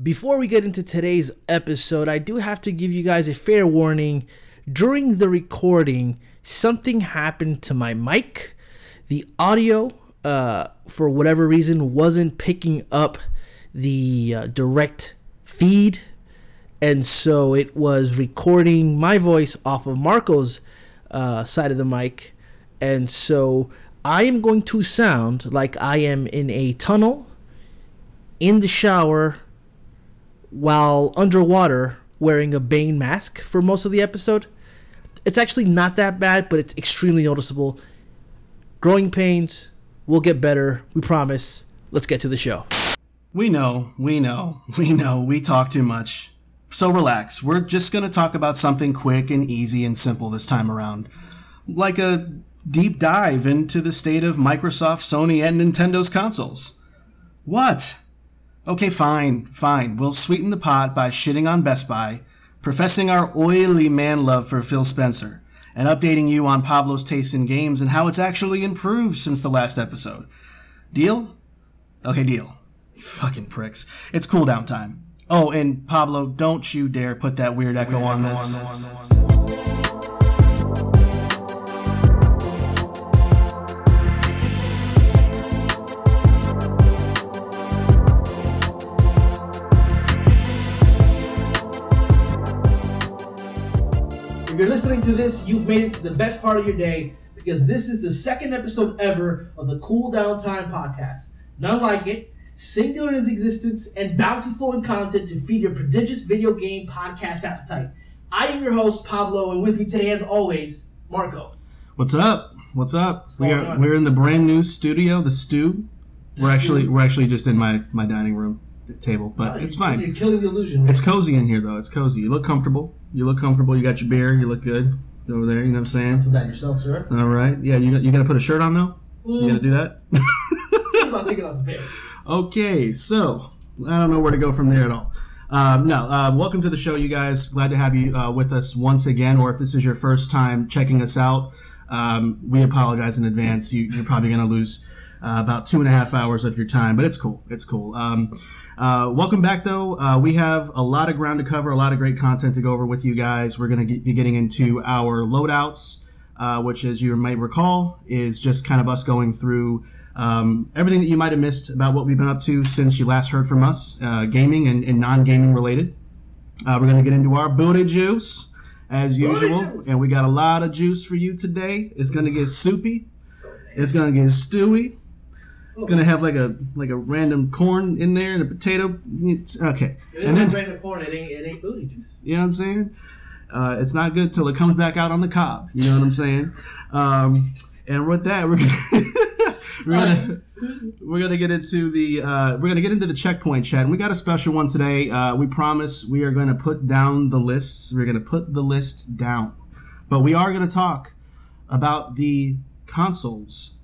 Before we get into today's episode, I do have to give you guys a fair warning. During the recording, something happened to my mic. The audio, uh, for whatever reason, wasn't picking up the uh, direct feed. And so it was recording my voice off of Marco's uh, side of the mic. And so I am going to sound like I am in a tunnel, in the shower, while underwater wearing a Bane mask for most of the episode. It's actually not that bad, but it's extremely noticeable. Growing pains will get better, we promise. Let's get to the show. We know, we know, we know, we talk too much. So relax. We're just going to talk about something quick and easy and simple this time around. Like a deep dive into the state of Microsoft, Sony, and Nintendo's consoles. What? Okay, fine, fine. We'll sweeten the pot by shitting on Best Buy, professing our oily man love for Phil Spencer, and updating you on Pablo's taste in games and how it's actually improved since the last episode. Deal? Okay, deal. You fucking pricks. It's cooldown time. Oh, and Pablo, don't you dare put that weird echo, on, this. If you're listening to this, you've made it to the best part of your day because this is the second episode ever of the Cool Down Time podcast. None like it, singular in its existence, and bountiful in content to feed your prodigious video game podcast appetite. I am your host, Pablo, and with me today, as always, Marco. What's up? What's up? we are on? we're in the brand new studio, the stew. We're actually we're actually just in my my dining room table, but it's fine. You're killing the illusion. man. It's cozy in here though. It's cozy. You look comfortable. You look comfortable. You got your beer. You look good over there. You know what I'm saying? Too bad yourself, sir. All right. Yeah. You you gotta put a shirt on though. You gotta do that. I'm about taking off the pants. okay. So I don't know where to go from there at all. Um, no. Uh, welcome to the show, you guys. Glad to have you uh, with us once again. Or if this is your first time checking us out, um, we apologize in advance. You, you're probably gonna lose. Uh, about two and a half hours of your time, but it's cool. It's cool. Um, uh, welcome back, though. Uh, we have a lot of ground to cover, a lot of great content to go over with you guys. We're going to be getting into our loadouts, uh, which, as you might recall, is just kind of us going through um, everything that you might have missed about what we've been up to since you last heard from us, uh, gaming and, and non gaming related. Uh, we're going to get into our booty juice as usual, and we got a lot of juice for you today. It's going to get soupy. It's gonna get stewy. It's gonna have like a like a random corn in there and a potato. It's, okay, If and then random corn, it ain't, it ain't booty juice. you know what I'm saying. Uh, it's not good till it comes back out on the cob. You know what I'm saying. Um, and with that, we're gonna, we're gonna we're gonna get into the uh, we're gonna get into the checkpoint chat, and we got a special one today. Uh, we promise we are gonna put down the lists. We're gonna put the list down, but we are gonna talk about the consoles,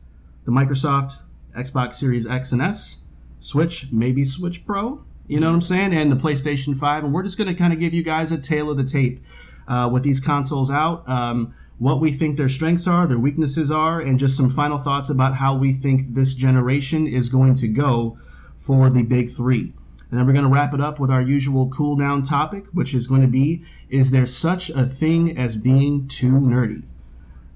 the Microsoft Xbox Series X and S, Switch, maybe Switch Pro. You know what I'm saying? And the PlayStation 5. And we're just going to kind of give you guys a tail of the tape uh, with these consoles out, um, what we think their strengths are, their weaknesses are, and just some final thoughts about how we think this generation is going to go for the big three. And then we're going to wrap it up with our usual cool down topic, which is going to be Is there such a thing as being too nerdy?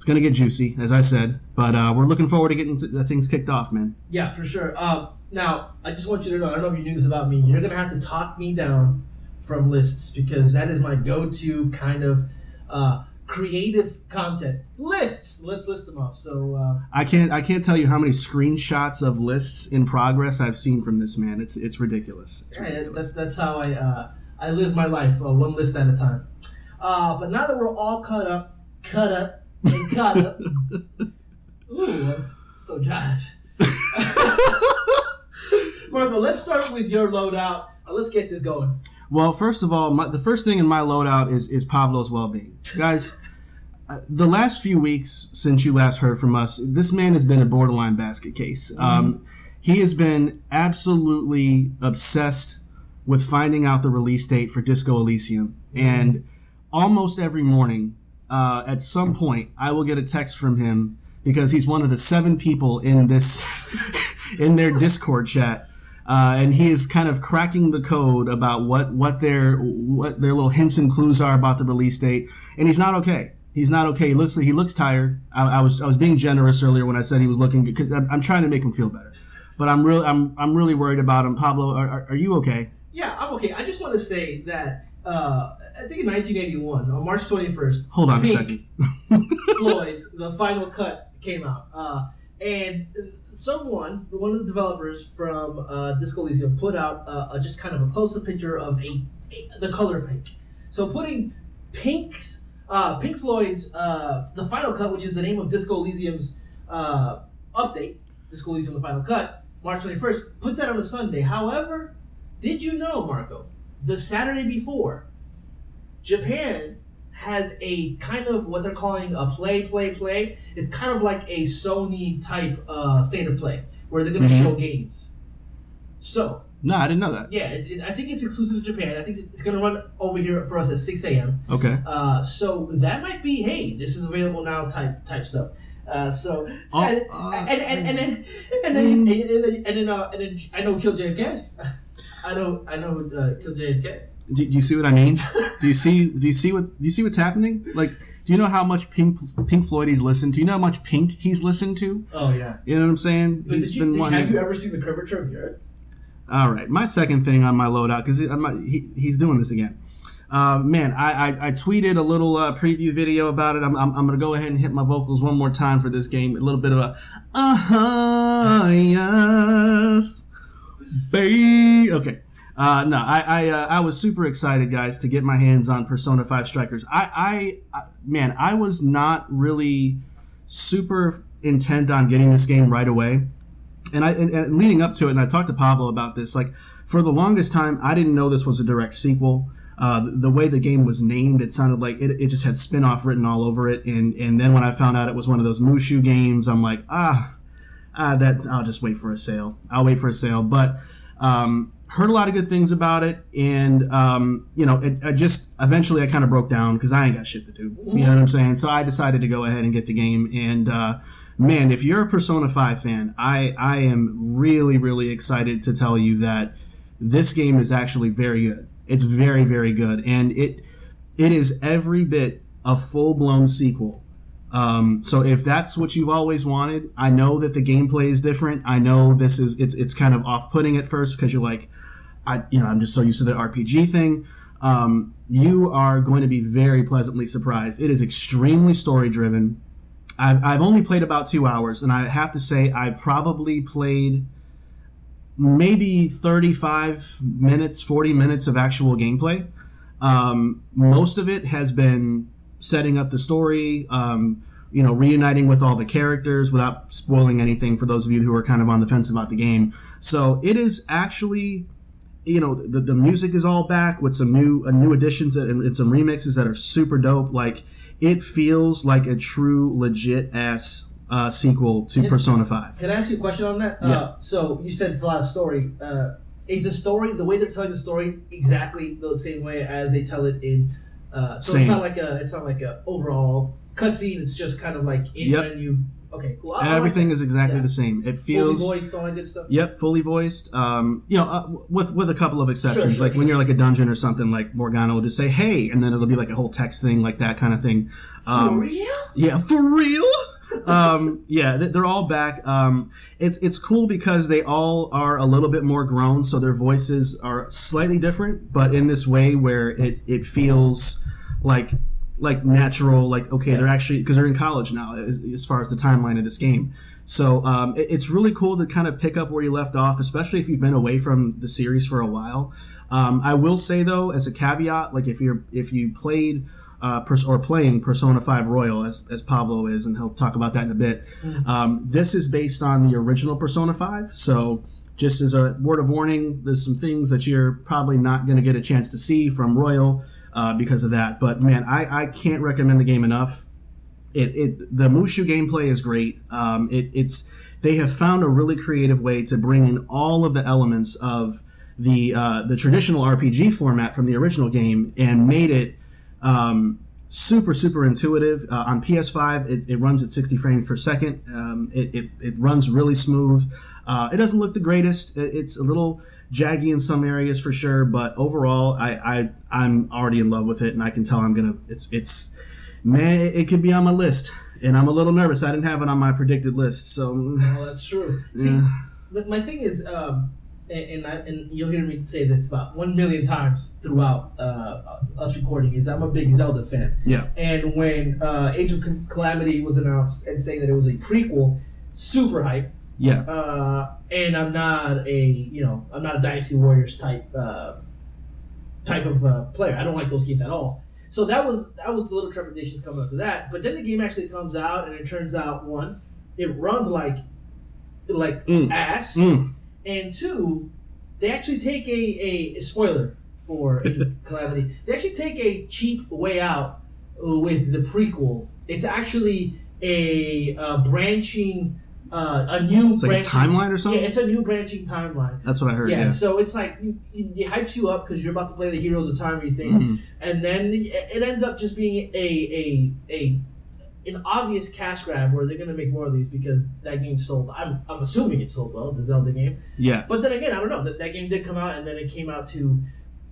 Going to get juicy, as I said, but uh, we're looking forward to getting to, the things kicked off, man. Yeah, for sure. Um, now, I just want you to know, I don't know if you knew this about me. You're going to have to talk me down from lists because that is my go to kind of uh, creative content. Lists! Let's list them off. So, uh, I can't I can't tell you how many screenshots of lists in progress I've seen from this man. It's it's ridiculous. It's yeah, ridiculous. that's, that's how I, uh, I live my life, uh, one list at a time. Uh, but now that we're all cut up, cut up, up. Ooh, I'm so jive. Marco, let's start with your loadout. Uh, let's get this going. Well, first of all, my, the first thing in my loadout is is Pablo's well being, guys. uh, The last few weeks since you last heard from us, this man has been a borderline basket case. Um, he has been absolutely obsessed with finding out the release date for Disco Elysium, and almost every morning, uh, at some point, I will get a text from him because he's one of the seven people in this in their Discord chat uh, and he is kind of cracking the code about what what their what their little hints and clues are about the release date. And he's not okay. He's not okay. He looks he looks tired. I, I was I was being generous earlier when I said he was looking good because I'm, I'm trying to make him feel better. But I'm really I'm I'm really worried about him. Pablo, are, are, are you okay? Yeah, I'm okay. I just want to say that uh, I think in 1981, on March 21st, Hold on a Pink second. Floyd, the final cut came out, uh, and uh, someone, one of the developers from uh, Disco Elysium, put out uh, a, just kind of a close-up picture of a, a the color pink. So putting Pink's uh, Pink Floyd's uh, the final cut, which is the name of Disco Elysium's uh, update, Disco Elysium: The Final Cut, March 21st, puts that on a Sunday. However, did you know, Marco, the Saturday before, Japan has a kind of what they're calling a play, play, play. It's kind of like a Sony type uh, state of play where they're going to Mhm. show games. So No, I didn't know that. yeah, it's, it, I think it's exclusive to Japan. I think it's, it's going to run over here for us at six a.m. Okay. Uh, so that might be hey, this is available now type type stuff. Uh, so, so Oh, and, uh, and, and, and then and then and then, and then, and then, uh, and then I know Kill JFK. I know I know uh, Kill JFK. Do, do you see what I mean? do you see? Do you see what? Do you see what's happening? Like, do you know how much Pink Pink Floyd he's listened to? You know how much Pink he's listened to? Oh yeah. You know what I'm saying? But He's did you, been did wanting. have you ever seen the curvature of the Earth? All right, my second thing on my loadout because he, he's doing this again. Uh, man, I, I, I tweeted a little uh, preview video about it. I'm, I'm, I'm gonna go ahead and hit my vocals one more time for this game. A little bit of a uh huh yes, baby. Okay. Uh, no, I I, uh, I was super excited, guys, to get my hands on Persona Five Strikers. I, I, I man, I was not really super intent on getting this game right away and I and, and leading up to it, and I talked to Pablo about this. Like for the longest time, I didn't know this was a direct sequel. Uh, the, the way the game was named, it sounded like it, it just had spin-off written all over it. And and then when I found out it was one of those Musou games, I'm like, ah, ah, that I'll just wait for a sale. I'll wait for a sale. But um, heard a lot of good things about it, and um, you know, it, I just eventually I kind of broke down because I ain't got shit to do. You know what I'm saying? So I decided to go ahead and get the game. And uh, man, if you're a Persona 5 fan, I I am really really excited to tell you that this game is actually very good. It's very very good, and it it is every bit a full blown sequel. Um, so if that's what you've always wanted, I know that the gameplay is different. I know this is it's it's kind of off putting at first because you're like, I you know I'm just so used to the RPG thing. Um, you are going to be very pleasantly surprised. It is extremely story driven. I've, I've only played about two hours, and I have to say I've probably played maybe 35 minutes, 40 minutes of actual gameplay. Um, most of it has been setting up the story, um, you know, reuniting with all the characters without spoiling anything for those of you who are kind of on the fence about the game. So it is actually, you know, the, the music is all back with some new uh, new additions that, and some remixes that are super dope. Like it feels like a true legit ass uh, sequel to Persona Five. Can I ask you a question on that? Yeah. Uh, so you said it's a lot of story. Uh, is the story the way they're telling the story exactly the same way as they tell it in? Uh, so it's not like a it's not like a overall cutscene. It's just kind of like in Yep. when you okay cool. I- I like Everything that. is exactly Yeah. the same. It fully feels voiced, all that good stuff. Yep, fully voiced. Um, you know, uh, with with a couple of exceptions, sure, like when you're like a dungeon or something, like Morgana will just say "Hey," and then it'll be like a whole text thing, like that kind of thing. Um, For real? yeah, for real. Um, yeah, they- they're all back. Um, it's it's cool because they all are a little bit more grown, so their voices are slightly different, but in this way where it it feels like like natural. Like okay, they're actually because they're in college now, as, as far as the timeline of this game. So um, it- it's really cool to kind of pick up where you left off, especially if you've been away from the series for a while. Um, I will say though, as a caveat, like if you're if you played uh, pers- or playing Persona 5 Royal, as, as Pablo is, and he'll talk about that in a bit. Um, this is based on the original Persona 5, so just as a word of warning, there's some things that you're probably not going to get a chance to see from Royal uh, because of that. But man, I, I can't recommend the game enough. It, it the Musou gameplay is great. Um, it, it's they have found a really creative way to bring in all of the elements of the uh, the traditional RPG format from the original game and made it um, super super intuitive. Uh, on ps5 it, it runs at 60 frames per second. Um, it, it, it runs really smooth. Uh, it doesn't look the greatest. It- it's a little jaggy in some areas for sure but overall I, I i'm already in love with it and i can tell i'm gonna it's it's man it could be on my list and i'm a little nervous. I didn't have it on my predicted list so. Well, that's true. Yeah. but my thing is, um, and and, I, and you'll hear me say this about one million times throughout uh, us recording is I'm a big Zelda fan. Yeah. And when uh, Age of Calamity was announced and saying that it was a prequel, super hype. yeah Uh, and I'm not a you know I'm not a Dynasty Warriors type uh, type of uh, player. I don't like those games at all. So that was that was the little trepidations coming up to that. But then the game actually comes out and it turns out one, it runs like like Mm. ass, Mm. And two, they actually take a, a, spoiler for Calamity. They actually take a cheap way out with the prequel. It's actually a, uh branching, uh, a new it's like a timeline or something. Yeah, it's a new branching timeline. that's what i heard Yeah, yeah, so it's like it hypes you up because you're about to play the heroes of time or you think, Mhm. and then it it ends up just being a a a an obvious cash grab where they're gonna make more of these because that game sold. I'm, I'm assuming it sold well, the Zelda game. yeah But then again, I don't know. That, that game did come out and then it came out to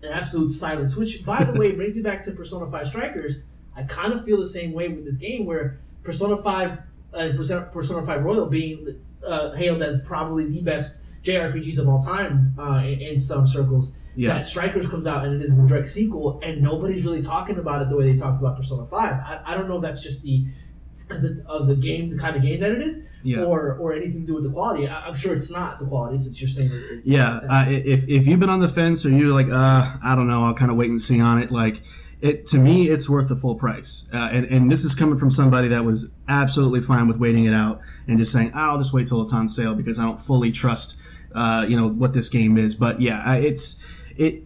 an absolute silence. Which, by the way, brings me back to Persona Five Strikers. I kind of feel the same way with this game where Persona Five and Persona, Persona Five Royal being uh, hailed as probably the best JRPGs of all time uh, in, in some circles yeah that Strikers comes out and it is the direct sequel, and nobody's really talking about it the way they talked about Persona Five. I, I don't know if that's just the because of, of the game, the kind of game that it is, yeah or or anything to do with the quality. I, I'm sure it's not the quality since you're saying it, it's Yeah, uh, if if you've been on the fence or you're like, uh, I don't know, I'll kind of wait and see on it. Like, it to me, it's worth the full price. Uh, and and this is coming from somebody that was absolutely fine with waiting it out and just saying, I'll just wait till it's on sale because I don't fully trust, uh, you know, what this game is. But yeah, it's it.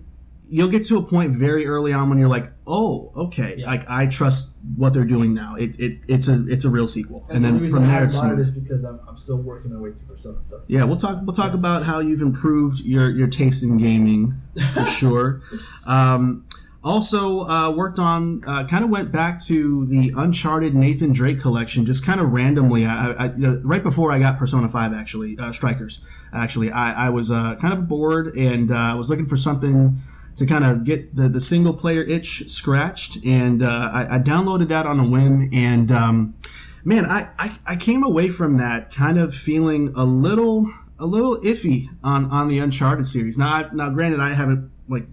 You'll get to a point very early on when you're like, oh, okay, Yeah. like I trust what they're doing now. It, it it's a it's a real sequel, and, the then reason from there, haven't it's smooth. is because I'm, I'm still working my way through Persona. So. Yeah, we'll talk. We'll talk about how you've improved your your taste in gaming for sure. Um, also, uh, worked on. Uh, kind of went back to the Uncharted Nathan Drake collection, just kind of randomly. I, I, uh, right before I got Persona Five, actually, uh, Strikers. Actually, I, I was uh, kind of bored and uh, I was looking for something to kind of get the, the single player itch scratched, and uh, I, I downloaded that on a whim and. Um, man I, I i came away from that kind of feeling a little a little iffy on on the uncharted series now I, now granted i haven't like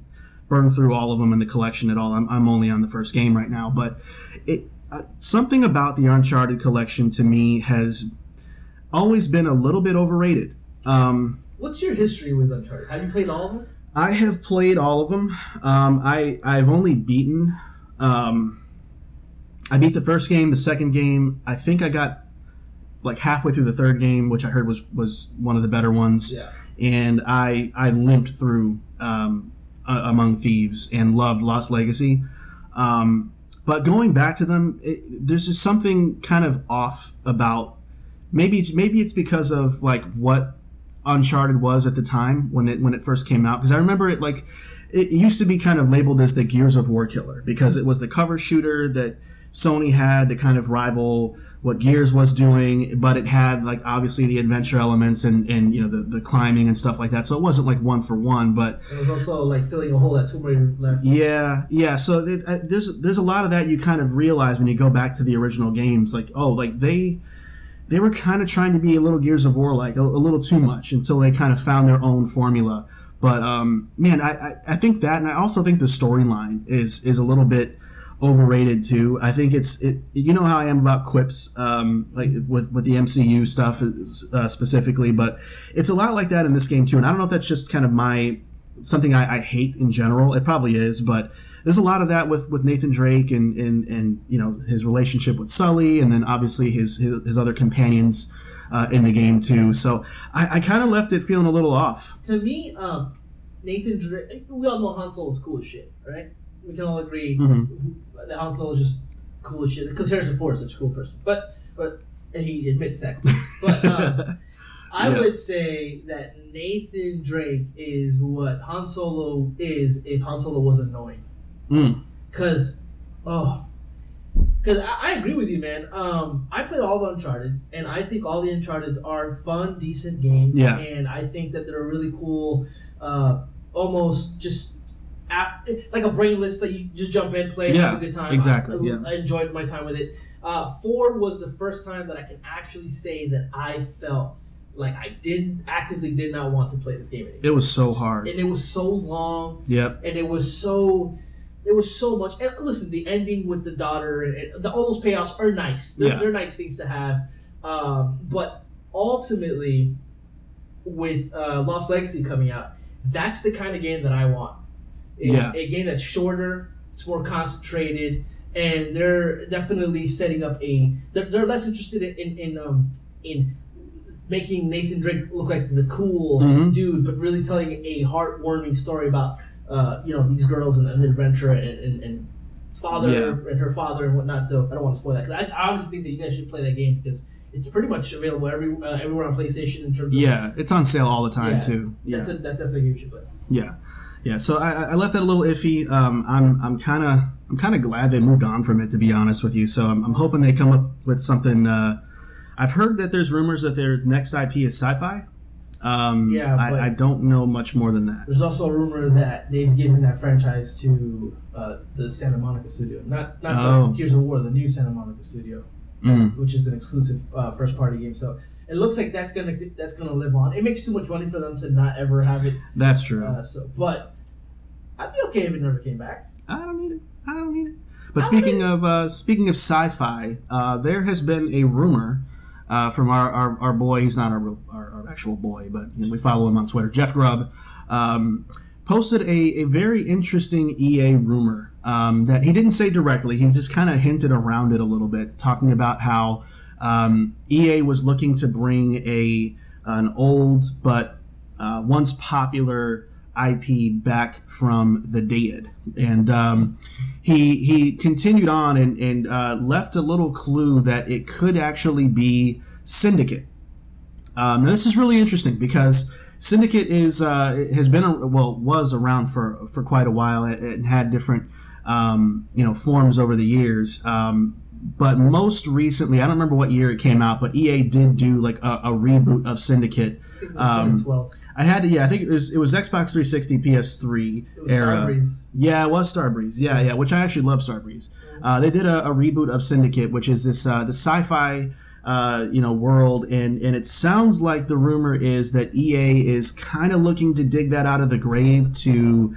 burned through all of them in the collection at all i'm, I'm only on the first game right now but it uh, something about the uncharted collection to me has always been a little bit overrated um, What's your history with Uncharted? Have you played all of them? I have played all of them. Um, I I've only beaten. Um, I beat the first game, the second game. I think I got like halfway through the third game, which I heard was was one of the better ones. Yeah. And I I limped through um, Among Thieves and loved Lost Legacy. Um, but going back to them, it, there's just something kind of off about. Maybe maybe it's because of like what Uncharted was at the time when it when it first came out because I remember it like it used to be kind of labeled as the Gears of War killer because it was the cover shooter that Sony had to kind of rival what Gears was doing, but it had like obviously the adventure elements and, and you know the, the climbing and stuff like that. So it wasn't like one for one, but It was also like filling a hole that Tomb Raider left. yeah, yeah. So it, uh, there's there's a lot of that you kind of realize when you go back to the original games, like oh, like they they were kind of trying to be a little Gears of War like a, a little too much until they kind of found their own formula. But um, man, I, I, I think that, and I also think the storyline is is a little bit overrated too. I think it's it. You know how I am about quips, um, like with with the MCU stuff uh, specifically, but it's a lot like that in this game too. And I don't know if that's just kind of my something I, I hate in general. It probably is, but there's a lot of that with, with Nathan Drake and, and, and you know his relationship with Sully, and then obviously his his, his other companions uh, in the game too. So I, I kind of left it feeling a little off. To me, um, Nathan Drake. We all know Han Solo is cool as shit, right? We can all agree Mhm. that Han Solo is just cool as shit because Harrison Ford is such a cool person. But but and he admits that. But um, I Yeah. would say that Nathan Drake is what Han Solo is if Han Solo was annoying. Mm. Because, oh, because I, I agree with you, man. Um, I played all the Uncharted, and I think all the Uncharted are fun, decent games. Yeah. and I think that they're really cool. Uh, almost just. App, like a brainless that you just jump in, play, Yeah, have a good time. exactly, I, yeah. I enjoyed my time with it. Uh, four was the first time that I can actually say that I felt like I did actively did not want to play this game anymore. It was so hard. and it was so long, Yep. and it was so. There was so much. And listen, the ending with the daughter and, the, all those payoffs are nice. They're, Yeah. they're nice things to have. Um, but ultimately, with uh, Lost Legacy coming out, that's the kind of game that I want. It's Yeah. a game that's shorter, it's more concentrated, and they're definitely setting up a. They're, they're less interested in in, in um in making Nathan Drake look like the cool Mhm. dude, but really telling a heartwarming story about uh, you know these girls and, and their adventure and, and, and father Yeah. and her father and whatnot. So I don't want to spoil that because I, I honestly think that you guys should play that game because it's pretty much available every uh, everywhere on PlayStation in terms of Yeah, it's on sale all the time Yeah. too. Yeah. That's a, that's definitely a game you should play. Yeah, yeah. So I, I left that a little iffy. Um, I'm I'm kind of I'm kind of glad they moved on from it, to be honest with you. So I'm, I'm hoping they come up with something. Uh, I've heard that there's rumors that their next IP is sci-fi. Um, Yeah, I, I don't know much more than that. There's also a rumor that they've given that franchise to uh, the Santa Monica studio, not not Oh. the Gears of War, the new Santa Monica studio, Mm. which is an exclusive uh, first party game. So it looks like that's gonna that's gonna live on. It makes too much money for them to not ever have it. That's true. Uh, so, but I'd be okay if it never came back. I don't need it. I don't need it. But speaking of uh, speaking of sci-fi, uh, there has been a rumor uh, from our, our, our boy, who's not our, our, our actual boy, but you know, we follow him on Twitter, Jeff Grubb, um, posted a, a very interesting EA rumor um, that he didn't say directly. He just kind of hinted around it a little bit, talking about how um, EA was looking to bring a an old but uh, once popular IP back from the dead, and um, he he continued on and, and uh, left a little clue that it could actually be Syndicate. Um, now this is really interesting because Syndicate is uh, has been a, well was around for for quite a while and, had different um, you know forms over the years. Um, but most recently, I don't remember what year it came out, but EA did do like a, a reboot of Syndicate. I think it was Um, 2012. I had to, yeah, I think it was it was Xbox 360, PS3 It was era. Starbreeze. Yeah, it was Starbreeze. Yeah, yeah, which I actually love Starbreeze. Uh, they did a, a reboot of Syndicate, which is this uh, the sci-fi uh, you know world, and and it sounds like the rumor is that EA is kind of looking to dig that out of the grave to.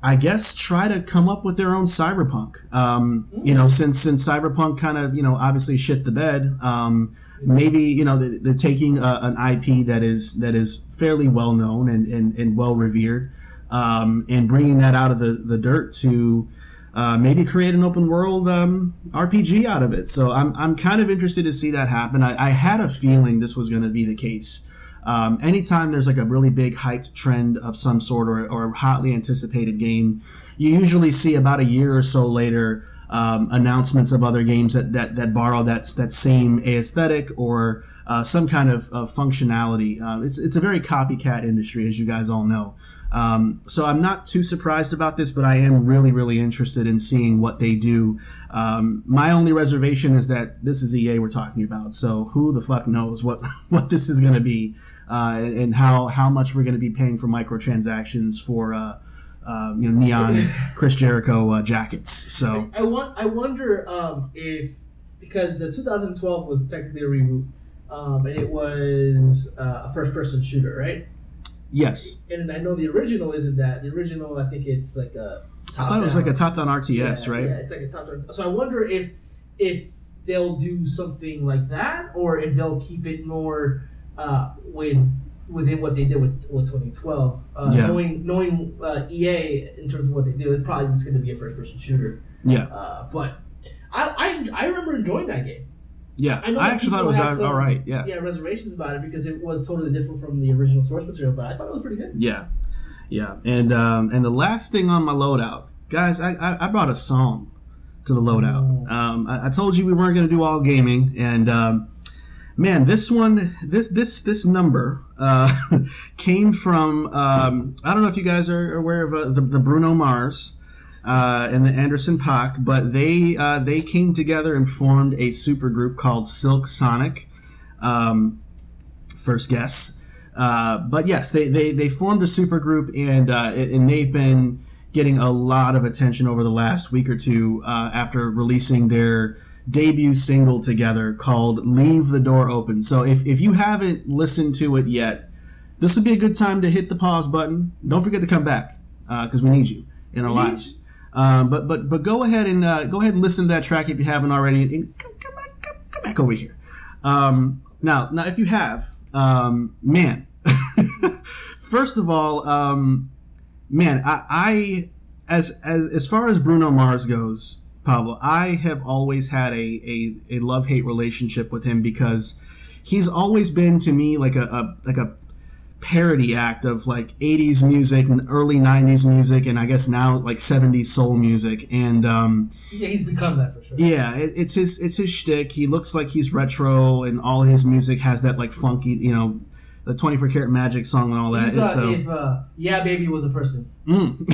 I guess try to come up with their own cyberpunk. Um, you know, since since cyberpunk kind of you know obviously shit the bed. Um, maybe you know they- they're taking a, an IP that is that is fairly well known and, and, and well revered, um, and bringing that out of the, the dirt to uh, maybe create an open world um, RPG out of it. So I'm, I'm kind of interested to see that happen. I, I had a feeling this was going to be the case. Um, anytime there's like a really big hyped trend of some sort or, or a hotly anticipated game, you usually see about a year or so later um, announcements of other games that, that, that borrow that, that same aesthetic or uh, some kind of, of functionality. Uh, it's, it's a very copycat industry, as you guys all know. Um, so I'm not too surprised about this, but I am really, really interested in seeing what they do. Um, my only reservation is that this is EA we're talking about, so who the fuck knows what what this is going to be, uh, and how how much we're going to be paying for microtransactions for uh, uh, you know neon Chris Jericho uh, jackets. So I want. I wonder um, if because the 2012 was technically a reboot, um, and it was uh, a first-person shooter, right? yes, And I know the original isn't that. The original, I think it's like a. I thought it was like a top-down RTS, yeah, right? Yeah, it's like a top down. So I wonder if if they'll do something like that, or if they'll keep it more uh, with within what they did with, with 2012. Uh, Yeah. Knowing knowing uh, EA in terms of what they do, it's probably just going to be a first person shooter. Yeah, Uh, but I, I I remember enjoying that game. yeah. I I, actually thought it was some- all right. Yeah. Yeah, reservations about it because it was totally different from the original source material, but I thought it was pretty good. Yeah, yeah, and um, and the last thing on my loadout, guys, I, I, I brought a song to the loadout. Oh. Um, I, I told you we weren't going to do all gaming, and um, man, this one, this this this number uh, came from um, I don't know if you guys are aware of uh, the, the Bruno Mars. uh, and the Anderson Paak, but they uh, they came together and formed a supergroup called Silk Sonic. Um, first guess, uh, but yes, they, they they formed a supergroup and uh, and they've been getting a lot of attention over the last week or two after releasing their debut single together called "Leave the Door Open." So if if you haven't listened to it yet, this would be a good time to hit the pause button. Don't forget to come back because we need you in our lives. Um, but but but go ahead and uh, go ahead and listen to that track if you haven't already, and come, come, back, come, come back over here. Um, now now if you have, um, man, first of all, um, man, I, I as as as far as Bruno Mars goes, Pablo, I have always had a a, a love hate relationship with him because he's always been to me like a, a like a parody act of like 80s music and early 90s music and i guess now like 70s soul music and um, Yeah, he's become that for sure. yeah it, it's his it's his shtick. he looks like he's retro and all his music has that like funky you know the 24 karat magic song and all that He's, uh, so if uh, yeah, baby was a person. Mm.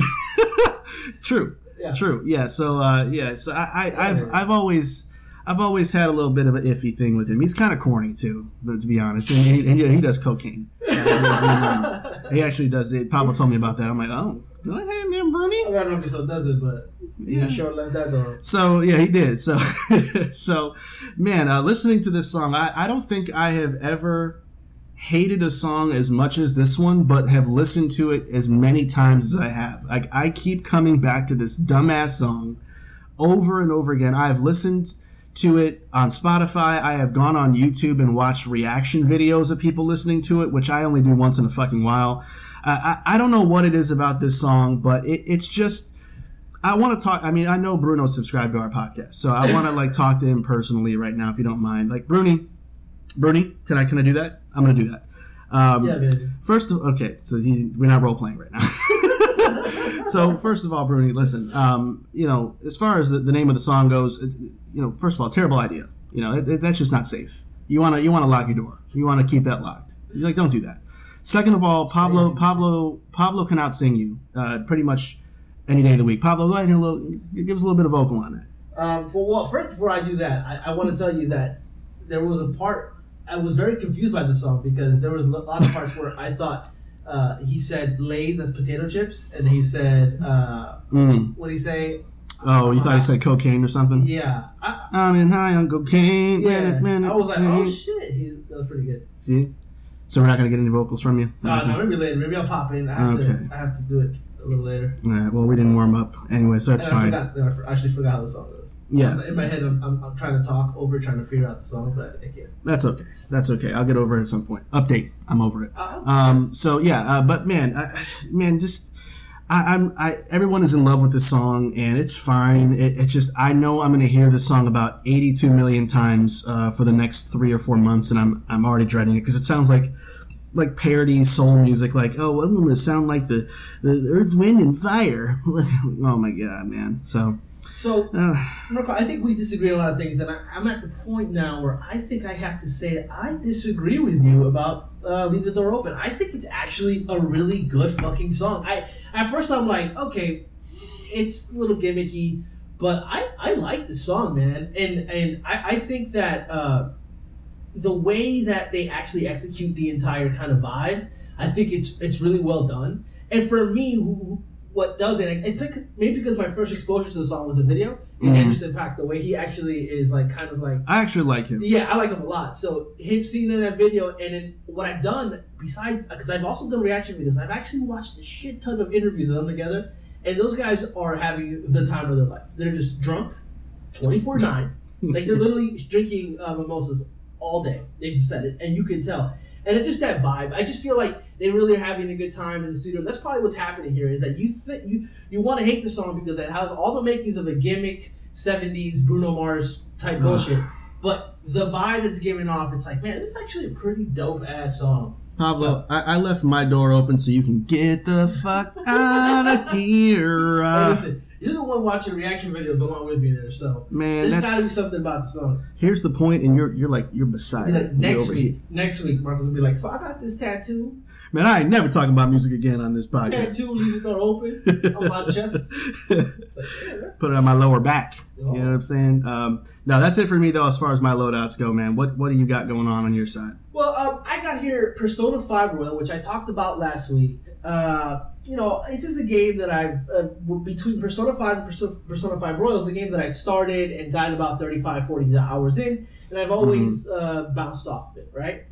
true Yeah. true yeah so uh, yeah so I, I I've Yeah. I've always I've always had a little bit of an iffy thing with him. He's kind of corny too, but to be honest, and he, and he does cocaine. He actually does it. Papa told me about that. I'm like, oh, ahead, man, Bruni. I don't know if he still does it, but Yeah. yeah, sure left that door. So yeah, he did. So so, man, uh, listening to this song, I, I don't think I have ever hated a song as much as this one, but have listened to it as many times as I have. Like I keep coming back to this dumbass song over and over again. I have listened to it on Spotify. I have gone on YouTube and watched reaction videos of people listening to it, which I only do once in a fucking while. I, I, I don't know what it is about this song, but it, it's just. I want to talk. I mean, I know Bruno subscribed to our podcast, so I want to like talk to him personally right now, if you don't mind. Like, Bruni, Bruni, can I can I do that? I'm gonna do that. Um, Yeah, baby. First, of, okay, so he, we're not role playing right now. so first of all, Bruni, listen. Um, you know, as far as the, the name of the song goes, it, you know, first of all, terrible idea. You know, it, it- that's just not safe. You wanna you wanna lock your door. You wanna keep that locked. You're like, don't do that. Second of all, Pablo Pablo Pablo can outsing you uh, pretty much any day of the week. Pablo, go ahead and a little, give us a little bit of vocal on that. Um, for well, first before I do that, I, I want to tell you that there was a part I was very confused by the song because there was a lot of parts where I thought uh, he said Lay's as potato chips, and he said uh, Mm. what did he say? Oh, you thought he said cocaine or something? Yeah, I, I'm in high on cocaine. yeah. minute, minute, I was like, oh shit, he's, that was pretty good. See? So we're not gonna get any vocals from you? Uh, Okay. no, maybe later. Maybe I'll pop in. I have Okay. to. I have to do it a little later. All right, well, we didn't warm up anyway, so that's and I fine. forgot. I actually forgot how the song goes. Yeah, In my head, I'm, I'm, I'm trying to talk over, trying to figure out the song, but I can't. that's okay. That's okay. I'll get over it at some point. Update. I'm over it. Uh, Um, so yeah, uh, but man, I, man, just I, I'm I everyone is in love with this song and it's fine. It, it's just I know I'm gonna hear this song about 82 million times uh, for the next three or four months, and I'm I'm already dreading it because it sounds like like parody soul music. Like oh, I'm gonna sound like the the Earth, Wind, and Fire. oh my god, man. So so Marco, I think we disagree on a lot of things, and I, I'm at the point now where I think I have to say I disagree with you about uh, "Leave the Door Open." I think it's actually a really good fucking song. I at first I'm like, okay, it's a little gimmicky, but I I like the song, man, and and I, I think that uh, the way that they actually execute the entire kind of vibe, I think it's it's really well done. And for me, who- what does it? It's because, maybe because my first exposure to the song was a video. Is Mhm. Anderson Paak the way he actually is like kind of like I actually like him. yeah, I like him a lot. So him seeing that video, and then what I've done besides because I've also done reaction videos. I've actually watched a shit ton of interviews of them together, and those guys are having the time of their life. They're just drunk, twenty four nine. Like they're literally drinking uh, mimosas all day. They've said it, and you can tell. And it's just that vibe. I just feel like they really are having a good time in the studio. That's probably what's happening here. Is that you think you you want to hate the song because it has all the makings of a gimmick '70s Bruno Mars type bullshit. But the vibe it's giving off, it's like, man, this is actually a pretty dope ass song. Pablo, I, I left my door open so you can get the fuck out of here. Hey, Uh, listen, you're the one watching reaction videos along with me there, so man, there's got to be something about the song. here's the point, and you're you're like you're beside Be like. Next week, here. next week, Marcus will be like, so I got this tattoo. Man, I ain't never talking about music again on this podcast. Tattoo, leave the door open on my chest. Like, yeah, Put it on my lower back. You know what I'm saying? Um, no, that's it for me though. As far as my loadouts go, man. What what do you got going on on your side? Well, um, I got here Persona 5 Royal, which I talked about last week. Uh, you know, this is a game that I've, uh, between Persona 5 and Persona, Persona 5 Royal, is a game that I started and got about 35, 40 hours in, and I've always uh, bounced off of it, right?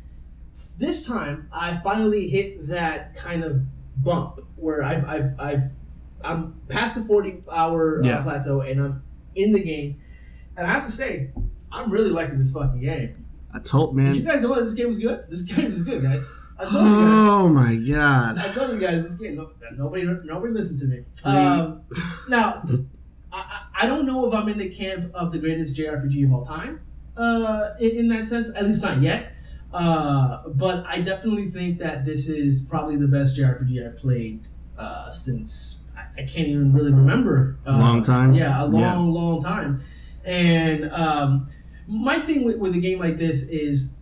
This time, I finally hit that kind of bump where I've, I've, I've I'm past the 40 hour uh, Yeah. plateau and I'm in the game. And I have to say, I'm really liking this fucking game. I told man. Did you guys know that this game was good? This game was good, guys. I told you guys. Oh my god. I told you guys this game. No, nobody, nobody listened to me. Um, now, I, I I don't know if I'm in the camp of the greatest JRPG of all time. Uh, in, in that sense, at least not yet. Uh, but I definitely think that this is probably the best JRPG I've played uh, since I, I can't even really remember. Uh, Long time? Yeah, a long, Yeah. long time. And um, my thing with, with a game like this is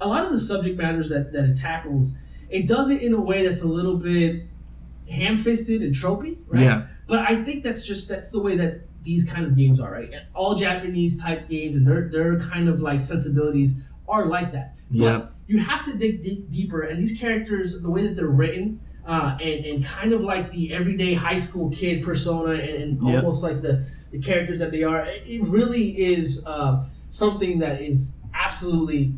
a lot of the subject matters that, that it tackles, it does it in a way that's a little bit ham-fisted and tropey, right? Yeah. But I think that's just that's the way that these kind of games are, right? And all Japanese type games and their their kind of like sensibilities are like that. But Yep. you have to dig deep, deeper, and these characters, the way that they're written, uh, and and kind of like the everyday high school kid persona, and, and Yep. almost like the the characters that they are, it it really is uh, something that is absolutely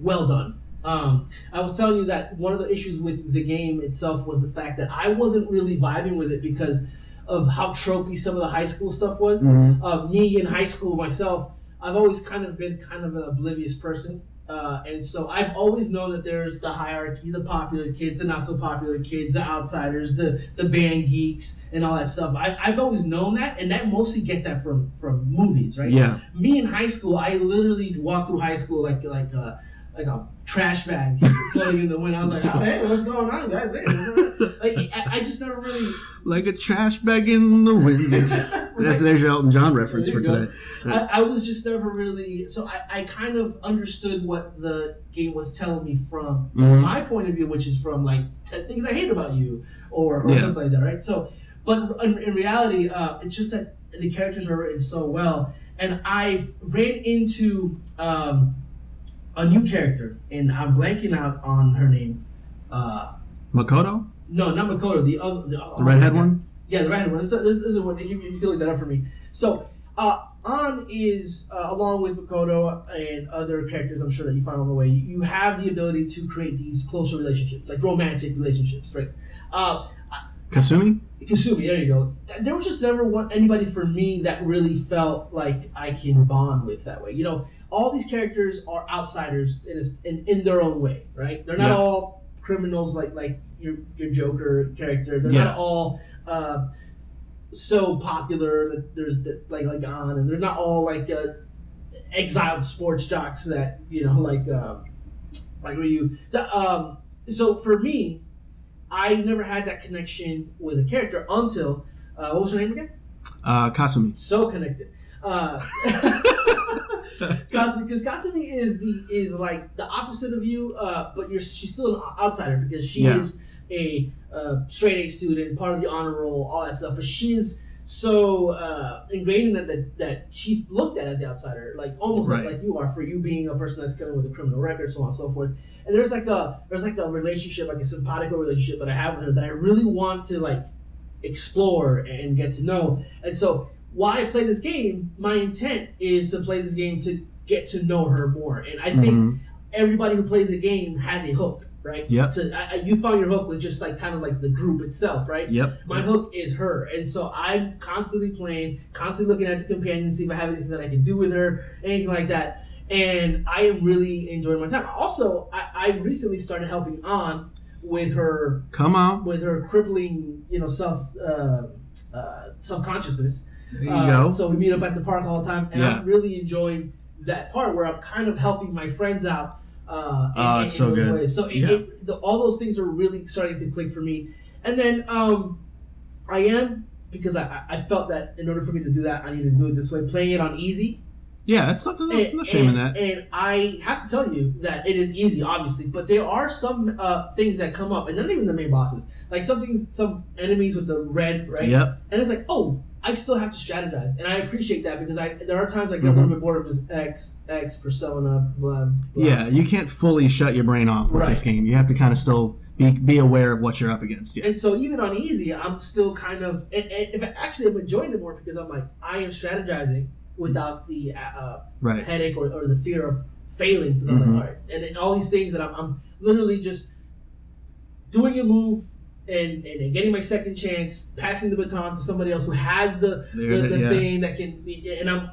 well done. Um, I was telling you that one of the issues with the game itself was the fact that I wasn't really vibing with it because of how tropey some of the high school stuff was. Mhm. Uh, me in high school myself, I've always kind of been kind of an oblivious person. Uh, and so I've always known that there's the hierarchy, the popular kids, the not so popular kids, the outsiders, the the band geeks, and all that stuff. I, I've always known that, and that mostly get that from from movies, right? Yeah. me in high school, I literally walked through high school like like a like a trash bag floating in the wind. I was like, oh, hey, what's going on, guys? Hey, on?" like I, I just never really. Like a trash bag in the wind. That's there's your Elton John reference for today. I, I was just never really so I, I kind of understood what the game was telling me from Mhm. my point of view, which is from like 10 things I hate about you or, or Yeah. something like that, right? So, but in, in reality, uh, it's just that the characters are written so well, and I've ran into um, a new character, and I'm blanking out on her name. Uh, Makoto, no, not Makoto. The other, the, oh redhead one. Yeah, the redhead one. This, this, this is one. You, you can look that up for me. So, uh, An is uh, along with Makoto and other characters. I'm sure that you find on the way. You, you have the ability to create these closer relationships, like romantic relationships, right? Uh, Kasumi. Kasumi, there you go. There was just never one anybody for me that really felt like I can bond with that way. You know, all these characters are outsiders in, a, in, in their own way, right? They're not Yeah. all criminals like like your your Joker character. They're Yeah. not all uh, so popular that there's like like on, and they're not all like uh, exiled sports jocks that you know like um, like were you. Um, so for me, I never had that connection with a character until uh, what was her name again? Uh, Kasumi. So connected. Kasumi, because Kasumi is the is like the opposite of you, uh, but you're she's still an outsider because she Yeah. is a uh, straight A student, part of the honor roll, all that stuff. But she is so uh, ingrained in that, that that she's looked at as the outsider, like almost like, Right. like you are for you being a person that's coming with a criminal record, so on and so forth. And there's like a there's like a relationship, like a simpatico relationship that I have with her that I really want to like explore and get to know. And so why I play this game, my intent is to play this game to get to know her more. And I think Mhm. everybody who plays the game has a hook, right? Yep. So I- you found your hook with just like kind of like the group itself, right? Yep. My hook is her, and so I'm constantly playing, constantly looking at the companion, see if I have anything that I can do with her, anything like that. And I am really enjoying my time. Also, I, I recently started helping on with her Come on. with her crippling, you know, self uh, uh, self consciousness. There you Uh, go. So we meet up at the park all the time, and Yeah. I'm really enjoying that part where I'm kind of helping my friends out. Uh, Oh, in- it's in so those good. Ways. So Yeah. it, the, all those things are really starting to click for me. And then um, I am because I, I- felt that in order for me to do that, I needed to do it this way. Playing it on easy, Yeah, that's not. No, no shame in and- that. and I have to tell you that it is easy, obviously, but there are some uh, things that come up, and not even the main bosses. Like some things, some enemies with the red, right? Yep. And it's like, oh, I still have to strategize, and I appreciate that because I there are times I get a Mhm. little bit bored of this X X persona, blah, blah. Yeah, you can't fully shut your brain off with this game. You have to kind of still be be aware of what you're up against. Yeah. And so even on easy, I'm still kind of, and, and if I, actually I'm enjoying it more because I'm like I am strategizing without the uh, Right. headache or, or the fear of failing because I'm Mhm. like all right, and, and all these things that I'm, I'm literally just doing a move. And, and, getting my second chance, passing the baton to somebody else who has the the, the yeah. thing that can be, and I'm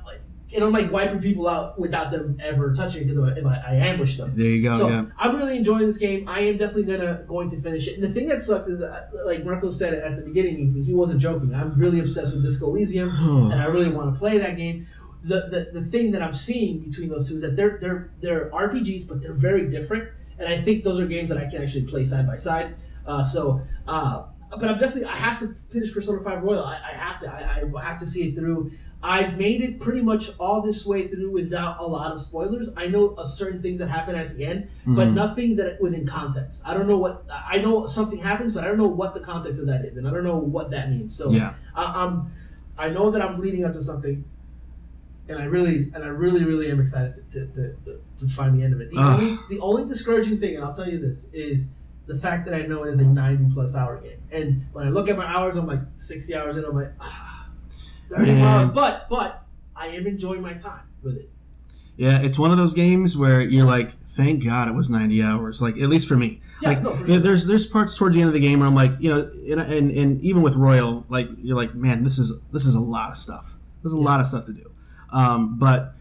and I'm like wiping people out without them ever touching because if I, I ambush them. There you go. so yeah. I'm really enjoying this game. I am definitely gonna going to finish it. And the thing that sucks is, uh, like Marco said at the beginning, he wasn't joking. I'm really obsessed with Disco Elysium, and I really want to play that game. The, the the thing that I'm seeing between those two is that they're they're they're RPGs, but they're very different. And I think those are games that I can actually play side by side. Uh, so, uh, but I'm definitely I have to finish Persona Five Royal. I, I have to. I, I have to see it through. I've made it pretty much all this way through without a lot of spoilers. I know a certain things that happen at the end, but Mhm. nothing that within context. I don't know what I know. Something happens, but I don't know what the context of that is, and I don't know what that means. So Yeah. I, I'm, I know that I'm leading up to something, and I really, and I really, really am excited to, to, to, to find the end of it. The Ugh. only, the only discouraging thing, and I'll tell you this, is the fact that I know it is a 90 plus hour game. And when I look at my hours, I'm like 60 hours in. I'm like, ah, 30 Man. hours. But, but I am enjoying my time with it. Yeah, it's one of those games where you're like, thank God it was 90 hours. Like at least for me. Yeah, like no, for yeah, sure. there's there's parts towards the end of the game where I'm like, you know, and, and and even with Royal, like you're like, man, this is this is a lot of stuff. There's a Yeah. lot of stuff to do. Um, but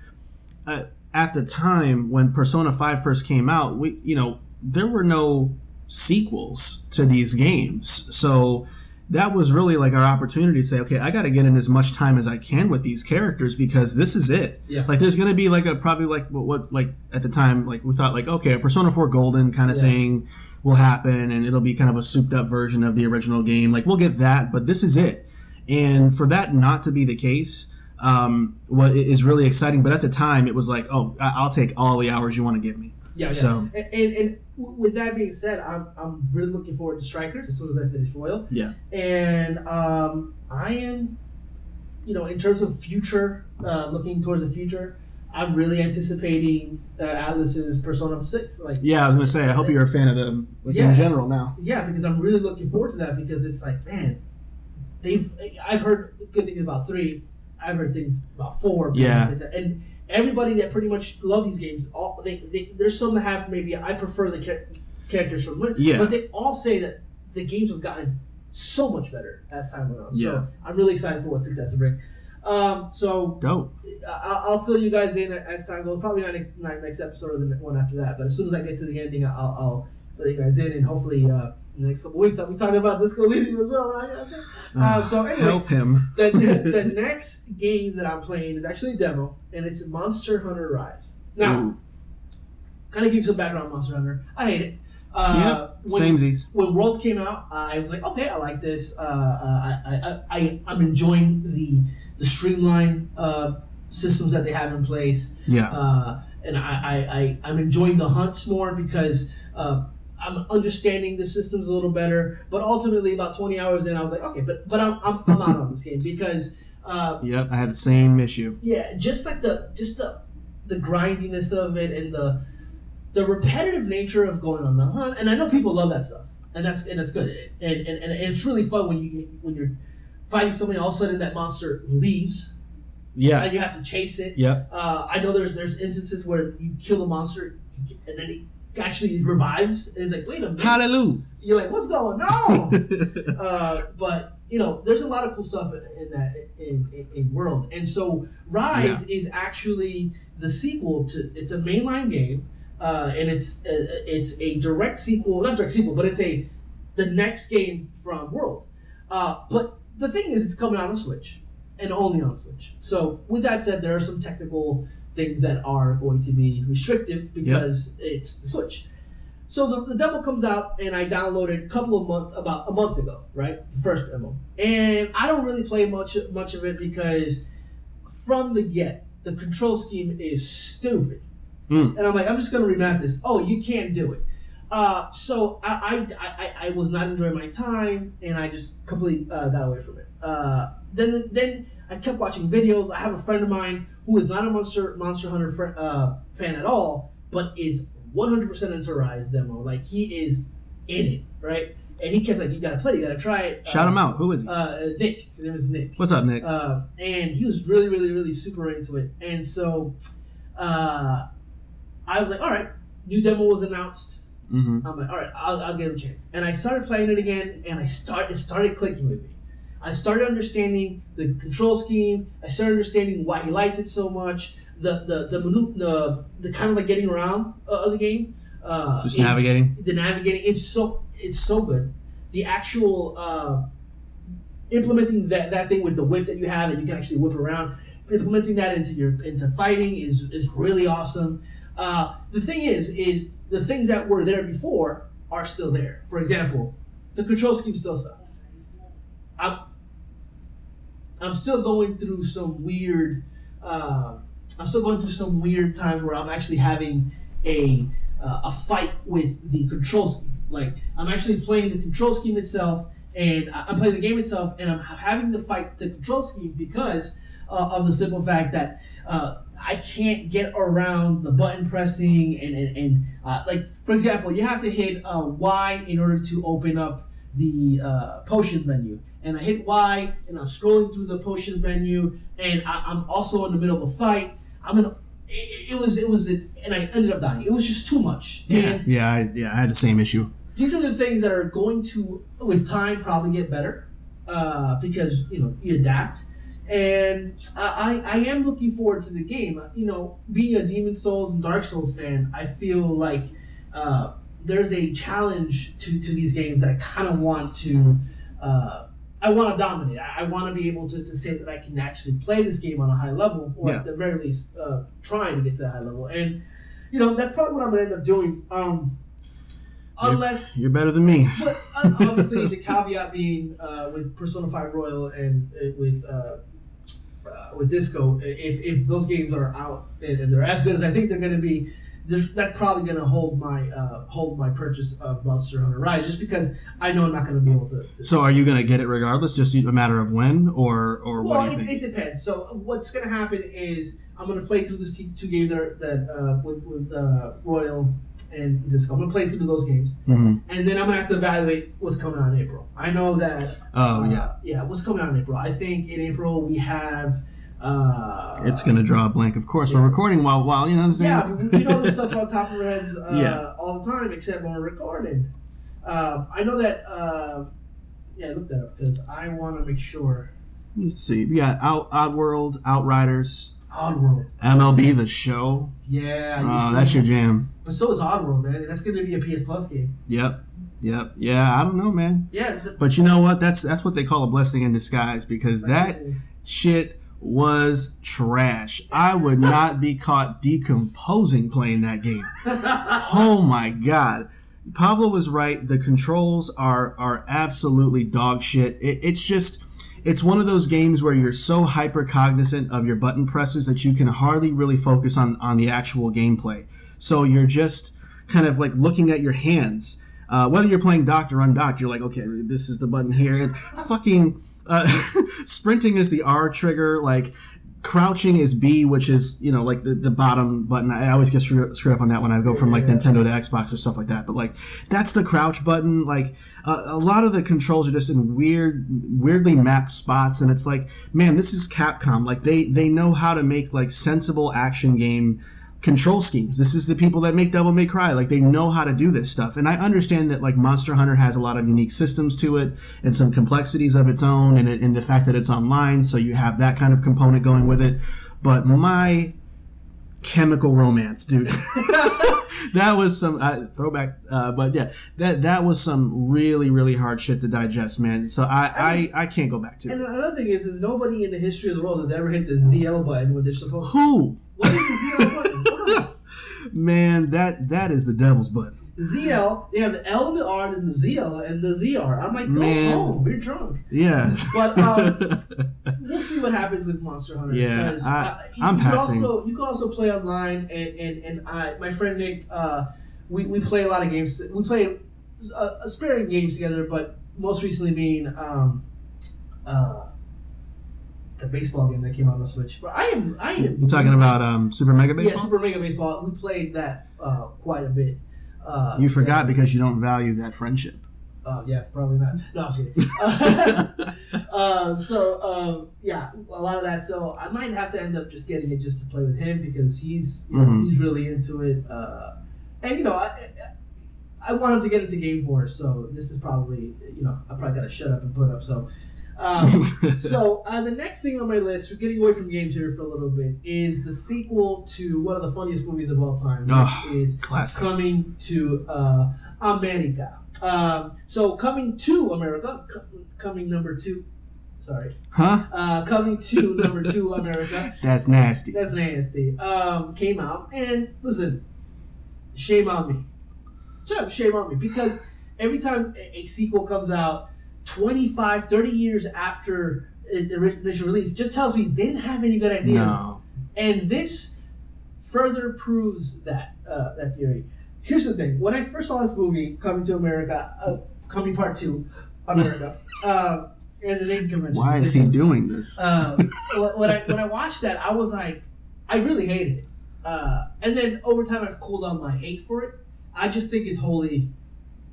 uh, at the time when Persona 5 first came out, we you know there were no sequels to these games, so that was really like our opportunity to say, okay, I got to get in as much time as I can with these characters because this is it. Yeah. Like, there's gonna be like a probably like what, what like at the time like we thought like okay, a Persona 4 Golden kind of Yeah. thing will happen and it'll be kind of a souped up version of the original game. Like we'll get that, but this is it. And for that not to be the case, um, what is really exciting. But at the time, it was like, oh, I- I'll take all the hours you want to give me. Yeah, yeah. So- and, and, and with that being said, I'm, I'm really looking forward to Strikers as soon as I finish Royal. Yeah. And um, I am, you know, in terms of future, uh, looking towards the future, I'm really anticipating uh, Atlus's Persona 6. Like, Yeah, I was gonna say, I hope you're a fan of them like, Yeah. in general now. yeah, because I'm really looking forward to that because it's like, man, they've, I've heard good things about 3. I've heard things about 4. Yeah. And everybody that pretty much love these games, all they, they there's some that have maybe I prefer the char- characters from one, Yeah. but they all say that the games have gotten so much better as time went on. Yeah. So I'm really excited for what success to bring. Um, so Dope. I- I'll fill you guys in as time goes. Probably not not next episode or the one after that. But as soon as I get to the ending, I'll, I'll fill you guys in, and hopefully uh, next couple weeks I'll be talking about Disco Elysium as well. Right? Uh, so anyway, Help him. the, the, next game that I'm playing is actually a demo, and it's Monster Hunter Rise. Now, Ooh. kind of give you some background on Monster Hunter. I hate it. Uh, when, Samesies. when World came out, I was like, okay, I like this. Uh, uh, I, I, I, I'm enjoying the the streamlined uh, systems that they have in place, Yeah. uh, and I, I, I, I'm enjoying the hunts more because uh, I'm understanding the systems a little better. But ultimately, about 20 hours in, I was like, okay, but but I'm, I'm, I'm out on this game because. Uh, Yep. I had the same issue. yeah, just like the just the the grindiness of it and the the repetitive nature of going on the hunt. And I know people love that stuff, and that's and that's good. And and, and it's really fun when you when you're fighting somebody, all of a sudden that monster leaves, Yeah. and you have to chase it. Yeah, Uh, I know there's there's instances where you kill the monster, and then he actually revives. And it's like, wait a minute, Hallelujah. you're like, what's going on? uh, but you know, there's a lot of cool stuff in, that in, in, in world, and so Rise is actually the sequel to. It's a mainline game, uh, and it's uh, it's a direct sequel, not direct sequel, but it's a the next game from World. Uh, but the thing is, it's coming out on Switch and only on Switch. So with that said, there are some technical things that are going to be restrictive because it's the Switch. So the, the demo comes out, and I downloaded a couple of month about a month ago, right? The first demo, and I don't really play much much of it because from the get, the control scheme is stupid. Mm. And I'm like, I'm just gonna remap this. Oh, you can't do it. Uh, so I, I, I, I was not enjoying my time, and I just completely uh, got away from it. Uh, then then I kept watching videos. I have a friend of mine who is not a Monster Monster Hunter fr- uh, fan at all, but is 100% into Rise demo. Like he is in it, right? And he kept like, "You gotta play, you gotta try it." Shout uh, him out. Who is he? Uh, Nick. His name is Nick. What's up, Nick? Uh, and he was really, really, really super into it. And so uh, I was like, all right, new demo was announced. mm-hmm. I'm like, all right, I'll, I'll give it a chance. And I started playing it again, and I start it started clicking with me. I started understanding the control scheme. I started understanding why he likes it so much. The the the the, the kind of like getting around uh, of the game. Uh, Just navigating. the navigating it's so it's so good the actual uh, implementing that, that thing with the whip that you have that you can actually whip around implementing that into your into fighting is is really awesome uh, the thing is is the things that were there before are still there for example the control scheme still sucks i'm i'm still going through some weird uh, i'm still going through some weird times where i'm actually having a uh, a fight with the control scheme. Like I'm actually playing the control scheme itself, and I'm playing the game itself, and I'm having to fight the control scheme because uh, of the simple fact that uh, I can't get around the button pressing and and, and uh, like for example, you have to hit uh, Y in order to open up the uh, potions menu. And I hit Y, and I'm scrolling through the potions menu, and I, I'm also in the middle of a fight. I'm in. It, it was it was and I ended up dying. It was just too much. Yeah, And yeah, I, yeah. I had the same issue. these are the things that are going to, with time, probably get better uh, because you know you adapt. And I, I I am looking forward to the game. You know, being a Demon Souls and Dark Souls fan, I feel like uh, there's a challenge to, to these games that I kind of want to. Uh, I want to dominate. I, I want to be able to, to say that I can actually play this game on a high level, or Yeah. at the very least, uh, trying to get to that high level. And you know, that's probably what I'm gonna end up doing. Um, unless You're better than me. but uh, obviously, the caveat being uh, with Persona Five Royal and uh, with uh, uh, with Disco, if, if those games are out and, and they're as good as I think they're going to be, there's- that's probably going to hold my uh, hold my purchase of Monster Hunter Rise, just because I know I'm not going to be able to. to So, are you gonna get it regardless? Just a matter of when, or or what well, it, it depends. So what's going to happen is I'm going to play through these two- games that, are, that uh, with, with uh, Royal and Disco. I'm going to play through those games, Mhm. and then I'm going to have to evaluate what's coming out in April. I know that Oh Uh, yeah, yeah. What's coming out in April? I think in April we have. Uh, it's gonna draw a blank. Of course, we're recording while while you know what I'm saying. Yeah, we, know this stuff on top of our heads uh, Yeah. all the time, except when we're recording. Um, I know that. Uh, yeah, look that up because I want to make sure. Let's see. We got Out Oddworld, Outriders, Oddworld. MLB The Show. Yeah. Oh, that's your jam. But so is Oddworld, man. That's going to be a PS Plus game. Yep, yep, yeah. I don't know, man. Yeah. The, But you know what? That's that's what they call a blessing in disguise because that shit was trash. I would not be caught decomposing playing that game. Oh my god. Pablo was right. The controls are are absolutely dog shit. It, it's just it's one of those games where you're so hyper cognizant of your button presses that you can hardly really focus on on the actual gameplay. So you're just kind of like looking at your hands. Uh, whether you're playing docked or undocked, you're like, okay, this is the button here. And fucking uh, sprinting is the R trigger. Like crouching is B, which is you know like the, the bottom button. I always get screwed, screwed up on that when I go from like Yeah. Nintendo to Xbox or stuff like that. But like that's the crouch button. Like uh, a lot of the controls are just in weird, weirdly mapped spots, and it's like, man, this is Capcom. Like they they know how to make like sensible action game control schemes. This is the people that make Devil May Cry. Like they know how to do this stuff. And I understand that like Monster Hunter has a lot of unique systems to it and some complexities of its own and, and the fact that it's online, so you have that kind of component going with it. But my chemical romance, dude. that was some uh, throwback, uh, but yeah, that that was some really really hard shit to digest, man. So I I, I can't go back to it. And it. another thing is, is nobody in the history of the world has ever hit the ZL button when they're supposed to. Who What is the ZL button? Man? That that is the devil's button. ZL, they have the L and the R and the ZL and the ZR. I'm like, go Man. home, we're drunk. Yeah. But um, we'll see. what happens with Monster Hunter. Yeah, because, I- uh, you can passing. Also, you can also play online, and and, and I, my friend Nick, uh, we, we play a lot of games. We play a, a sparing games together, but most recently being um, uh, the baseball game that came out on the Switch. But I am I am. You're talking about um, Super Mega Baseball. yeah, Super Mega Baseball. We played that uh, quite a bit. Uh, you forgot because you don't value that friendship. Uh, yeah, probably not. No, I'm kidding. uh, so um, yeah, a lot of that. So I might have to end up just getting it just to play with him because he's you know, Mhm. he's really into it. Uh, and you know, I, I want him to get into games more. So this is probably you know I probably got to shut up and put up. So. Um, so uh, the next thing on my list, we're getting away from games here for a little bit, is the sequel to one of the funniest movies of all time, which Oh, is Classic. coming to uh, America. Um, so coming to America, co- coming number two. Sorry, Huh? uh, coming to number two America. That's nasty. That's nasty. Um, came out and listen, shame on me. Shame- Shame on me because every time a sequel comes out, 25, 30 years after the initial release, just tells me they didn't have any good ideas. No. And this further proves that uh, that theory. Here's the thing: when I first saw this movie, Coming to America, uh, Coming Part Two, America, uh, and the name convention. Why is he doing this? When when I when I watched that, I was like, I really hated it. Uh, and then over time, I've cooled on my hate for it. I just think it's wholly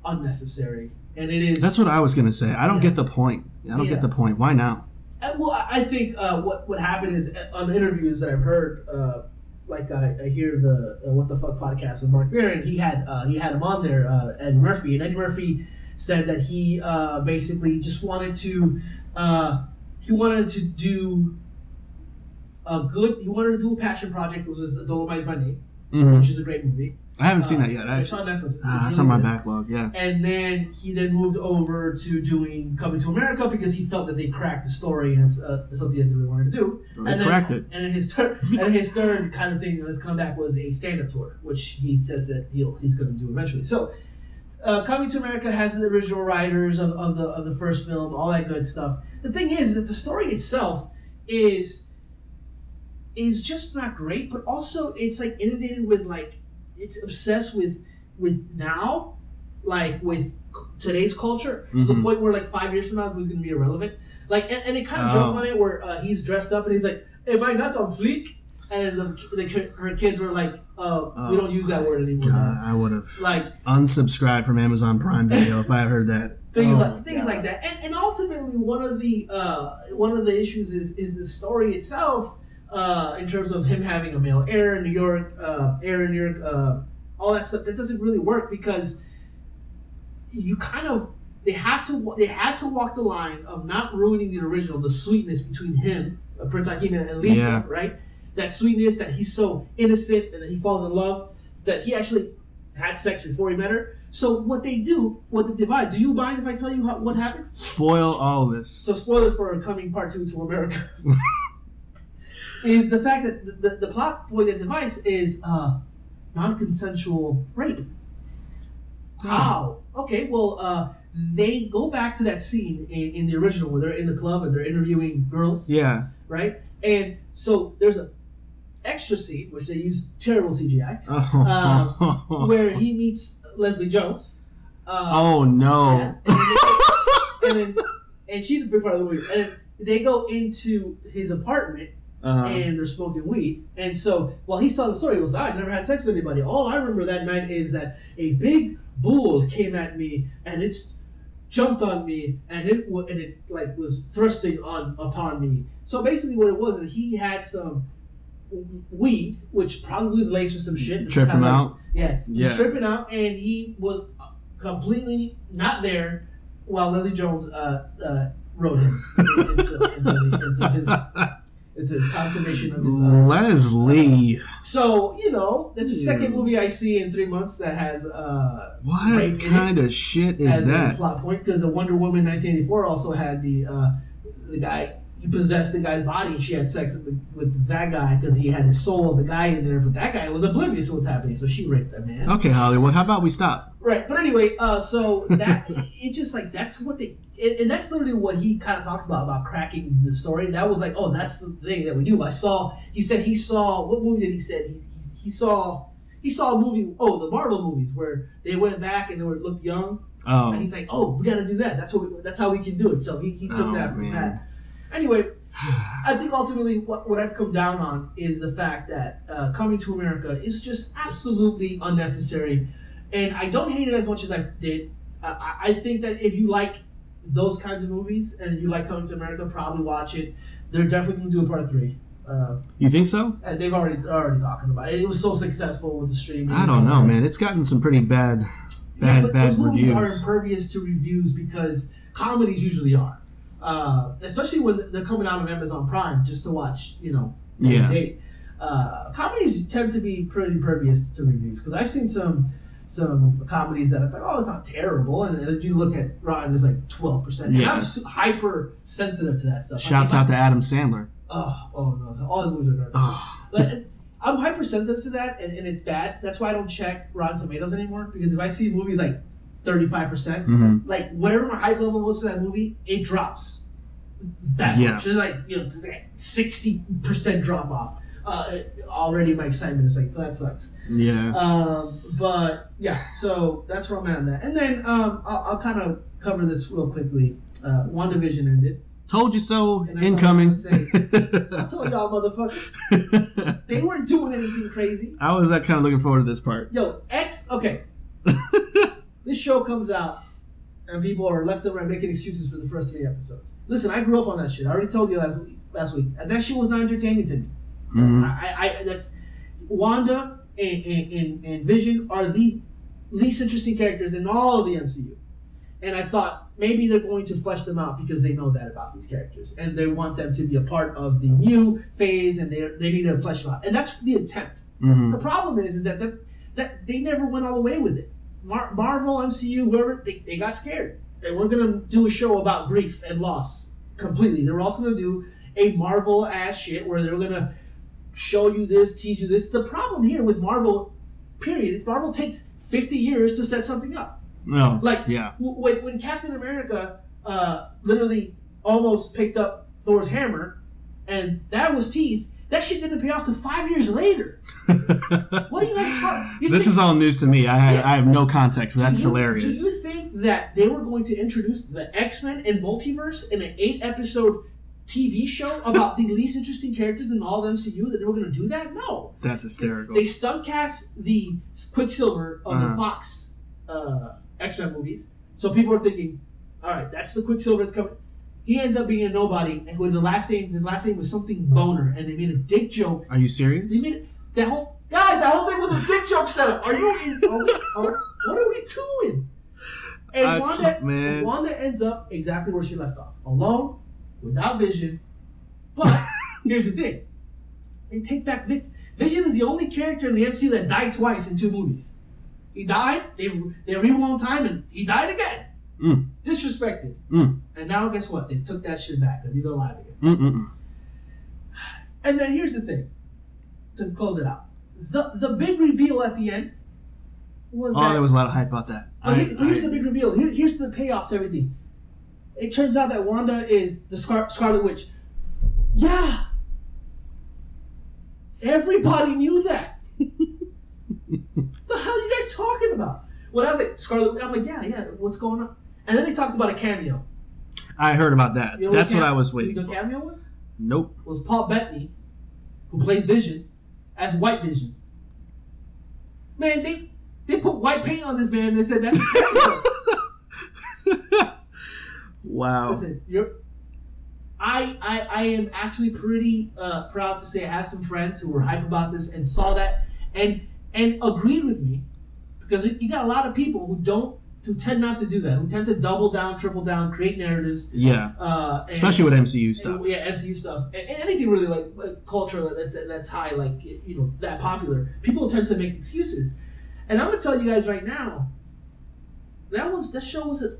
unnecessary, and it is. That's what I was gonna say. I don't Yeah. get the point. I don't Yeah. get the point. Why now? Uh, well, I think uh, what what happened is uh, on interviews that I've heard, uh, like I, I hear the uh, what the fuck podcast with Marc Maron. He had uh, he had him on there, uh, Eddie Murphy, and Eddie Murphy said that he uh, basically just wanted to uh, he wanted to do a good he wanted to do a passion project, which was Dolemite's My Name, Mhm. which is a great movie. I haven't seen Uh, that yet. It's Actually. on Netflix. Ah, It's that's on my backlog. Yeah. And then he then moved over to doing Coming to America because he felt that they cracked the story and it's uh, something that they really wanted to do. Well, they and then, cracked it. And then his third, and his third kind of thing on his comeback was a stand-up tour, which he says that he'll he's going to do eventually. So, uh, Coming to America has the original writers of, of the of the first film, all that good stuff. The thing is that the story itself is is just not great, but also it's like inundated with like it's obsessed with with now, like with today's culture to the Mhm. point where like five years from now, who's going to be irrelevant. Like, and, and they kind of Oh. joke on it where uh, he's dressed up and he's like, "Am I nuts on fleek?" And the, the her kids were like, "Uh, we Oh don't use that word anymore." God. I would have Like unsubscribed from Amazon Prime Video if I had heard that. things Oh, like things God. like that, and, and ultimately one of the uh, one of the issues is is the story itself. Uh, in terms of him having a male heir in New York, uh, heir in New York, uh, all that stuff, that doesn't really work because you kind of they have to they had to walk the line of not ruining the original, the sweetness between him, uh, Prince Akeem, and Lisa, Yeah. right? That sweetness that he's so innocent and that he falls in love, that he actually had sex before he met her. So what they do, what they devise. Do you mind if I tell you how, what happened? Spoil all this. So spoiler for coming part two to America is the fact that the, the, the plot point and device is uh, non-consensual rape. How? Okay, well, uh, they go back to that scene in, in the original where they're in the club and they're interviewing girls, Yeah. right? And so there's a extra scene which they use terrible CGI Oh, where he meets Leslie Jones. Uh, oh no. yeah. And, then, and then and she's a big part of the movie. And they go into his apartment Uh, and they're smoking weed. And so while he's telling the story, he goes, "I never had sex with anybody. All I remember that night is that a big bull came at me and it's jumped on me and it and it like was thrusting on upon me. So basically, what it was is he had some weed, which probably was laced with some shit. Tripped him like- out. yeah, he was Yeah. tripping out, and he was completely not there while Leslie Jones uh, uh, rode him into, into, into his into the consummation of his. Uh, Leslie. so you know, that's the second movie I see in three months that has uh, What Rape in it kind of shit as is a that? plot point because the Wonder Woman 1984 also had the uh, the guy he possessed the guy's body and she had sex with, the, with that guy because he had the soul of the guy in there, but that guy was oblivious to what's happening, so she raped that man. Okay, Hollywood. How about we stop? Right, but anyway, uh, so that it just like that's what they and, and that's literally what he kind of talks about about cracking the story. That was like, oh, that's the thing that we do. I saw. He said he saw what movie did he said he, he, he saw he saw a movie. Oh, the Marvel movies where they went back and they were looked young. Oh, And he's like, oh, we got to do that. That's what we, that's how we can do it. So he, he took Oh, that from man. that. Anyway, I think ultimately what, what I've come down on is the fact that uh, coming to America is just absolutely unnecessary, and I don't hate it as much as I did. I, I- I think that if you like those kinds of movies and you like coming to America, probably watch it. They're definitely going to do a part three. Uh, you think so? and they've already they're already talking about it. It was so successful with the streaming. I don't know, man. It's gotten some pretty bad, Yeah, bad, but bad those movies are impervious to reviews because comedies usually are, uh, especially when they're coming out on Amazon Prime just to watch. You know, Yeah. day. Uh, comedies tend to be pretty impervious to reviews because I've seen some some comedies that are like, oh, it's not terrible, and then you look at Rotten, it's like twelve percent. And I'm hyper sensitive to that stuff. Shouts Like, out to Adam Sandler. Oh, oh no, all the movies are garbage. Oh, But I'm hypersensitive to that, and, and it's bad. That's why I don't check Rotten Tomatoes anymore because if I see movies like 35 percent, mhm. like whatever my hype level was for that movie, it drops that Yeah. much. It's like you know, like 60 percent drop off. Uh, already my excitement is like so that sucks. yeah. Um, but yeah, so that's where I'm at on that. And then um, I'll, I'll kind of cover this real quickly. Uh, WandaVision ended. Told you so. Incoming. I told y'all motherfuckers, they weren't doing anything crazy. I was uh, kind of looking forward to this part. Yo, X. Okay, this show comes out, and people are left and right making excuses for the first three episodes. Listen, I grew up on that shit. I already told you last week. Last week, that shit was not entertaining to me. Mhm. I, I, I that's Wanda and, and, and, and Vision are the least interesting characters in all of the MCU, and I thought maybe they're going to flesh them out because they know that about these characters, and they want them to be a part of the new phase, and they they need to flesh them out, and that's the attempt. Mhm. The problem is, is that the, that they never went all the way with it. Mar- Marvel, MCU, whoever they, they got scared. They weren't gonna do a show about grief and loss completely. They were also gonna do a Marvel ass shit where they were gonna show you this, tease you this. The problem here with Marvel, period, is Marvel takes fifty years to set something up. No. Like Yeah. w- when, when Captain America uh, literally almost picked up Thor's hammer, and that was teased. That shit didn't pay off till five years later. What are you guys talking? this is all news to me. I, I have no context, but that's you, hilarious. Do you think that they were going to introduce the X Men and multiverse in an eight episode TV show about the least interesting characters in all of MCU? That they were going to do that? No. That's hysterical. They stunt cast the Quicksilver of Uh-huh. the Fox uh, X Men movies, so people are thinking, "All right, that's the Quicksilver that's coming." He ends up being a nobody, and with the last name, his last name was something boner, and they made a dick joke. Are you serious? They made that whole guys. That whole thing was a dick joke setup. Are you? In, are what are we doing? And Uh, Wanda, man. Wanda ends up exactly where she left off, alone, without Vision. But here's the thing: they take back Vic. Vision is the only character in the MCU that died twice in two movies. He died. They they rewound time, and he died again. Mm. Disrespected. Mm. And now guess what? They took that shit back because he's alive again. Mm-mm-mm. And then here's the thing, to close it out, the the big reveal at the end was Oh, that. there was a lot of hype about that. but, I- here- but here's I- the big reveal. Here, here's the payoff to everything. It turns out that Wanda is the Scar- Scarlet Witch. Yeah. Everybody knew that. the hell are you guys talking about? When I was like Scarlet, I'm like, yeah, yeah. What's going on? And then they talked about a cameo. I heard about that. You know That's what cam- I was you waiting. know The for. cameo was Nope. It was Paul Bettany, who plays Vision, as White Vision. Man, they they put white paint on this man. and They said that's a cameo. Wow. Listen, you're. I, I I am actually pretty uh, proud to say I have some friends who were hype about this and saw that and and agreed with me because you got a lot of people who don't who tend not to do that who tend to double down, triple down, create narratives, Yeah. uh, and, Especially with MCU and, stuff. yeah, MCU stuff, and, and anything really like, like culture that, that, that's high, like you know that popular. People tend to make excuses, and I'm gonna tell you guys right now. That was that show was a,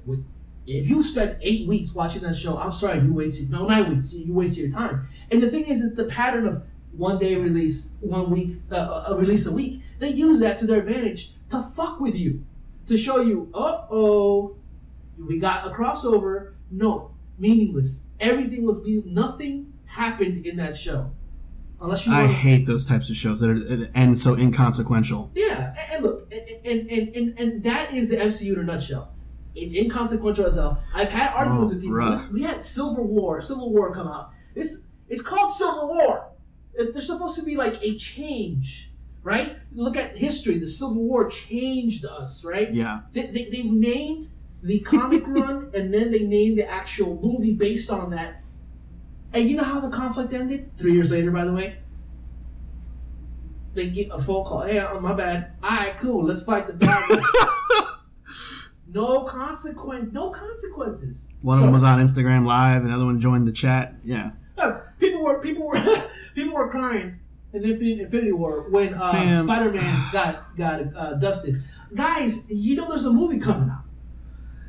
If you spent eight weeks watching that show, I'm sorry, you wasted no nine weeks. You wasted your time. And the thing is, is the pattern of one day release, one week, uh, a release a week. They use that to their advantage to fuck with you, to show you, uh oh, we got a crossover. No, meaningless. Everything was meaning. Nothing happened in that show, unless you. I hate those types of shows that are and so inconsequential. Yeah, and, and look, and, and, and, and, that is the MCU in a nutshell. It's inconsequential as hell. I've had arguments Oh, with people. bruh. We had Civil War, Civil War come out. It's it's called Civil War. It's, there's supposed to be like a change, right? Look at history. The Civil War changed us, right? Yeah. They, they, they named the comic run and then they named the actual movie based on that. And you know how the conflict ended? Three years later, by the way. They get a phone call. Hey, oh, my bad. All right, cool. Let's fight the guy. no consequence. No consequences. One of them was on Instagram Live, another one joined the chat. Yeah. Uh, people were people were people were crying in Infinity, Infinity War when uh, Spider Man got got uh, dusted. Guys, you know there's a movie coming out.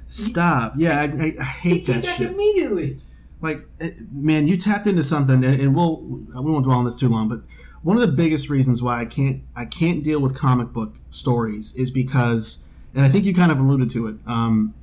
Stop. Yeah, I, I, I hate that back shit. immediately. Like, eh, man, you tapped into something, and, and we'll we won't dwell on this too long. But one of the biggest reasons why I can't I can't deal with comic book stories is because, and I think you kind of alluded to it. Um,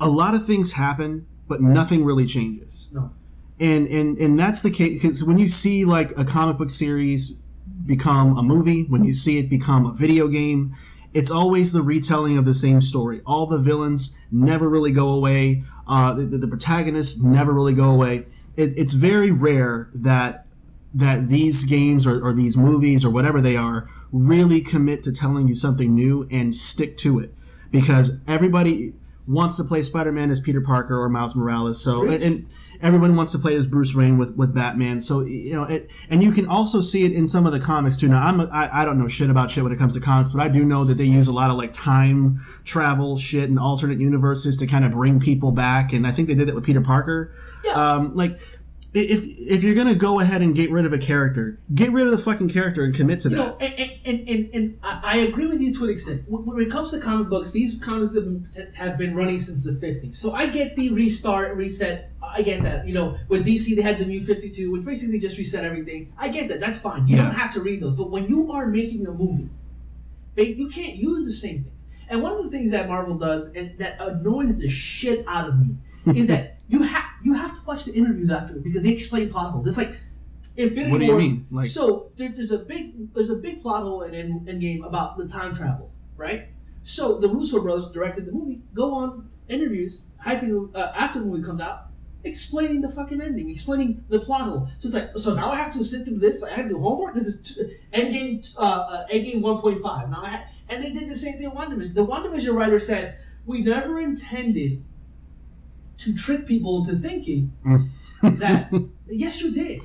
a lot of things happen, but nothing really changes. No. And and and that's the case because when you see like a comic book series become a movie when you see it become a video game it's always the retelling of the same story. All the villains never really go away. Uh, the, the protagonists never really go away. It, it's very rare that that these games or, or these movies or whatever they are really commit to telling you something new and stick to it. Because everybody wants to play Spider-Man as Peter Parker or Miles Morales. So and, and everyone wants to play as Bruce Wayne with, with Batman so you know it, and you can also see it in some of the comics too now I'm a, I, I don't know shit about shit when it comes to comics but I do know that they use a lot of like time travel shit and alternate universes to kind of bring people back and I think they did it with Peter Parker Yeah. um, like if if you're gonna go ahead and get rid of a character, get rid of the fucking character and commit to You that. know, and, and, and, and, I agree with you to an extent. When, when it comes to comic books, these comics have been, have been running since the 50s. So I get the restart, reset. I get that. You know, with DC, they had the new 52, which basically just reset everything. I get that. That's fine. You Yeah. don't have to read those. But when you are making a movie, you can't use the same things. And one of the things that Marvel does, and that annoys the shit out of me, is that you have you have to watch the interviews after because they explain plot holes. It's like Infinity What do you War. mean? Like- so there, there's a big there's a big plot hole in End Endgame about the time travel, right? So the Russo brothers directed the movie. Go on interviews, hyping uh, after the movie comes out, explaining the fucking ending, explaining the plot hole. So it's like, so now I have to sit through this. I have to do homework. This is t- Endgame, uh, uh, Endgame 1.5. Now I ha- and they did the same thing in WandaVision. The WandaVision writer said, "We never intended to trick people into thinking that." yes, you did.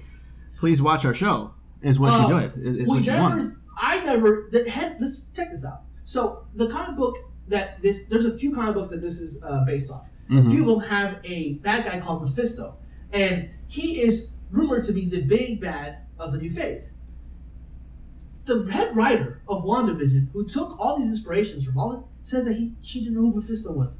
Please watch our show. Is what Uh, you do it. Is, is what you never, want. I never. The head. Let's check this out. So the comic book that this there's a few comic books that this is uh, based off. A Mhm. few of them have a bad guy called Mephisto, and he is rumored to be the big bad of the new phase. The head writer of WandaVision, who took all these inspirations from all, it, says that he she didn't know who Mephisto was.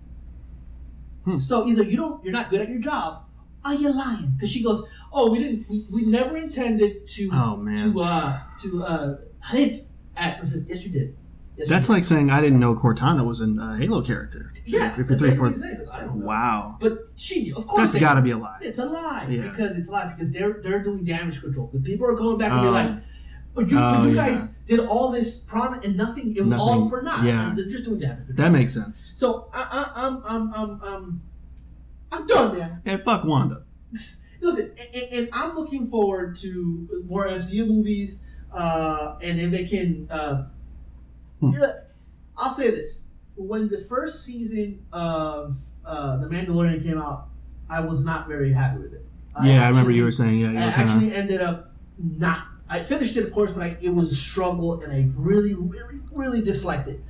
Hmm. So either you don't, you're not good at your job, or you're lying. Because she goes, "Oh, we didn't, we, we never intended to Oh to uh to uh hint at Mephisto. Yes, you did. Yes, that's like saying I didn't know Cortana was a uh, Halo character. yeah. If you're three, four, the. I don't know. wow, But she. Of course, that's got to be a lie. It's a lie Yeah. because it's a lie because they're they're doing damage control. The people are going back and be like, "Oh, you, Oh, you yeah. guys did all this prom and nothing. It was all for naught. Yeah. And they're just doing damage. Control. That makes sense. So I, I, I'm I'm I'm I'm I'm done, man. And fuck Wanda. Listen, and, and- and I'm looking forward to more MCU movies, uh, and if they can, uh, Hmm. yeah, I'll say this: when the first season of uh, The Mandalorian came out, I was not very happy with it. yeah, I remember you were saying yeah. You I kinda, actually ended up not. I finished it, of course, but I, it was a struggle, and I really, really, really disliked it.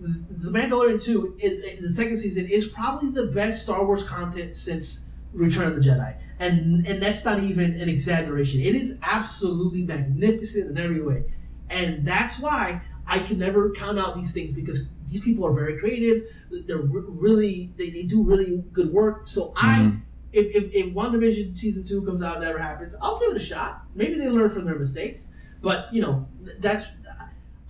The Mandalorian 2, it, the second season, is probably the best Star Wars content since Return of the Jedi. And, and that's not even an exaggeration. It is absolutely magnificent in every way. And that's why I can never count out these things because these people are very creative. They're really they, they do really good work. So I Mhm. if, if if WandaVision season two comes out, never happens, I'll give it a shot. Maybe they learn from their mistakes. But you know, that's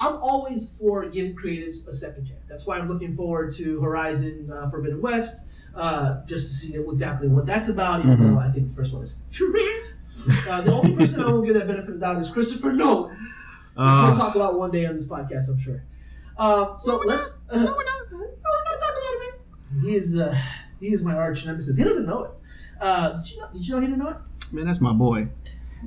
I'm always for giving creatives a second chance. That's why I'm looking forward to Horizon uh, Forbidden West, uh, just to see exactly what that's about. Even Mhm. though I think the first one is. Uh, the only person I will give that benefit of the doubt is Christopher Nolan, Uh, we'll talk about one day on this podcast, I'm sure. Uh, so let's. Uh, no, we're not. No, we gotta talk about it, man. He is uh, he is my arch nemesis. He doesn't know it. Uh, did you know? Did you know he didn't know it? man, that's my boy.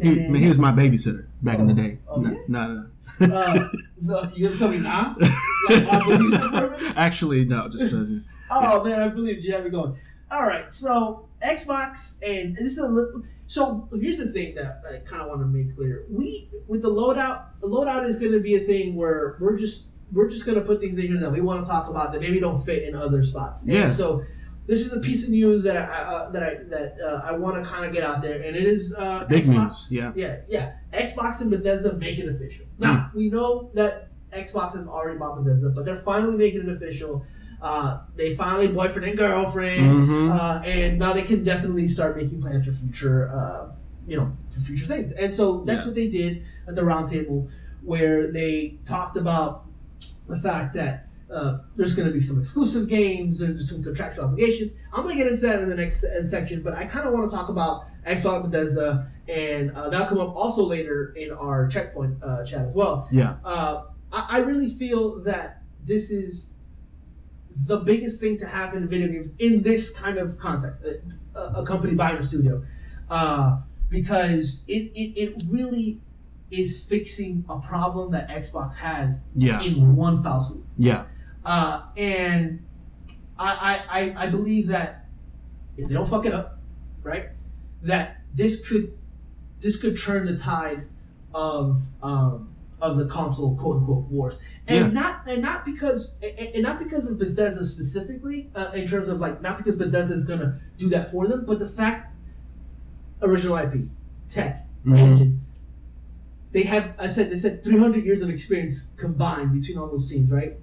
He, And- man, he was my babysitter back in the day. Oh, no, yeah? no, no, no. Uh, no, you gonna tell me now? Like, I believe you for a minute? Actually, no. Just to, Oh man, I believe you have it going. All right, so Xbox and this is a li- so here's the thing that I kind of want to make clear. We with the loadout, the loadout is going to be a thing where we're just we're just going to put things in here that we want to talk about that maybe don't fit in other spots. And Yeah. So this is a piece of news that I uh, that I that uh, I want to kind of get out there, and it is uh, big Xbox. news. Yeah. Yeah, yeah. Xbox and Bethesda make it official. Now we know that Xbox has already bought Bethesda, but they're finally making it official. Uh, they finally boyfriend and girlfriend, Mhm. uh, and now they can definitely start making plans for future, uh, you know, for future things. And so that's Yeah. what they did at the roundtable, where they talked about the fact that uh, there's going to be some exclusive games, there's some contractual obligations. I'm going to get into that in the next uh, section, but I kind of want to talk about Xbox Bethesda, and uh, that'll come up also later in our checkpoint uh, chat as well. Yeah. Uh, I, I really feel that this is the biggest thing to happen in video games in this kind of context, a, a- a company buying a studio, uh, because it, it, it really is fixing a problem that Xbox has Yeah. in one foul swoop. Yeah. Uh, and I, I, I, I believe that if they don't fuck it up, right, that this could this could turn the tide of um, of the console quote unquote wars, and not and not because and not because of Bethesda specifically uh, in terms of like not because Bethesda is gonna do that for them, but the fact original IP, tech, Mhm. engine. They have, I said, they said 300 years of experience combined between all those teams, right?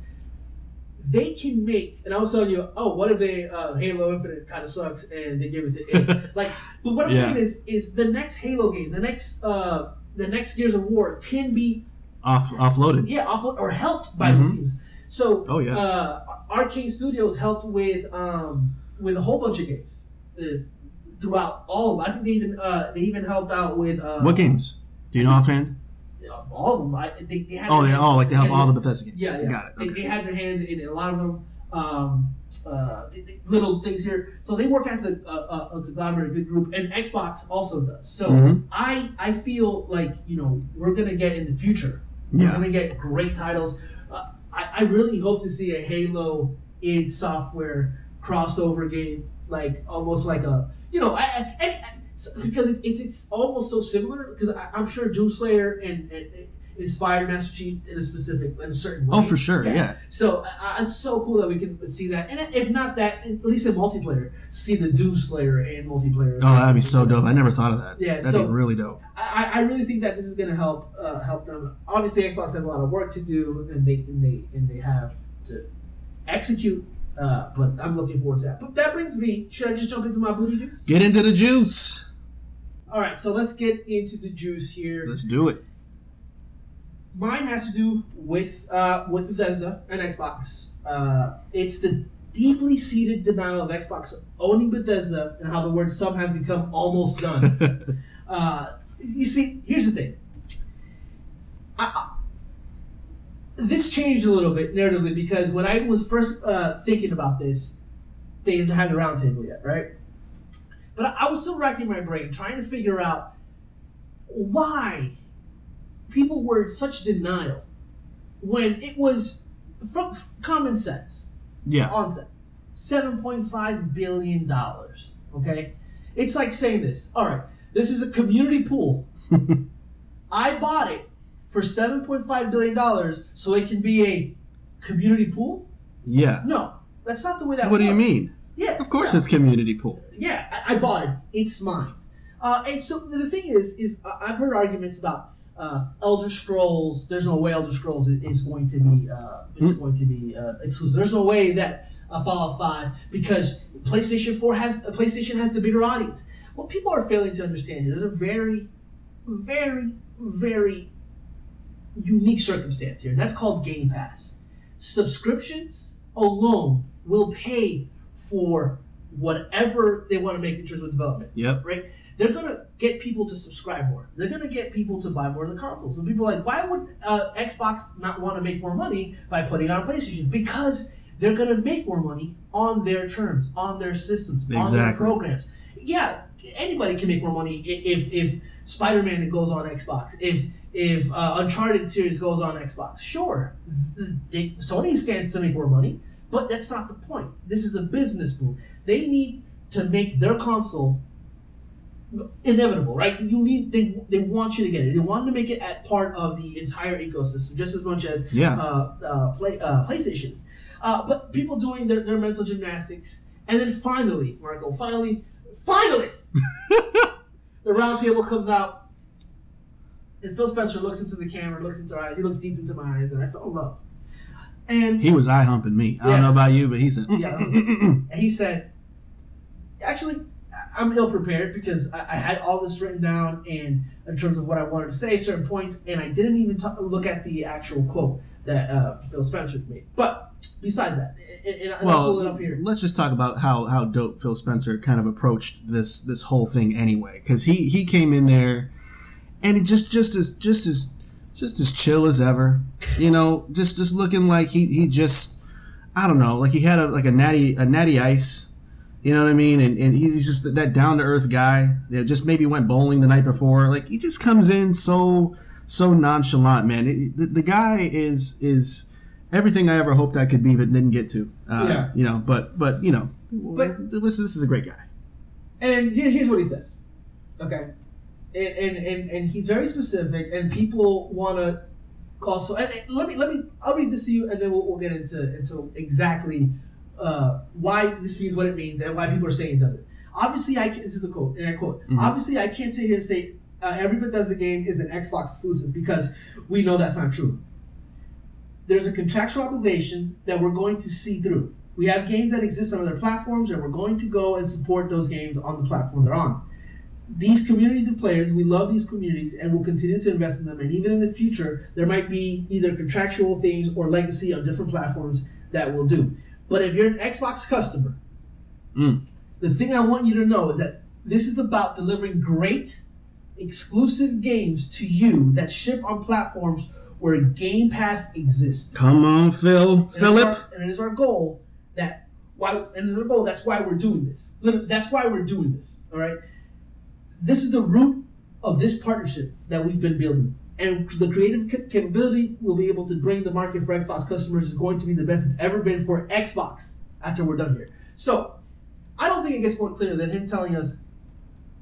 They can make, and I was telling you, oh, what if they uh, Halo Infinite kind of sucks and they give it to like, but what I'm Yeah. saying is, is the next Halo game, the next, uh, the next Gears of War can be, Off offloaded. yeah, off or helped by these Mhm. teams. So, Oh yeah. uh, Arkane Studios helped with um, with a whole bunch of games uh, throughout all. of them. I think they even uh, they even helped out with uh, what games? Do you know offhand? uh, all of them. I, they, they had Oh, they hand- oh like they help all the Bethesda games. yeah, yeah. Got it. They, Okay. they had their hands in a lot of them. Um, uh, they- they- little things here, so they work as a, a, a a conglomerate, good group, and Xbox also does. So Mhm. I I feel like you know we're gonna get in the future. We're gonna get great titles. Uh, I I really hope to see a Halo id Software crossover game, like almost like a you know I, I, and- because it's, it's it's almost so similar because I, I'm sure Doomslayer and, and, and inspired Master Chief in a specific in a certain way. Oh, for sure. Yeah. So uh, it's so cool that we can see that, and if not that, at least in multiplayer, see the Doom Slayer in multiplayer. Oh, that'd be so dope. I never thought of that. Yeah, That'd so- be really dope. I, I really think that this is going to help uh, help them. Obviously, Xbox has a lot of work to do, and they and they and they have to execute. Uh, but I'm looking forward to that. But that brings me. Should I just jump into my booty juice? Get into the juice. All right, so let's get into the juice here. Let's do it. Mine has to do with uh, with Bethesda and Xbox. Uh, it's the deeply seated denial of Xbox owning Bethesda and how the word "sub" has become almost done. Uh, you see, here's the thing. I, I, this changed a little bit narratively because when I was first uh, thinking about this, they didn't have the roundtable yet, right? But I, I was still racking my brain trying to figure out why people were in such denial when it was from common sense yeah. onset. $7.5 billion. Okay? It's like saying this. All right, this is a community pool. I bought it for $7.5 billion so it can be a community pool? Yeah. No, that's not the way that What do you mean? Yeah. Of course, no. it's community pool. Yeah, I, I bought it. It's mine. Uh, and so the thing is, is I- I've heard arguments about uh, Elder Scrolls. There's no way Elder Scrolls is, going to be uh, it's going to be uh, exclusive. There's no way that uh, Fallout Five because PlayStation Four has uh, PlayStation has the bigger audience. What people are failing to understand is there's a very, very, very unique circumstance here. That's called Game Pass. Subscriptions alone will pay for whatever they want to make in terms of development Yep. right? They're gonna get people to subscribe more. They're gonna get people to buy more of the consoles. And people are like, why would uh, Xbox not want to make more money by putting a PlayStation? Because they're gonna make more money on their terms, on their systems, on their programs. Yeah, anybody can make more money if if Spider-Man goes on Xbox, if if uh, Uncharted series goes on Xbox. Sure, they, Sony stands to make more money, but that's not the point. This is a business move. They need to make their console inevitable, right? You need they they want you to get it. They want to make it at part of the entire ecosystem, just as much as Yeah. uh, uh, play uh, PlayStations. Uh, but people doing their, their mental gymnastics, and then finally, Marco, finally, finally, the round table comes out, and Phil Spencer looks into the camera, looks into our eyes. He looks deep into my eyes, and I fell in love. And He was eye humping me. I Yeah. don't know about you, but he said, Yeah. and he said, actually, I'm ill prepared because I, I had all this written down and in terms of what I wanted to say, certain points, and I didn't even ta- look at the actual quote that uh, Phil Spencer made. But besides that, and, and well, pull it up here. let's just talk about how how dope Phil Spencer kind of approached this this whole thing anyway, because he he came in there, and it just just as just as just as chill as ever, you know, just just looking like he he just I don't know, like he had a like a natty a natty ice. You know what I mean? And, and he's just that down to earth guy that just maybe went bowling the night before. Like he just comes in so so nonchalant, man. It, the, the guy is is everything I ever hoped I could be, but didn't get to. Uh, Yeah. You know, but but you know, But- this, this is a great guy. And here, here's what he says. Okay. And, and, and, and he's very specific, and people want to also. And, and let me let me. I'll read this to you, and then we'll, we'll get into into exactly uh, why this means what it means and why people are saying it doesn't. Obviously, I can, this is a quote, and I quote. Mhm. Obviously, I can't sit here and say uh, every Bethesda game is an Xbox exclusive because we know that's not true. There's a contractual obligation that we're going to see through. We have games that exist on other platforms, and we're going to go and support those games on the platform they're on. These communities of players, we love these communities, and we'll continue to invest in them. And even in the future, there might be either contractual things or legacy on different platforms that we'll do. But if you're an Xbox customer, Mm. the thing I want you to know is that this is about delivering great, exclusive games to you that ship on platforms where Game Pass exists. Come on, Phil, And it Philip. our- and it is our goal that why and it is our goal. That's why we're doing this. That's why we're doing this. All right. This is the root of this partnership that we've been building, and the creative capability we'll be able to bring the market for Xbox customers is going to be the best it's ever been for Xbox. After we're done here, so I don't think it gets more clear than him telling us.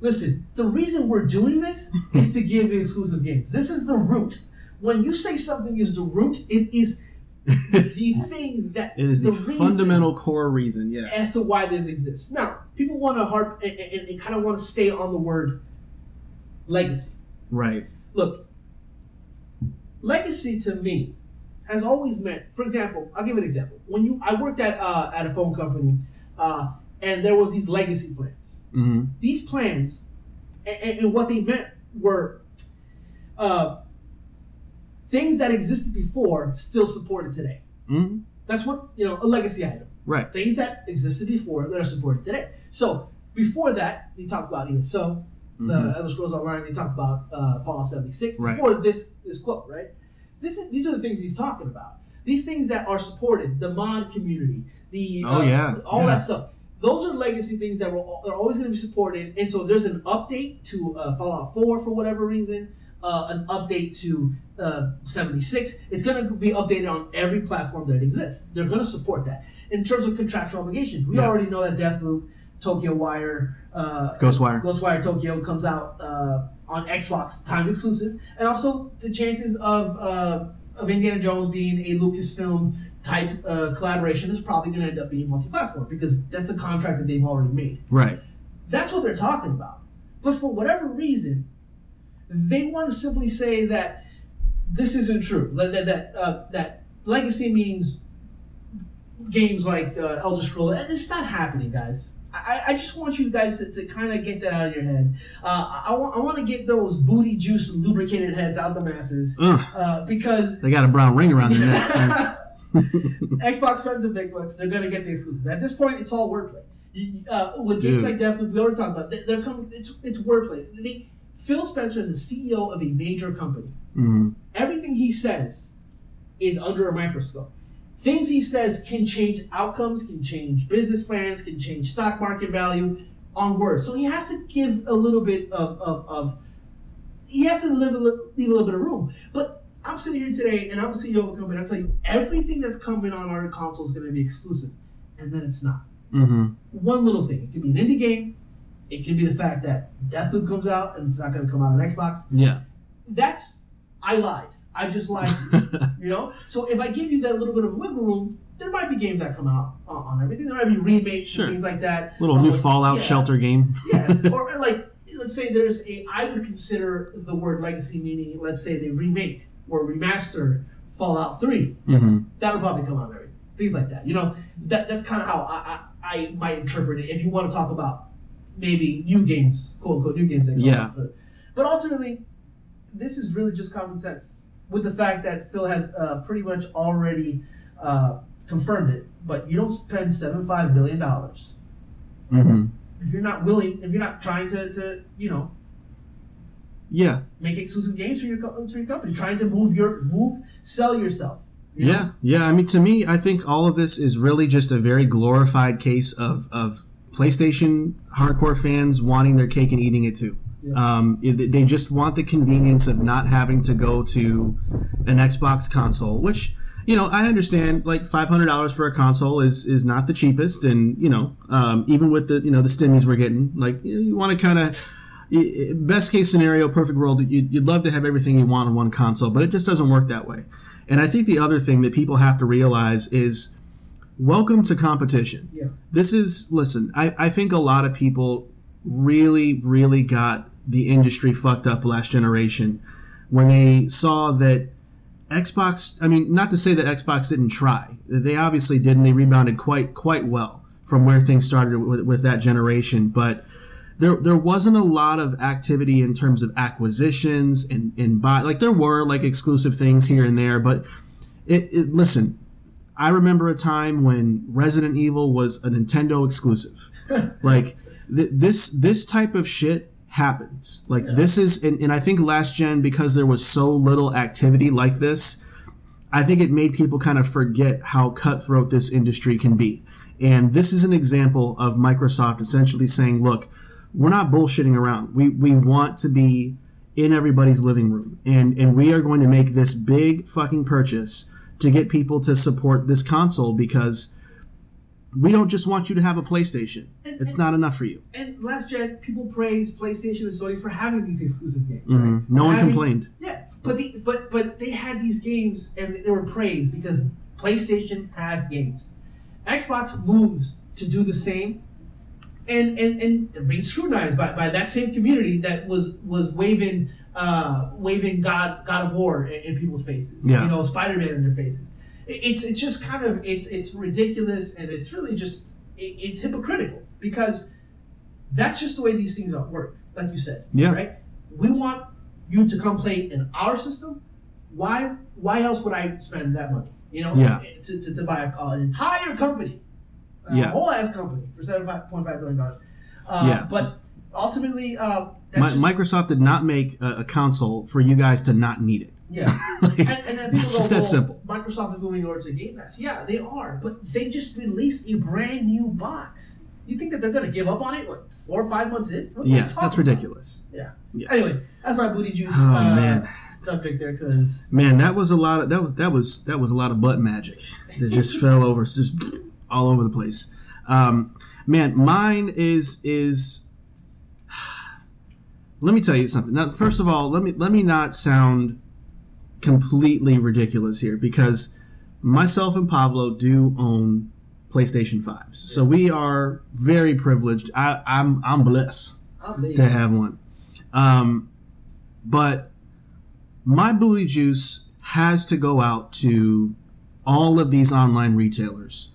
Listen, the reason we're doing this is to give you exclusive games. This is the root. When you say something is the root, it is the thing that It is the, reason fundamental core reason. Yeah. as to why this exists. Now, people want to harp and, and, and kind of want to stay on the word legacy. Right. Look, legacy to me has always meant. For example, I'll give an example. When you, I worked at uh, at a phone company, uh, and there was these legacy plans. hmm These plans, and, and, what they meant were uh, things that existed before still supported today. hmm That's what you know, a legacy item. Right. things that existed before that are supported today. So before that, they talked about ESO, Mhm. the Elder Scrolls Online. They talked about uh, Fallout 76. Right. Before this this quote, right? This is, these are the things he's talking about. These things that are supported, the mod community, the Oh, uh, yeah. all Yeah. that stuff. Those are legacy things that were they're always going to be supported. And so there's an update to uh, Fallout 4 for whatever reason, uh, an update to uh, 76. It's going to be updated on every platform that exists. They're going to support that. In terms of contractual obligations, we Yeah. already know that Deathloop, Tokyo Wire, uh, Ghostwire. Ghostwire Tokyo comes out uh, on Xbox, time exclusive, and also the chances of uh, of Indiana Jones being a Lucasfilm type uh, collaboration is probably going to end up being multi-platform because that's a contract that they've already made. Right. That's what they're talking about. But for whatever reason, they want to simply say that this isn't true. That that that, uh, that legacy means games like uh, Elder Scrolls. It's not happening, guys. I, I just want you guys to, to kind of get that out of your head. Uh, I, I want I want to get those booty juice lubricated heads out the masses Ugh, uh, because they got a brown ring around their neck. so- Xbox spent the big bucks. They're gonna get the exclusive. At this point, it's all wordplay. You- Uh, with Dude. games like Deathloop, we already talked about. They, they're coming. It's it's wordplay. They, Phil Spencer is the CEO of a major company. Mhm. Everything he says is under a microscope. Things he says can change outcomes, can change business plans, can change stock market value on words. So he has to give a little bit of, of, of he has to live a little, leave a little bit of room. But I'm sitting here today and I'm a CEO of a company. I tell you, everything that's coming on our console is going to be exclusive, and then it's not. Mhm. One little thing. It could be an indie game. It could be the fact that Deathloop comes out and it's not going to come out on Xbox. Yeah. That's I lied. I just like, you, know. So if I give you that little bit of wiggle room, there might be games that come out on, on everything. There might be remakes Sure. and things like that. Little Uh, new Fallout yeah. shelter game. yeah, or, or like let's say there's a I would consider the word legacy meaning let's say they remake or remaster Fallout Three. hmm That would probably come out on everything. Things like that. You know, that that's kind of how I, I I might interpret it. If you want to talk about maybe new games, quote unquote new games that come Yeah. out. But, but ultimately, this is really just common sense with the fact that Phil has uh, pretty much already uh, confirmed it. But you don't spend seven five billion dollars hmm if you're not willing, if you're not trying to, to you know, Yeah. make exclusive games for your, for your company, trying to move your move, sell yourself. you know? Yeah, yeah. I mean, to me, I think all of this is really just a very glorified case of of PlayStation hardcore fans wanting their cake and eating it too. Um, they just want the convenience of not having to go to an Xbox console, which you know I understand. Like five hundred dollars for a console is is not the cheapest, and you know um, even with the you know the stimmies we're getting, like you, you want to kind of best case scenario, perfect world, you'd, you'd love to have everything you want on one console, but it just doesn't work that way. And I think the other thing that people have to realize is welcome to competition. Yeah. This is, listen, I, I think a lot of people really, really got the industry fucked up last generation when they saw that Xbox, I mean, not to say that Xbox didn't try. They obviously did, and they rebounded quite, quite well from where things started with, with that generation. But there there wasn't a lot of activity in terms of acquisitions and and buy like there were like exclusive things here and there but it, it listen I remember a time when Resident Evil was a Nintendo exclusive like th- this this type of shit happens. Like this is and, and I think last gen because there was so little activity like this I think it made people kind of forget how cutthroat this industry can be. And this is an example of Microsoft essentially saying look we're not bullshitting around. We we want to be in everybody's living room, and and we are going to make this big fucking purchase to get people to support this console because we don't just want you to have a PlayStation. And- It's and- not enough for you. And last gen, people praise PlayStation and Sony for having these exclusive games. Mhm. Right? No one Having- complained. Yeah, but the, but but they had these games and they were praised because PlayStation has games. Xbox moves to do the same, and and and they're being scrutinized by, by that same community that was was waving uh waving God God of War in, in people's faces. Yeah. You know, Spider Man in their faces. It- It's it's just kind of it's it's ridiculous and it's really just it, it's hypocritical because that's just the way these things work. Like you said, Yeah. right? We want you to come play in our system. Why why else would I spend that money? You know, Yeah. to, to, to buy a, an entire company, a Yeah. whole ass company for seven point five billion dollars. Uh, Yeah. But ultimately, uh, Mi- just, Microsoft did not make a, a console for you guys to not need it. Yeah. Like, And, and then people it's go, just that well, simple. Microsoft is moving over to Game Pass. Yeah, they are, but they just released a brand new box. You think that they're gonna give up on it? What four or five months in? What Yeah, that's ridiculous. Anyway, that's my booty juice Oh, uh, man. subject there, because Man, that was a lot of that was that was that was a lot of butt magic that just fell over, just all over the place. Um, man, mine is is. Let me tell you something. Now, first of all, let me let me not sound completely ridiculous here because myself and Pablo do own PlayStation fives, so we are very privileged. I, I'm I'm blessed to have one. Um, but my booty juice has to go out to all of these online retailers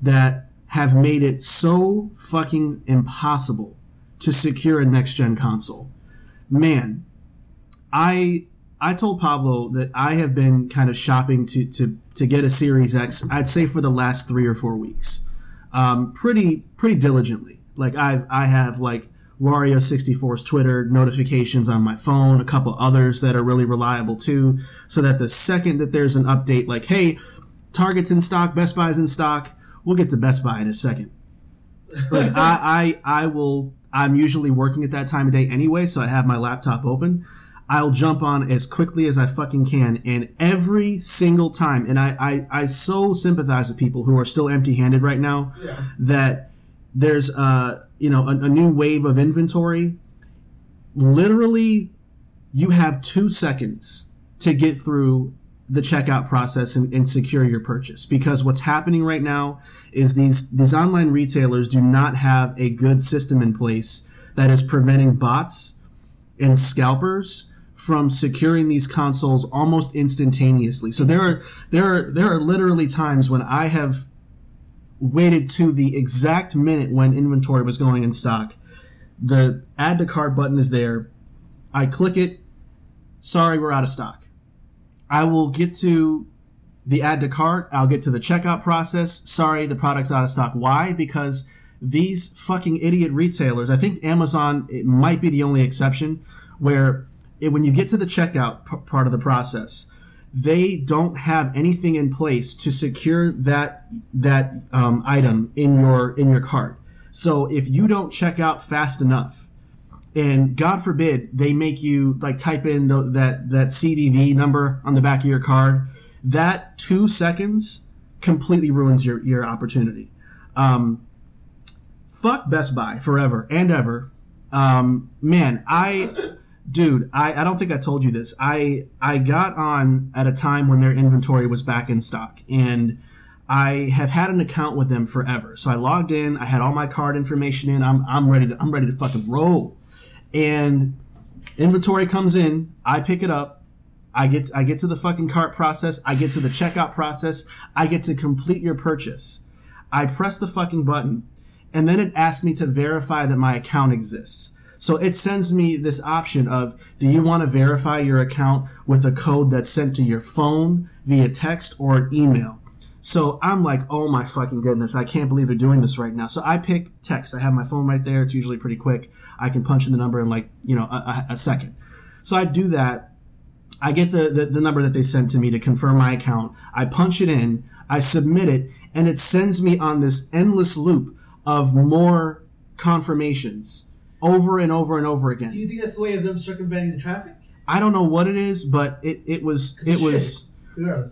that have made it so fucking impossible to secure a next gen console. Man, I I told Pablo that I have been kind of shopping to to to get a Series X. I'd say for the last three or four weeks, um, pretty pretty diligently. Like I've I have like Wario 64's Twitter notifications on my phone, a couple others that are really reliable too, so that the second that there's an update, like hey, Target's in stock, Best Buy's in stock, we'll get to Best Buy in a second. Like I I I will. I'm usually working at that time of day anyway, so I have my laptop open. I'll jump on as quickly as I fucking can. And every single time, and I, I, I so sympathize with people who are still empty handed right now Yeah. that there's uh you know a, a new wave of inventory. Literally, you have two seconds to get through the checkout process and, and secure your purchase because what's happening right now is these these online retailers do not have a good system in place that is preventing bots and scalpers from securing these consoles almost instantaneously. So there are there are there are literally times when I have waited to the exact minute when inventory was going in stock. The add to cart button is there. I click it. Sorry, we're out of stock. I will get to the add to cart. I'll get to the checkout process. Sorry, the product's out of stock. Why? Because these fucking idiot retailers, I think Amazon it might be the only exception, where it, when you get to the checkout p- part of the process, they don't have anything in place to secure that that um, item in your in your cart. So if you don't check out fast enough, and God forbid they make you like type in the, that that CVV number on the back of your card, that two seconds completely ruins your your opportunity. Um, fuck Best Buy forever and ever. Um, man, I dude, I, I don't think I told you this. I I got on at a time when their inventory was back in stock and I have had an account with them forever. So I logged in, I had all my card information in. I'm I'm ready to I'm ready to fucking roll. And inventory comes in, I pick it up, I get I get to the fucking cart process, I get to the checkout process, I get to complete your purchase. I press the fucking button, and then it asks me to verify that my account exists. So it sends me this option of do you want to verify your account with a code that's sent to your phone via text or an email? So I'm like, oh my fucking goodness, I can't believe they're doing this right now. So I pick text. I have my phone right there. It's usually pretty quick. I can punch in the number in like, you know, a, a, second. So I do that. I get the, the, the number that they sent to me to confirm my account. I punch it in, I submit it, and it sends me on this endless loop of more confirmations over and over and over again. Do you think that's the way of them circumventing the traffic? I don't know what it is, but it, it was it was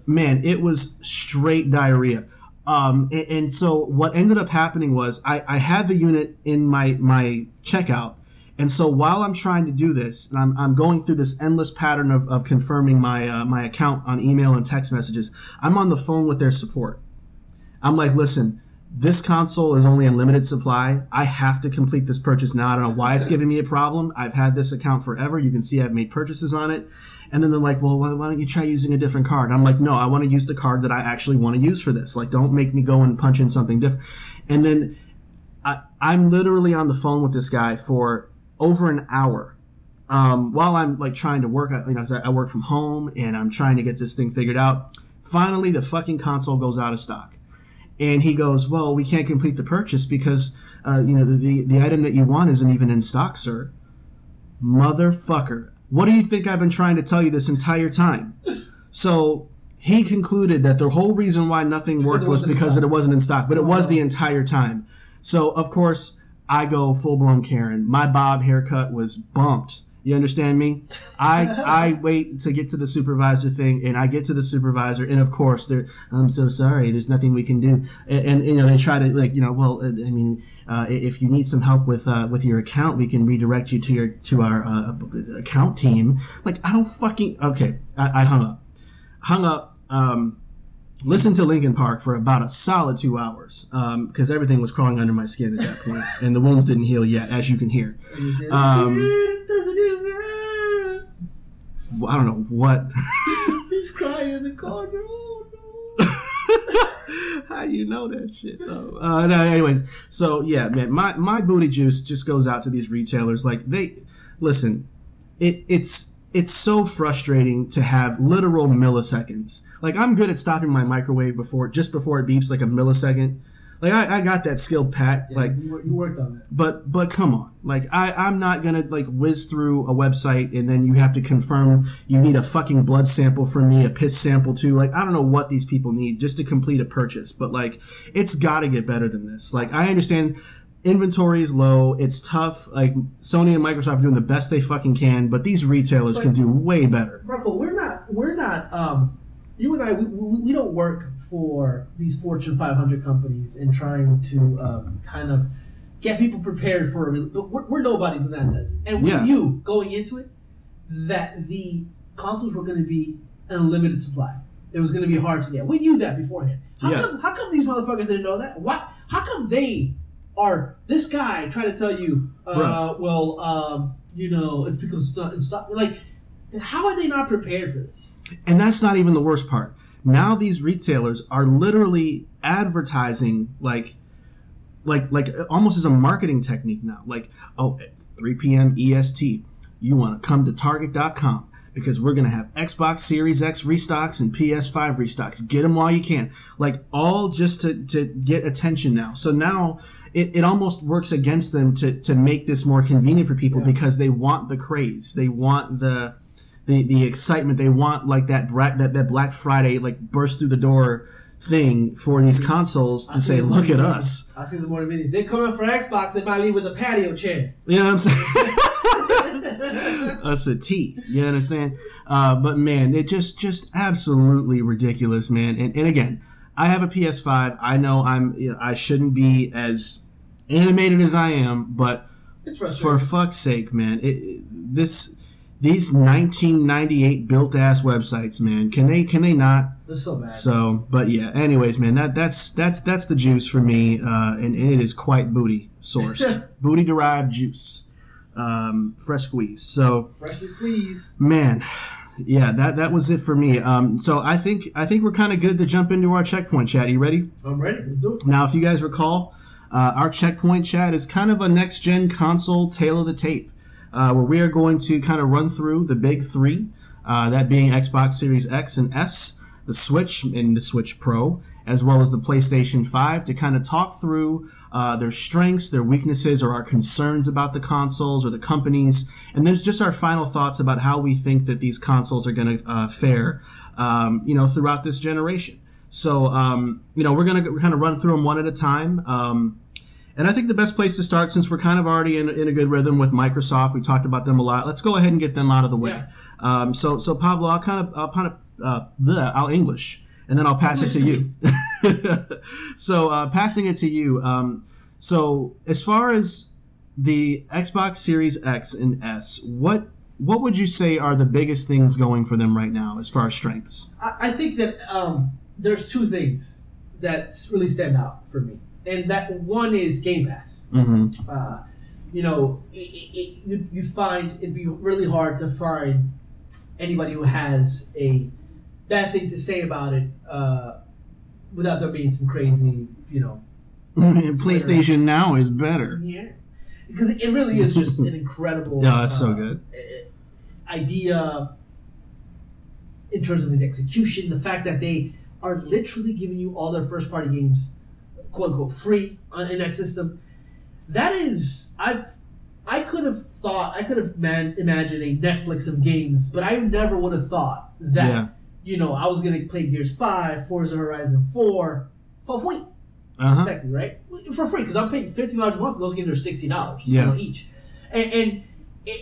man, it was straight diarrhea. Um, and, and so what ended up happening was I, I had the unit in my my checkout, and so while I'm trying to do this, and I'm, I'm going through this endless pattern of, of confirming my uh, my account on email and text messages, I'm on the phone with their support. I'm like, listen, this console is only in limited supply. I have to complete this purchase now. I don't know why it's giving me a problem. I've had this account forever. You can see I've made purchases on it. And then they're like, well, why, don't you try using a different card? I'm like, no, I want to use the card that I actually want to use for this. Like, don't make me go and punch in something different. And then I, I'm literally on the phone with this guy for over an hour um, while I'm like trying to work. You know, I work from home and I'm trying to get this thing figured out. Finally, the fucking console goes out of stock, and he goes, "Well, we can't complete the purchase because uh, you know the, the item that you want isn't even in stock, sir." Motherfucker, what do you think I've been trying to tell you this entire time? So he concluded that the whole reason why nothing worked was because it wasn't in stock, but it was the entire time. So of course I go full blown Karen. My bob haircut was bumped. You understand me? I I wait to get to the supervisor thing, and I get to the supervisor, and of course they're I'm so sorry. There's nothing we can do, and, and you know they try to like you know well uh, I mean uh, if you need some help with uh, with your account, we can redirect you to your to our uh, account team. Like I don't fucking okay. I, I hung up hung up, um, listened to Linkin Park for about a solid two hours because everything was crawling under my skin at that point, and the wounds didn't heal yet, as you can hear. Um, I don't know what. He's crying in the corner. Oh How you know that shit though? Uh, no, anyways, so yeah, man, my my booty juice just goes out to these retailers. Like they, listen, it it's it's so frustrating to have literal milliseconds. Like I'm good at stopping my microwave before just before it beeps, like a millisecond. Like I, I got that skill pat. Yeah, like you, you worked on that. but but come on like i i'm not gonna like whiz through a website and then you have to confirm you need a fucking blood sample from me a piss sample too like i don't know what these people need just to complete a purchase but like it's gotta get better than this like i understand inventory is low. It's tough. Like sony and microsoft are doing the best they fucking can but these retailers can do way better. Rocco, we're not we're not um you and I we, we, we don't work for these Fortune 500 companies and trying to um, kind of get people prepared for a re- but we're, we're nobodies in that sense. And we Yeah. knew going into it that the consoles were going to be an unlimited supply. It was going to be hard to get. We knew that beforehand. How Yeah. come how come these motherfuckers didn't know that? What how come they are this guy trying to tell you uh, well um, you know it's because it's not in stock like how are they not prepared for this And that's not even the worst part. Now these retailers are literally advertising like like like almost as a marketing technique now. Like, oh, it's 3 p.m. EST. You want to come to target.com because we're going to have Xbox Series X restocks and PS5 restocks. Get them while you can. Like all just to, to get attention now. So now it, it almost works against them to, to make this more convenient for people because they want the craze. They want the the the excitement. They want like that bra- that that Black Friday like burst through the door thing for these consoles to say look at us. I see the morning meetings. They come in for Xbox, they might leave with a patio chair. you know what I'm saying? That's a T. You understand? Uh, but man it just just absolutely ridiculous man. And, and again I have a PS5 I know I'm I shouldn't be as animated as I am but for fuck's sake, man, it, it- this these 1998 built ass websites, man, can they can they not? They're so bad. So, but yeah. Anyways, man, that that's that's that's the juice for me, uh, and, and it is quite booty sourced, booty derived juice, um, fresh squeeze. So, fresh squeeze, man, yeah, that that was it for me. Um, so I think I think we're kind of good to jump into our checkpoint chat. You ready? I'm ready. Let's do it. Now, if you guys recall, uh, our checkpoint chat is kind of a next gen console tail of the tape, uh, where we are going to kind of run through the big three, uh, that being Xbox Series X and S, the Switch and the Switch Pro, as well as the PlayStation 5, to kind of talk through uh, their strengths, their weaknesses, or our concerns about the consoles or the companies. And there's just our final thoughts about how we think that these consoles are going to uh, fare, um, you know, throughout this generation. So, um, you know, we're going to kind of run through them one at a time. Um, and I think the best place to start, since we're kind of already in, in a good rhythm with Microsoft, we talked about them a lot. Let's go ahead and get them out of the way. Yeah. Um, so, so Pablo, I'll kind of, I'll kind of, uh, bleh, I'll English, and then I'll pass it to you. so, uh, passing it to you. Um, so, as far as the Xbox Series X and S, what what would you say are the biggest things going for them right now, as far as strengths? I, I think that um, there's two things that really stand out for me, and that one is Game Pass. Mm-hmm. Uh, you know, it, it, you, you find it'd be really hard to find anybody who has a bad thing to say about it uh, without there being some crazy, you know, PlayStation Now is better. yeah, because it really is just an incredible. Yeah, that's so uh, good. uh, idea in terms of his execution, the fact that they are literally giving you all their first party games, quote unquote, free on, in that system. That is, I've, I could have thought, I could have man, imagined a Netflix of games, but I never would have thought that, Yeah. you know, I was going to play Gears 5, Forza Horizon 4, for free, Uh huh. technically, right? For free, because I'm paying $15 a month, and those games are $60 you know, each. And, and,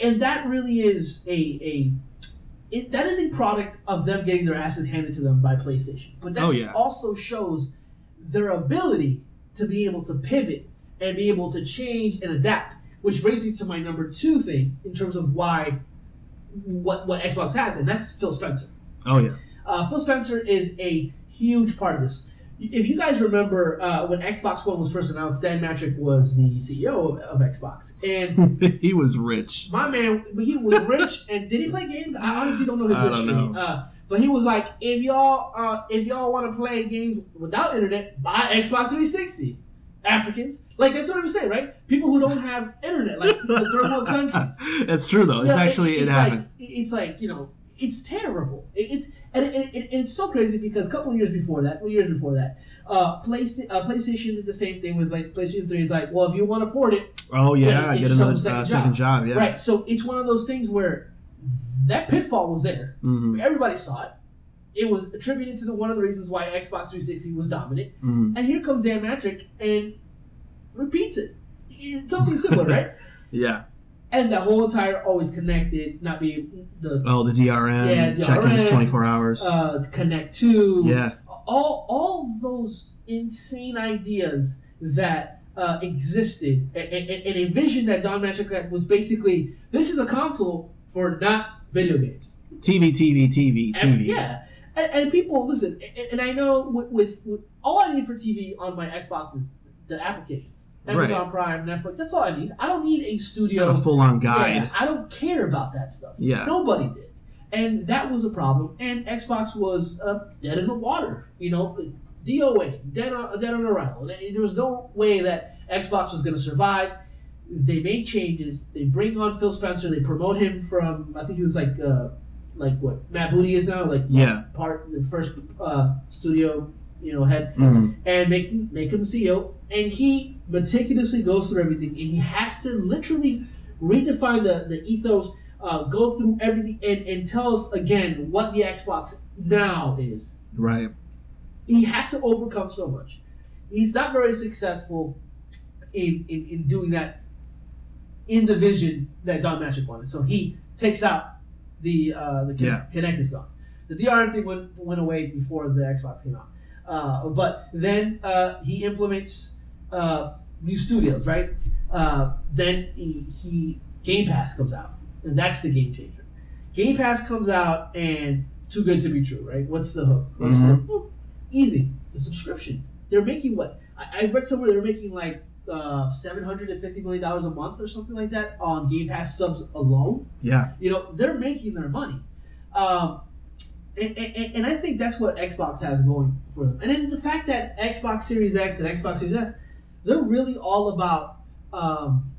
and that really is a, a it, that is a product of them getting their asses handed to them by PlayStation. But that Oh, yeah. also shows their ability to be able to pivot and be able to change and adapt. Which brings me to my number two thing in terms of why what what Xbox has, and that's Phil Spencer. Oh yeah. Uh, Phil Spencer is a huge part of this. if you guys remember uh, when Xbox One was first announced, Dan Mattrick was the CEO of, of Xbox, and he was rich. my man, he was rich. and did he play games? I honestly don't know his I history. Uh, but he was like, if y'all, uh, if y'all want to play games without internet, buy Xbox 360. Africans, like that's what I'm saying, right? People who don't have internet, like the third world countries. That's true though. It's actually it, it's happened. Like, it's like you know, it's terrible. It- It's and, it, it, it's so crazy because a couple of years before that, years before that, uh, Playsta- uh, PlayStation did the same thing with like PlayStation Three. Is like, well, if you want to afford it, oh yeah, get another second uh, second job. Yeah. right? So it's one of those things where that pitfall was there. hmm Everybody saw it. It was attributed to the, one of the reasons why Xbox 360 was dominant. hmm And here comes Dan Mattrick and repeats it. It's something similar, right? Yeah. And the whole entire always connected, not being the Oh, the DRM. Yeah, DRM, 24 hours. uh, Kinect Two, yeah. all all those insane ideas that uh, existed, and, and, and a vision that Don Mattrick had was basically this is a console for not video games. TV, TV, TV, And- TV. yeah, and, and people listen, and, and I know with, with, with all I need for TV on my Xbox is the applications, Amazon Prime, Netflix. That's all I need. I don't need a studio got a full-on guide. Yeah, I don't care about that stuff. Yeah. Nobody did. And that was a problem. And Xbox was uh, dead in the water. You know, DOA, dead on, dead on arrival. There was no way that Xbox was going to survive. They make changes. They bring on Phil Spencer. They promote him from, I think he was like, uh, like what Matt Booty is now, like Yeah. part the first uh, studio, you know, head Mhm. and make make him CEO. And he meticulously goes through everything, and he has to literally redefine the the ethos, uh, go through everything, and and tell us again what the Xbox now is. Right. He has to overcome so much. He's not very successful in in, in doing that in the vision that Don Mattrick wanted. So he takes out the uh, the Yeah. Kinect is gone. The DRM thing went went away before the Xbox came out. Uh, but then uh, he implements uh, new studios, right? Uh, then he, he Game Pass comes out, and that's the game changer. Game Pass comes out, and too good to be true, right? What's the hook? What's the well, easy? The subscription. They're making what? I, I read somewhere they're making like uh, seven hundred and fifty million dollars a month or something like that on Game Pass subs alone. Yeah. You know, they're making their money. Um, and, and, and I think that's what Xbox has going for them. And then the fact that Xbox Series X and Xbox Series S, they're really all about um,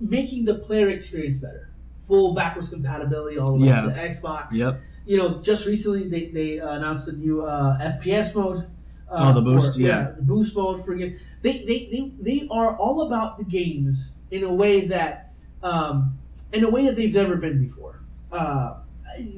making the player experience better. Full backwards compatibility all the way Yeah. to Xbox. Yep. You know, just recently they, they uh, announced a new uh, FPS mode. Uh, Oh, the boost, for- yeah. the boost mode for games. They, they, they, they are all about the games in a way that um, in a way that they've never been before. Uh,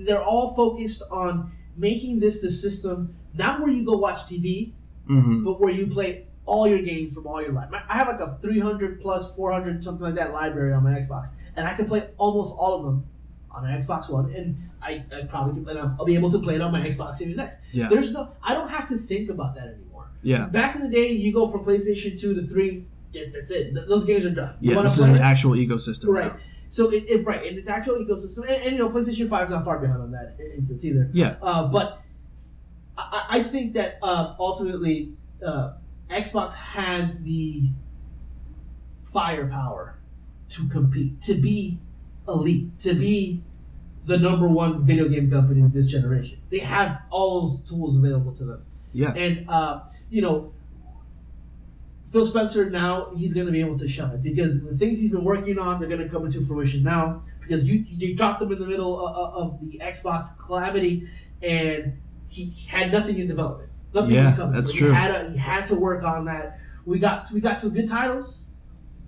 they're all focused on making this the system not where you go watch TV, hmm but where you play all your games from all your life. I have like a 300 plus 400 something like that library on my Xbox, and I can play almost all of them on an Xbox One, and I, I probably can, and I'll be able to play it on my Xbox Series X. Yeah. There's no, I don't have to think about that anymore. Yeah. Back in the day, you go from PlayStation 2 to 3, that's it. Those games are done. You Yeah. This is an it? actual ecosystem. Right. So it, it right, and it's actual ecosystem, and, and you know PlayStation Five is not far behind on that instance either. Yeah. Uh, but I, I think that uh, ultimately uh, Xbox has the firepower to compete, to be elite, to be the number one video game company of this generation. They have all those tools available to them. Yeah. And uh, you know, Phil Spencer now he's going to be able to shine because the things he's been working on they're going to come into fruition now because you you dropped them in the middle of, of the Xbox calamity and he had nothing in development. Nothing Yeah, was coming. that's so true. He had, to, he had to work on that. We got we got some good titles,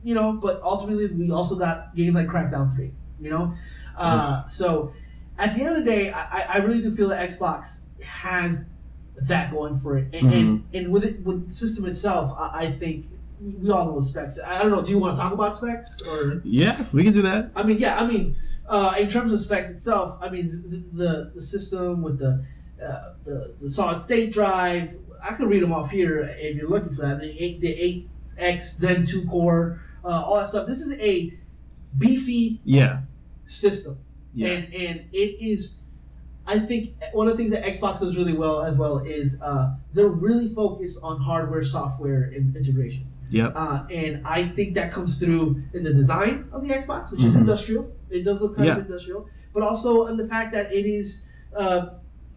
you know, but ultimately we also got games like Crackdown Three, you know. Uh, so at the end of the day, I- I really do feel that Xbox has that going for it, and, and, and with it with the system itself, I, I think we all know specs. I don't know. Do you want to talk about specs or? Yeah. We can do that. I mean, yeah. I mean, uh, in terms of specs itself, I mean the the, the system with the, uh, the the solid state drive. I could read them off here if you're looking for that. The eight the eight X Zen two core, uh, all that stuff. This is a beefy Yeah. system, Yeah. and and it is. I think one of the things that Xbox does really well as well is uh, they're really focused on hardware, software, and integration. Yep. Uh, and I think that comes through in the design of the Xbox, which is Mhm. industrial. It does look kind Yeah. of industrial, but also in the fact that it is uh,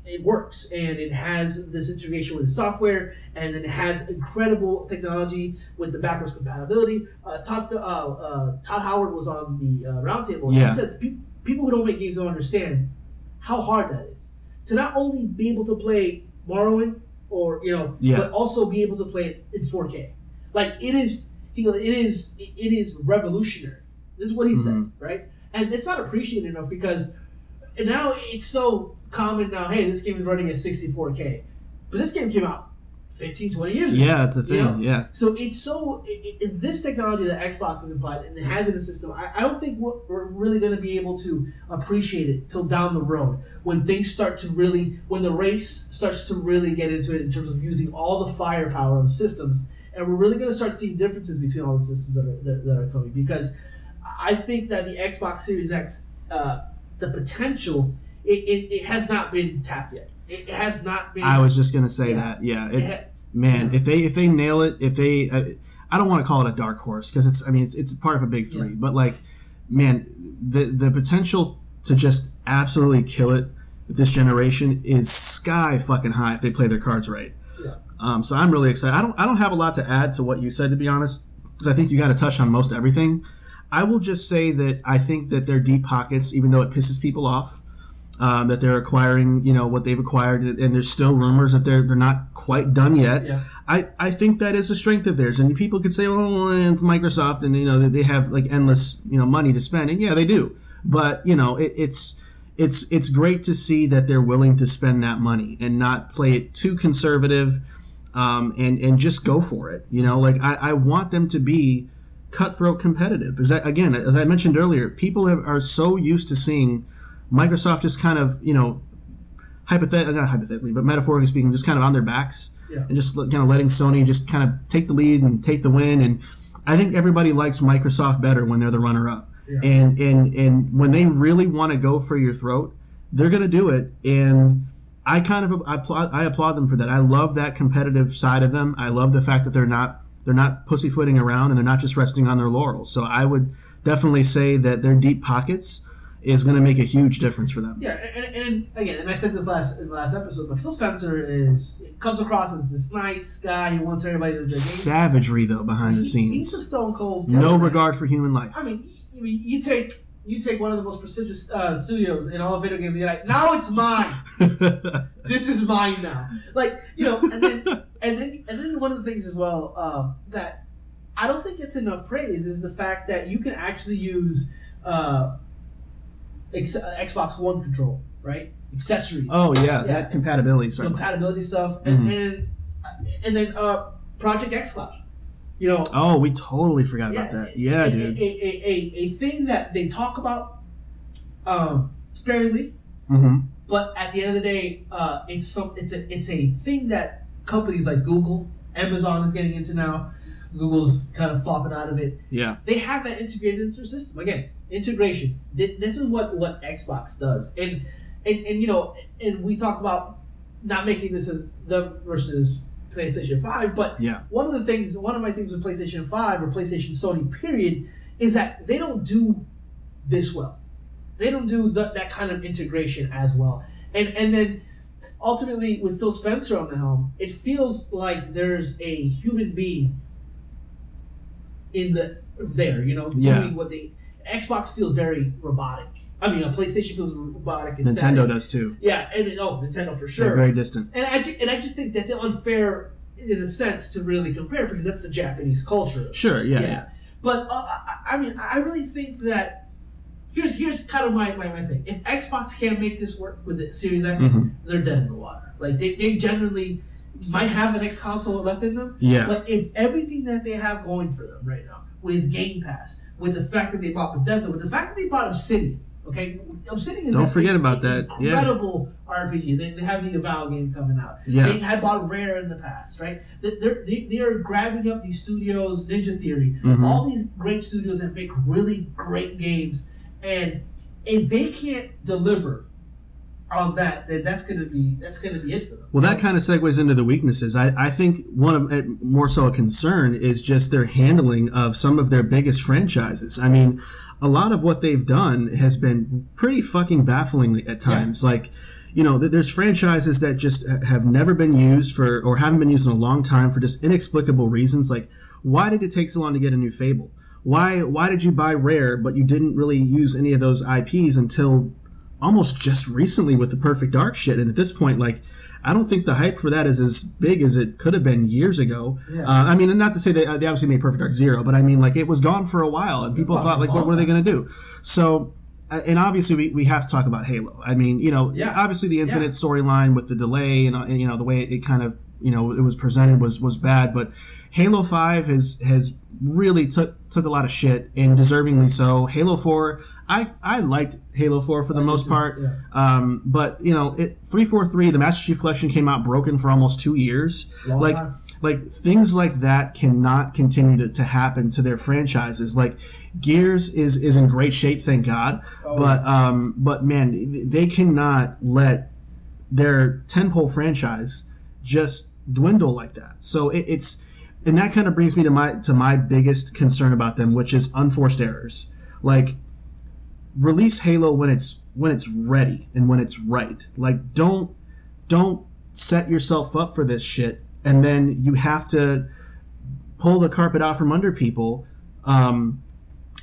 it works and it has this integration with the software, and then it has incredible technology with the backwards compatibility. Uh, Todd uh, uh, Todd Howard was on the uh, roundtable, and Yeah. he says pe- people who don't make games don't understand how hard that is to not only be able to play Morrowind or you know, Yeah. but also be able to play it in 4K. Like it is, he goes, it is, it is revolutionary. This is what he said, mm-hmm. right? And it's not appreciated enough because now it's so common now. Hey, this game is running at 64K, but this game came out 15, 20 years ago. Yeah, that's the thing. You know? Yeah. So it's so i i this technology that Xbox has implied and has in the system. I, I don't think we're, we're really going to be able to appreciate it till down the road when things start to really when the race starts to really get into it in terms of using all the firepower of systems, and we're really going to start seeing differences between all the systems that are that, that are coming because I think that the Xbox Series X, uh, the potential, it, it, it has not been tapped yet. It has not been. I was just gonna say Yeah. that. Yeah, it it's ha- man. If they if they nail it, if they, uh, I don't want to call it a dark horse because it's. I mean, it's it's part of a big three. Yeah. But like, man, the the potential to just absolutely kill it this generation is sky fucking high if they play their cards right. Yeah. Um, so I'm really excited. I don't I don't have a lot to add to what you said to be honest, because I think you got to touch on most everything. I will just say that I think that their deep pockets, even though it pisses people off, um, that they're acquiring, you know, what they've acquired, and there's still rumors that they're they're not quite done yet. Yeah. I, I think that is a strength of theirs, and people could say, "Oh, well, it's Microsoft, and you know they- they have like endless you know money to spend," and yeah, they do. But you know, it, it's it's it's great to see that they're willing to spend that money and not play it too conservative, um, and and just go for it. You know, like I, I want them to be cutthroat competitive because I, again, as I mentioned earlier, people have, are so used to seeing Microsoft just kind of you know hypothetically not hypothetically but metaphorically speaking just kind of on their backs Yeah. and just kind of letting Sony just kind of take the lead and take the win. And I think everybody likes Microsoft better when they're the runner up Yeah. and and and when they really want to go for your throat they're going to do it. And I kind of I applaud, I applaud them for that. I love that competitive side of them. I love the fact that they're not they're not pussyfooting around and they're not just resting on their laurels. So I would definitely say that their deep pockets is going to make a huge difference for them Yeah, and, and, and again, and I said this last in the last episode, but Phil Spencer is comes across as this nice guy who wants everybody to savagery though behind the He- He's a scenes stone cold. no killer, regard for human life I mean, you, you- you take you take one of the most prestigious uh, studios in all of video games. And you're like, now it's mine. this is mine now. Like you know, and then and then and then one of the things as well um, that I don't think gets enough praise is the fact that you can actually use uh, X, uh, Xbox One control, right? Accessories, oh yeah, Yeah. that compatibility certainly. compatibility stuff, and Mhm. and and then uh, Project xCloud. You know, Oh, we totally forgot about that. Yeah, a, dude. A, a, a, a thing that they talk about um, sparingly, hmm but at the end of the day, uh, it's some it's a it's a thing that companies like Google, Amazon is getting into now. Google's kind of flopping out of it. Yeah. They have that integrated into their system. Again, integration. This is what what Xbox does, and and, and you know, and we talk about not making this a them versus PlayStation Five, but Yeah. one of the things, one of my things with PlayStation Five or PlayStation Sony, period, is that they don't do this well. They don't do the, that kind of integration as well. And and then ultimately with Phil Spencer on the helm, it feels like there's a human being in the there, you know, doing Yeah. what they Xbox feels very robotic. I mean, a PlayStation feels robotic. and Nintendo static. does too. Yeah, and oh, Nintendo for They're sure. very distant. And I and I just think that's unfair in a sense to really compare because that's the Japanese culture. Sure. Yeah. Yeah. yeah. But uh, I, mean, I really think that here's here's kind of my, my, my thing. If Xbox can't make this work with the Series X, Mhm. they're dead in the water. Like they, they generally might have an X console left in them, Yeah. but if everything that they have going for them right now, with Game Pass, with the fact that they bought Bethesda, with the fact that they bought Obsidian, okay, Obsidian is Don't forget about an that. Yeah. Incredible RPG. They, they have the Avowed game coming out. Yeah. They had bought Rare in the past, right? They- They're, they, they are grabbing up these studios, Ninja Theory, Mhm. all these great studios that make really great games. And if they can't deliver on that, that's gonna be that's gonna be it for them. Well, that kind of segues into the weaknesses. I, I think one of more so a concern is just their handling of some of their biggest franchises. I mean, a lot of what they've done has been pretty fucking baffling at times. Like, you know, there's franchises that just have never been used for or haven't been used in a long time for just inexplicable reasons. Like, why did it take so long to get a new Fable? Why why did you buy Rare but you didn't really use any of those IPs until almost just recently with the Perfect Dark shit? And at this point, like. I don't think the hype for that is as big as it could have been years ago. Yeah. Uh, I mean, not to say that uh, they obviously made Perfect Dark Zero, but I mean, like it was gone for a while, and people thought, like, what were they going to do? So, uh, and obviously, we, we have to talk about Halo. I mean, you know, Yeah. obviously the Infinite Yeah. storyline with the delay and, uh, and you know the way it kind of you know it was presented was was bad, but Halo Five has has really took took a lot of shit and deservingly so. Halo Four. I, I liked Halo 4 for the most part. yeah. Um, but, you know, it 343, the Master Chief Collection came out broken for almost two years. Long like, time. like things like that cannot continue to, to happen to their franchises. Like Gears is is in great shape, thank God. Oh, but um, but man, they cannot let their tentpole franchise just dwindle like that. So it, it's and that kind of brings me to my to my biggest concern about them, which is unforced errors. Like release Halo when it's when it's ready and when it's right. Like don't don't set yourself up for this shit and then you have to pull the carpet out from under people um,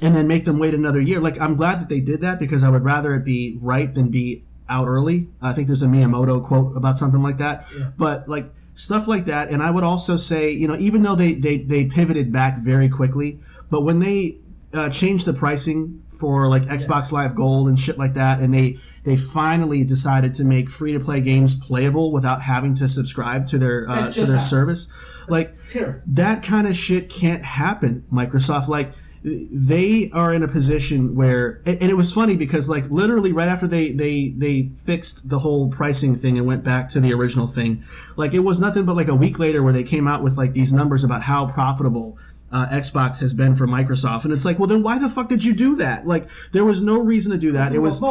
and then make them wait another year. Like I'm glad that they did that because I would rather it be right than be out early. I think there's a Miyamoto quote about something like that. Yeah. But like stuff like that, and I would also say, you know, even though they they, they pivoted back very quickly, but when they uh, changed the pricing for like Xbox Live Gold and shit like that, and they they finally decided to make free to play games playable without having to subscribe to their uh, to their happened. service. Like Terrible. that kind of shit can't happen microsoft like they are in a position where and it was funny because like literally right after they they they fixed the whole pricing thing and went back to the original thing like it was nothing but like a week later where they came out with like these numbers about how profitable uh, Xbox has been for Microsoft, and it's like, well, then why the fuck did you do that? Like, there was no reason to do that. It was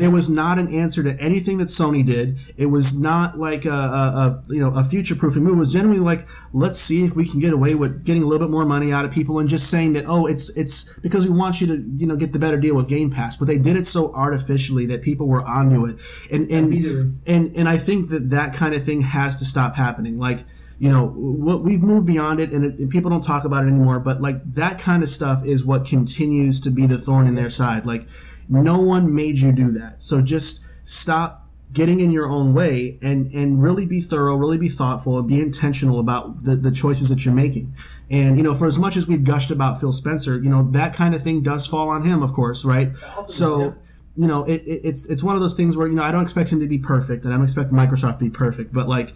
it was not an answer to anything that Sony did. It was not like a, a, a you know a future proofing move. It was genuinely like let's see if we can get away with getting a little bit more money out of people and just saying that oh it's it's because we want you to you know get the better deal with Game Pass. But they did it so artificially that people were onto it, and and and and I think that that kind of thing has to stop happening. Like you know what we've moved beyond it and, it, and people don't talk about it anymore but like that kind of stuff is what continues to be the thorn in their side. Like no one made you do that. So just stop getting in your own way and and really be thorough really be thoughtful and be intentional about the, the choices that you're making. And you know for as much as we've gushed about phil spencer you know that kind of thing does fall on him of course right? So you know, it, it, it's it's one of those things where you know I don't expect him to be perfect, and I don't expect Microsoft to be perfect, but like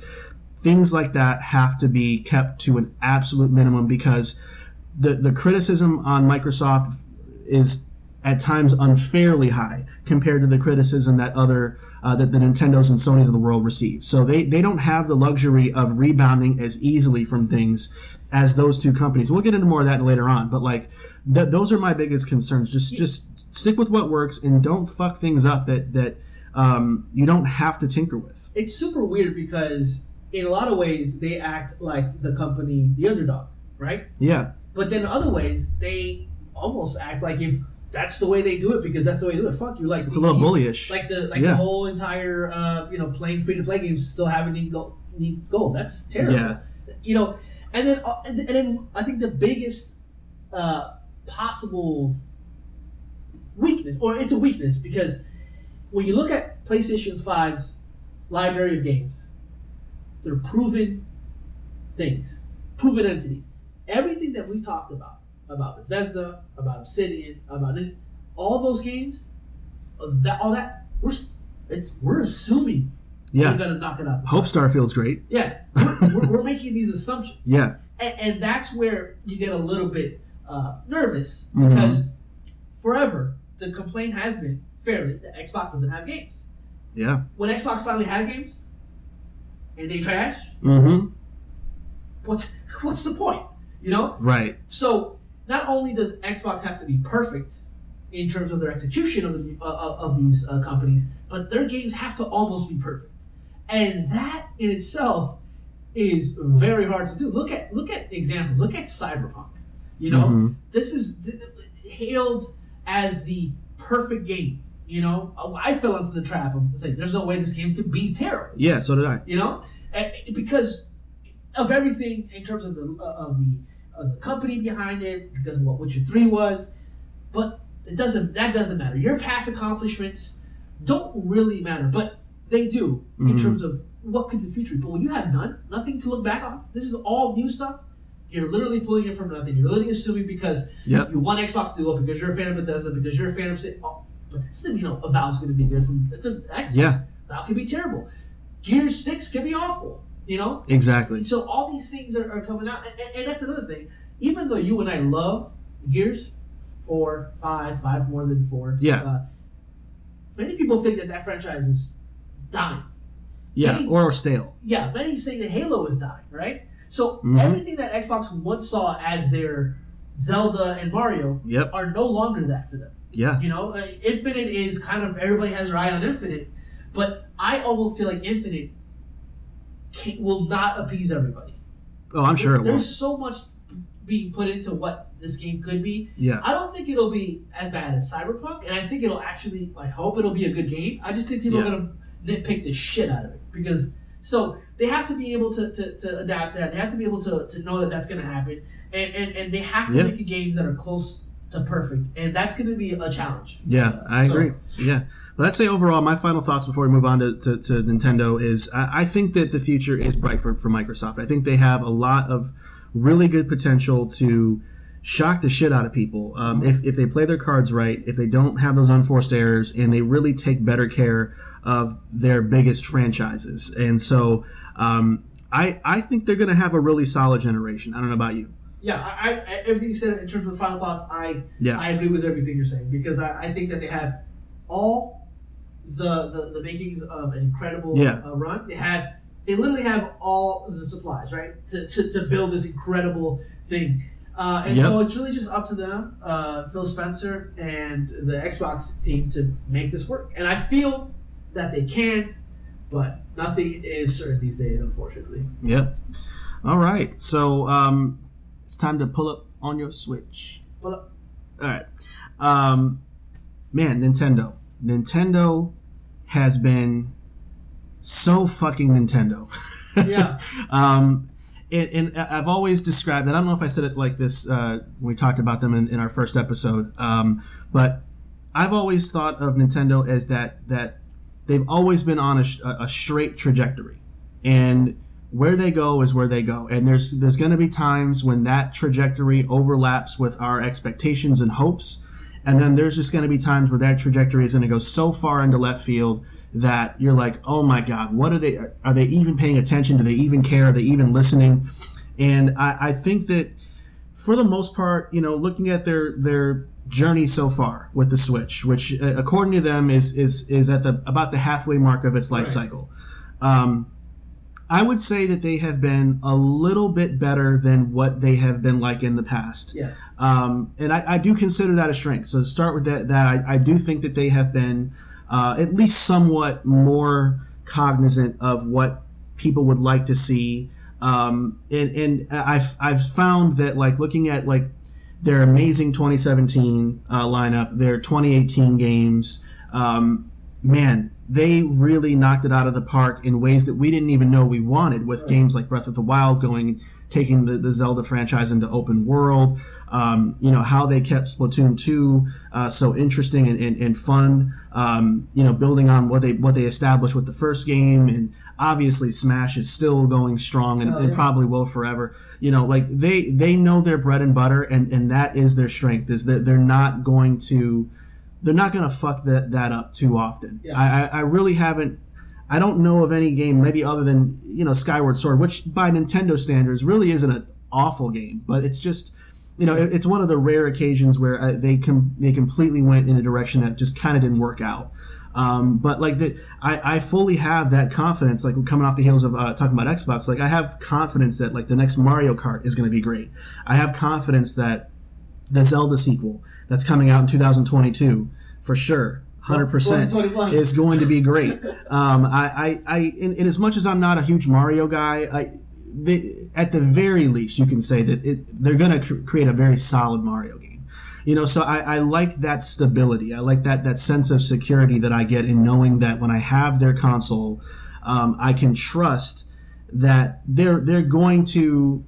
things like that have to be kept to an absolute minimum because the the criticism on Microsoft is at times unfairly high compared to the criticism that other uh, that the Nintendos and Sonys of the world receive. So they they don't have the luxury of rebounding as easily from things as those two companies. We'll get into more of that later on, but like th- those are my biggest concerns. Just just stick with what works and don't fuck things up that that um, you don't have to tinker with. It's super weird because in a lot of ways they act like the company, the underdog, right? Yeah, But then other ways they almost act like if that's the way they do it because that's the way they do it. Fuck you, like it's a little you- bullyish. Like the like Yeah. the whole entire uh, you know playing free to play games still having need gold. Need gold. That's terrible. Yeah. You know, and then uh, and, and then I think the biggest uh, possible weakness, or it's a weakness because when you look at PlayStation 5's library of games, they're proven things, proven entities. Everything that we talked about about Bethesda, about Obsidian, about it, all those games, uh, that all that we're it's we're assuming yeah. they're gonna knock it out. Hope. Starfield's great. Yeah, we're, we're, we're making these assumptions. Yeah. and, and that's where you get a little bit uh, nervous Mhm. because forever the complaint has been fairly that Xbox doesn't have games. Yeah. When Xbox finally had games and they trash, Mm-hmm. what's what's the point? You know. Right. So not only does Xbox have to be perfect in terms of their execution of the uh, of these uh, companies, but their games have to almost be perfect, and that in itself is very hard to do. Look at look at examples. Look at Cyberpunk. You know, Mhm. this is hailed as the perfect game. You know, I fell into the trap of saying, "There's no way this game could be terrible." Yeah, so did I. you know, And- because of everything in terms of the uh, of the of the company behind it, because of what Witcher Three was, but it doesn't that doesn't matter. Your past accomplishments don't really matter, but they do in Mhm. terms of what could the future be. But when you have none, nothing to look back on, this is all new stuff. You're literally pulling it from nothing. You're literally assuming because Yep. you want Xbox to do it, because you're a fan of Bethesda, because you're a fan of say, but you know, a Avowed's going to be good from that, Yeah, that could be terrible. Gears Six could be awful. You know, exactly. so all these things are, are coming out, and, and, and that's another thing. Even though you and I love Gears four, five, five more than four, Yeah. uh, many people think that that franchise is dying. Yeah, Many- or stale. Yeah, many say that Halo is dying, right? So Mhm. everything that Xbox once saw as their Zelda and Mario Yep. are no longer that for them. Yeah. You know, uh, Infinite is kind of everybody has their eye on Infinite, but I almost feel like Infinite can, will not appease everybody. Oh, I'm sure it There's will. so much being put into what this game could be. Yeah. I don't think it'll be as bad as Cyberpunk, and I think it'll actually. I hope it'll be a good game. I just think people Yeah. are gonna nitpick the shit out of it because so they have to be able to, to, to adapt to that. They have to be able to, to know that that's gonna happen, and and, and they have to Yeah. make games that are close to perfect, and that's gonna be a challenge. Yeah, I so- agree. Yeah. But I'd say overall, my final thoughts before we move on to, to, to Nintendo is I, I think that the future is bright for, for Microsoft. I think they have a lot of really good potential to shock the shit out of people um, if, if they play their cards right, if they don't have those unforced errors, and they really take better care of their biggest franchises. And so um, I, I think they're going to have a really solid generation. I don't know about you. Yeah, I, I, everything you said in terms of the final thoughts, I Yeah. I agree with everything you're saying because I, I think that they have all the the, the makings of an incredible Yeah. uh, run. They have they literally have all the supplies right to, to, to build this incredible thing. Uh, and Yep. so it's really just up to them, uh, Phil Spencer and the Xbox team, to make this work. And I feel that they can, but nothing is certain these days, unfortunately. Yep. All right. So um, it's time to pull up on your Switch. But All right. Um, man, Nintendo. Nintendo has been so fucking Nintendo. Yeah. um, and, and I've always described, and I don't know if I said it like this uh, when we talked about them in, in our first episode, um, but I've always thought of Nintendo as that that they've always been on a, a straight trajectory, and where they go is where they go. And there's there's going to be times when that trajectory overlaps with our expectations and hopes, and then there's just going to be times where that trajectory is going to go so far into left field that you're like, oh my god, what are they? Are they even paying attention? Do they even care? Are they even listening? And I, I think that for the most part, you know, looking at their their journey so far with the Switch, which uh, according to them is is is at the about the halfway mark of its life Right. cycle. Um, I would say that they have been a little bit better than what they have been like in the past. yes. Um, and I, I do consider that a strength. So to start with that, that I, I do think that they have been uh, at least somewhat more cognizant of what people would like to see. Um, and and I've I've found that like looking at like their amazing 2017 uh, lineup, their 2018 games, um, man, they really knocked it out of the park in ways that we didn't even know we wanted with games like Breath of the Wild going taking the, the Zelda franchise into open world. Um, you know how they kept Splatoon 2 uh, so interesting and, and, and fun. Um, you know, building on what they what they established with the first game, and obviously Smash is still going strong and, Oh, and probably will forever. You know, like they they know their bread and butter, and and that is their strength. Is that they're not going to they're not going to fuck that that up too often. Yeah. I, I really haven't. I don't know of any game, maybe other than you know Skyward Sword, which by Nintendo standards really isn't an awful game, but it's just you know it's one of the rare occasions where uh, they com- they completely went in a direction that just kind of didn't work out. Um, but like the, I, I fully have that confidence. Like coming off the heels of uh, talking about Xbox, like I have confidence that like the next Mario Kart is going to be great. I have confidence that the Zelda sequel that's coming out in 2022 for sure hundred percent 2021. is going to be great. Um, I, I, I in, in as much as I'm not a huge Mario guy, I, they, at the very least, you can say that it, they're going to cr- create a very solid Mario game. You know, so I, I like that stability. I like that that sense of security that I get in knowing that when I have their console, um, I can trust that they're they're going to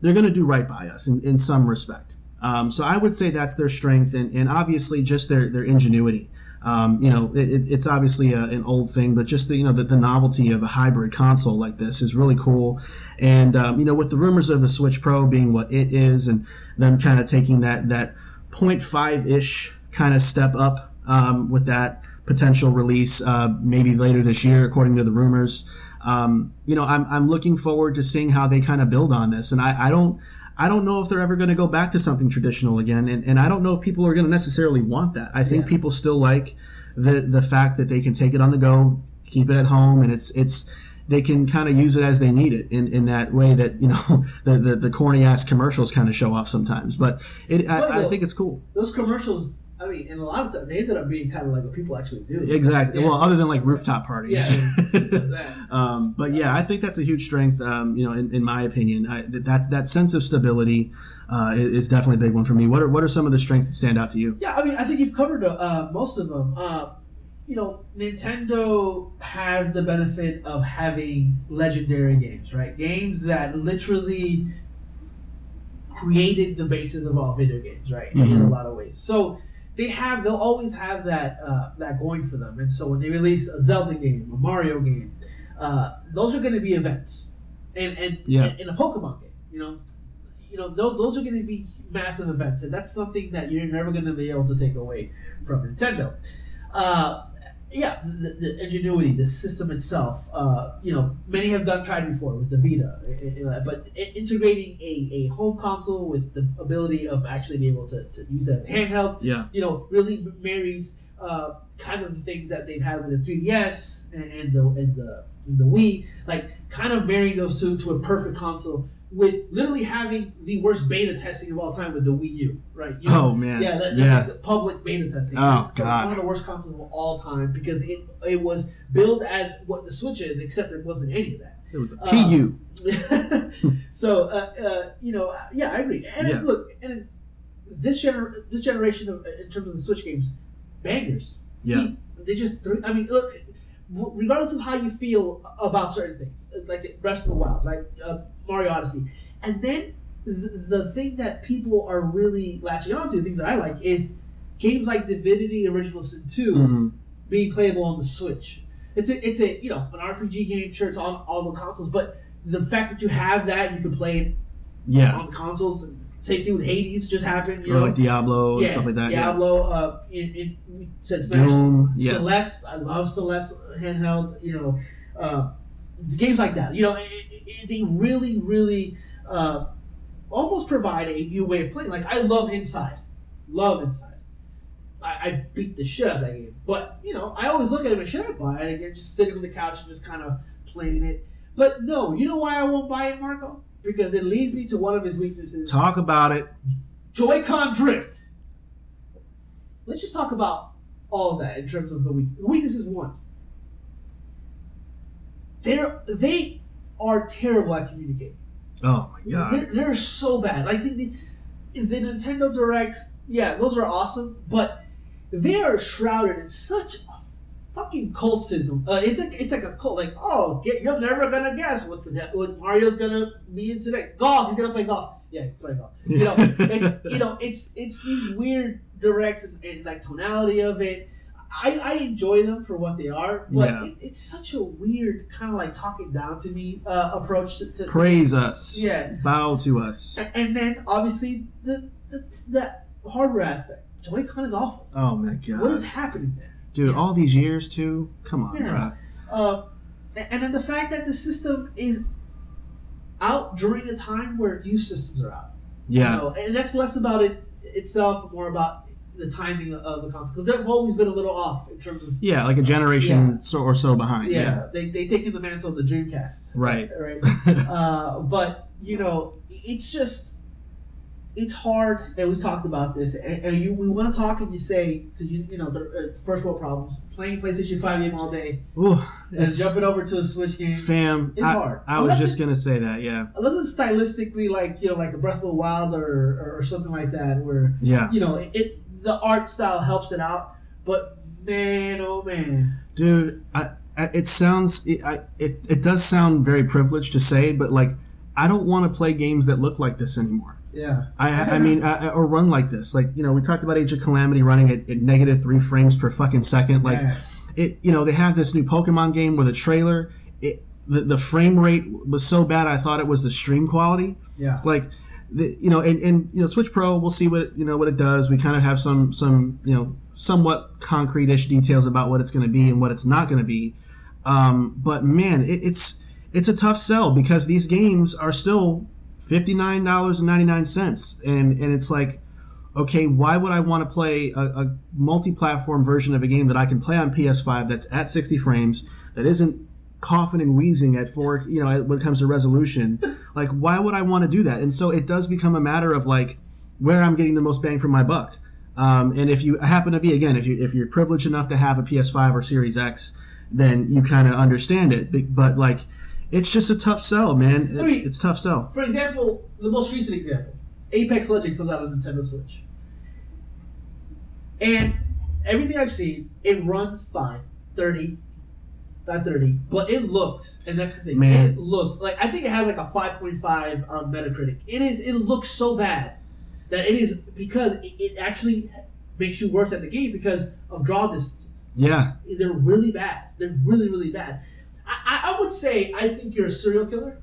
they're going to do right by us in, in some respect. Um, so I would say that's their strength and, and obviously just their, their ingenuity. Um, you know, it, it's obviously a, an old thing, but just the, you know the, the novelty of a hybrid console like this is really cool. And um, you know, with the rumors of the Switch Pro being what it is, and them kind of taking that that 0.5 ish kind of step up um, with that potential release, uh, maybe later this year, according to the rumors. Um, you know, I'm, I'm looking forward to seeing how they kind of build on this, and I, I don't. I don't know if they're ever going to go back to something traditional again, and, and I don't know if people are going to necessarily want that. I think Yeah. people still like the the fact that they can take it on the go, keep it at home, and it's it's they can kind of use it as they need it in, in that way that you know the, the, the corny ass commercials kind of show off sometimes. But it I, I think it's cool. Those commercials, I mean, and a lot of times they ended up being kind of like what people actually do. Exactly. Yeah. Well, other than like rooftop parties. that. um, but yeah, I think that's a huge strength. Um, you know, in, in my opinion, I, that that that sense of stability uh, is, definitely a big one for me. What are what are some of the strengths that stand out to you? Yeah, I mean, I think you've covered uh, most of them. Uh, you know, Nintendo has the benefit of having legendary games, right? Games that literally created the basis of all video games, right? In a Mhm. lot of ways. So they have, they'll always have that uh, that going for them. And so when they release a Zelda game, a Mario game, uh, those are going to be events, and and Yeah. and, and a Pokemon game, you know. You know, those, those are going to be massive events, and that's something that you're never going to be able to take away from Nintendo. Uh, yeah, the, the ingenuity, the system itself. Uh, you know, many have done tried before with the Vita, i- i- but integrating a, a home console with the ability of actually being able to, to use it as a handheld, Yeah. you know, really marries uh, kind of the things that they've had with the 3DS and, and the and the and the Wii, like kind of marrying those two to a perfect console with literally having the worst beta testing of all time with the Wii U, right? You know, Oh man. yeah, that, that's yeah. like the public beta testing. Oh, it's God. one of the worst consoles of all time because it it was billed as what the Switch is, except it wasn't any of that. It was a Uh, PU. so uh, uh, you know, uh, yeah, I agree. And Yeah. look, and this gener- this generation of in terms of the Switch games, bangers. yeah. They just, I mean, look, regardless of how you feel about certain things, like Breath of the Wild, right, uh, Mario Odyssey, and then the, the thing that people are really latching onto, the thing that I like, is games like Divinity Original Sin 2 Mhm. being playable on the Switch. It's a, it's a, you know, an RPG game. Sure, it's on all the consoles, but the fact that you have that, you can play it Yeah. on the consoles. Same thing with Hades just happened. You Or know, like Diablo yeah, and stuff like that. Diablo. Uh, it, in, we said Smash. Doom. Yeah. Celeste. I love Celeste handheld. You know, uh, games like that. You know, it, it, they really, really uh, almost provide a new way of playing. Like I love Inside. Love Inside. I, I beat the shit out of that game. But you know, I always look at it and should I buy it? Again, just sitting on the couch and just kind of playing it. But no, you know why I won't buy it, Marco? Because it leads me to one of his weaknesses. Talk about it. Joy-Con drift. Let's just talk about all of that in terms of the weak. The weakness is one. They're they are terrible at communicating. Oh my god. They're, they're so bad. Like the, the the Nintendo Directs, yeah, those are awesome, but they are shrouded in such a fucking cultism. Uh, it's like it's like a cult. Like, oh, get, you're never gonna guess what's the, what Mario's gonna be in today. Golf. He's gonna play golf. Yeah, playing golf. You know, it's you know, it's it's these weird directs and, and like tonality of it. I, I enjoy them for what they are, but Yeah. it, it's such a weird kind of like talking down to me uh, approach to, to Praise us. Yeah. Bow to us. A- and then obviously the the, the hardware aspect. Joy-Con is awful. Oh my god. What is happening there? Dude, all these years too? Come on, Yeah. bruh. Uh, and then the fact that the system is out during a time where new systems are out. Yeah. You know, and that's less about it itself, more about the timing of the console. Because they've always been a little off in terms of Yeah, like a generation Yeah. so or so behind. yeah, Yeah. they they taken the mantle of the Dreamcast. Right. Right. uh, but you know, it's just it's hard, and we talked about this, and, and you we want to talk, and you say, because you you know the uh, first world problems, playing PlayStation Five game all day, Ooh, and jumping over to a Switch game. fam. It's I, hard. I was just gonna say that. Yeah, Unless it's stylistically like you know like a Breath of the Wild or, or, or something like that, where yeah, you know it the art style helps it out, but man, oh man, dude. I, I, it sounds. It, I, it it does sound very privileged to say, but like, I don't want to play games that look like this anymore. yeah, I, I mean, I, or run like this. Like, you know, we talked about Age of Calamity running at, at negative three frames per fucking second. Like, Yeah. it. You know, they have this new Pokemon game where the trailer, it the, the frame rate was so bad I thought it was the stream quality. yeah, Like, the, you know, and, and you know, Switch Pro, we'll see what you know what it does. We kind of have some some you know somewhat concrete-ish details about what it's going to be and what it's not going to be. Um, but man, it, it's it's a tough sell because these games are still fifty nine dollars and ninety nine cents, and and it's like, okay, why would I want to play a, a multi platform version of a game that I can play on PS Five that's at sixty frames that isn't coughing and wheezing at four, you know, when it comes to resolution? Like, why would I want to do that? And so it does become a matter of like where I'm getting the most bang for my buck. Um, and if you happen to be again, if you if you're privileged enough to have a PS5 or Series X, then you kind of understand it. But, but like, it's just a tough sell, man. It- I mean- it's tough sell. For example, the most recent example, Apex Legend comes out on Nintendo Switch, and everything I've seen, it runs fine, thirty, not thirty, but it looks, and that's the thing, Man. it looks like I think it has like a five point five on Metacritic. It is, it looks so bad that it is because it, it actually makes you worse at the game because of draw distance. Yeah, They're really bad. They're really, really bad. I, I, would say I think you're a serial killer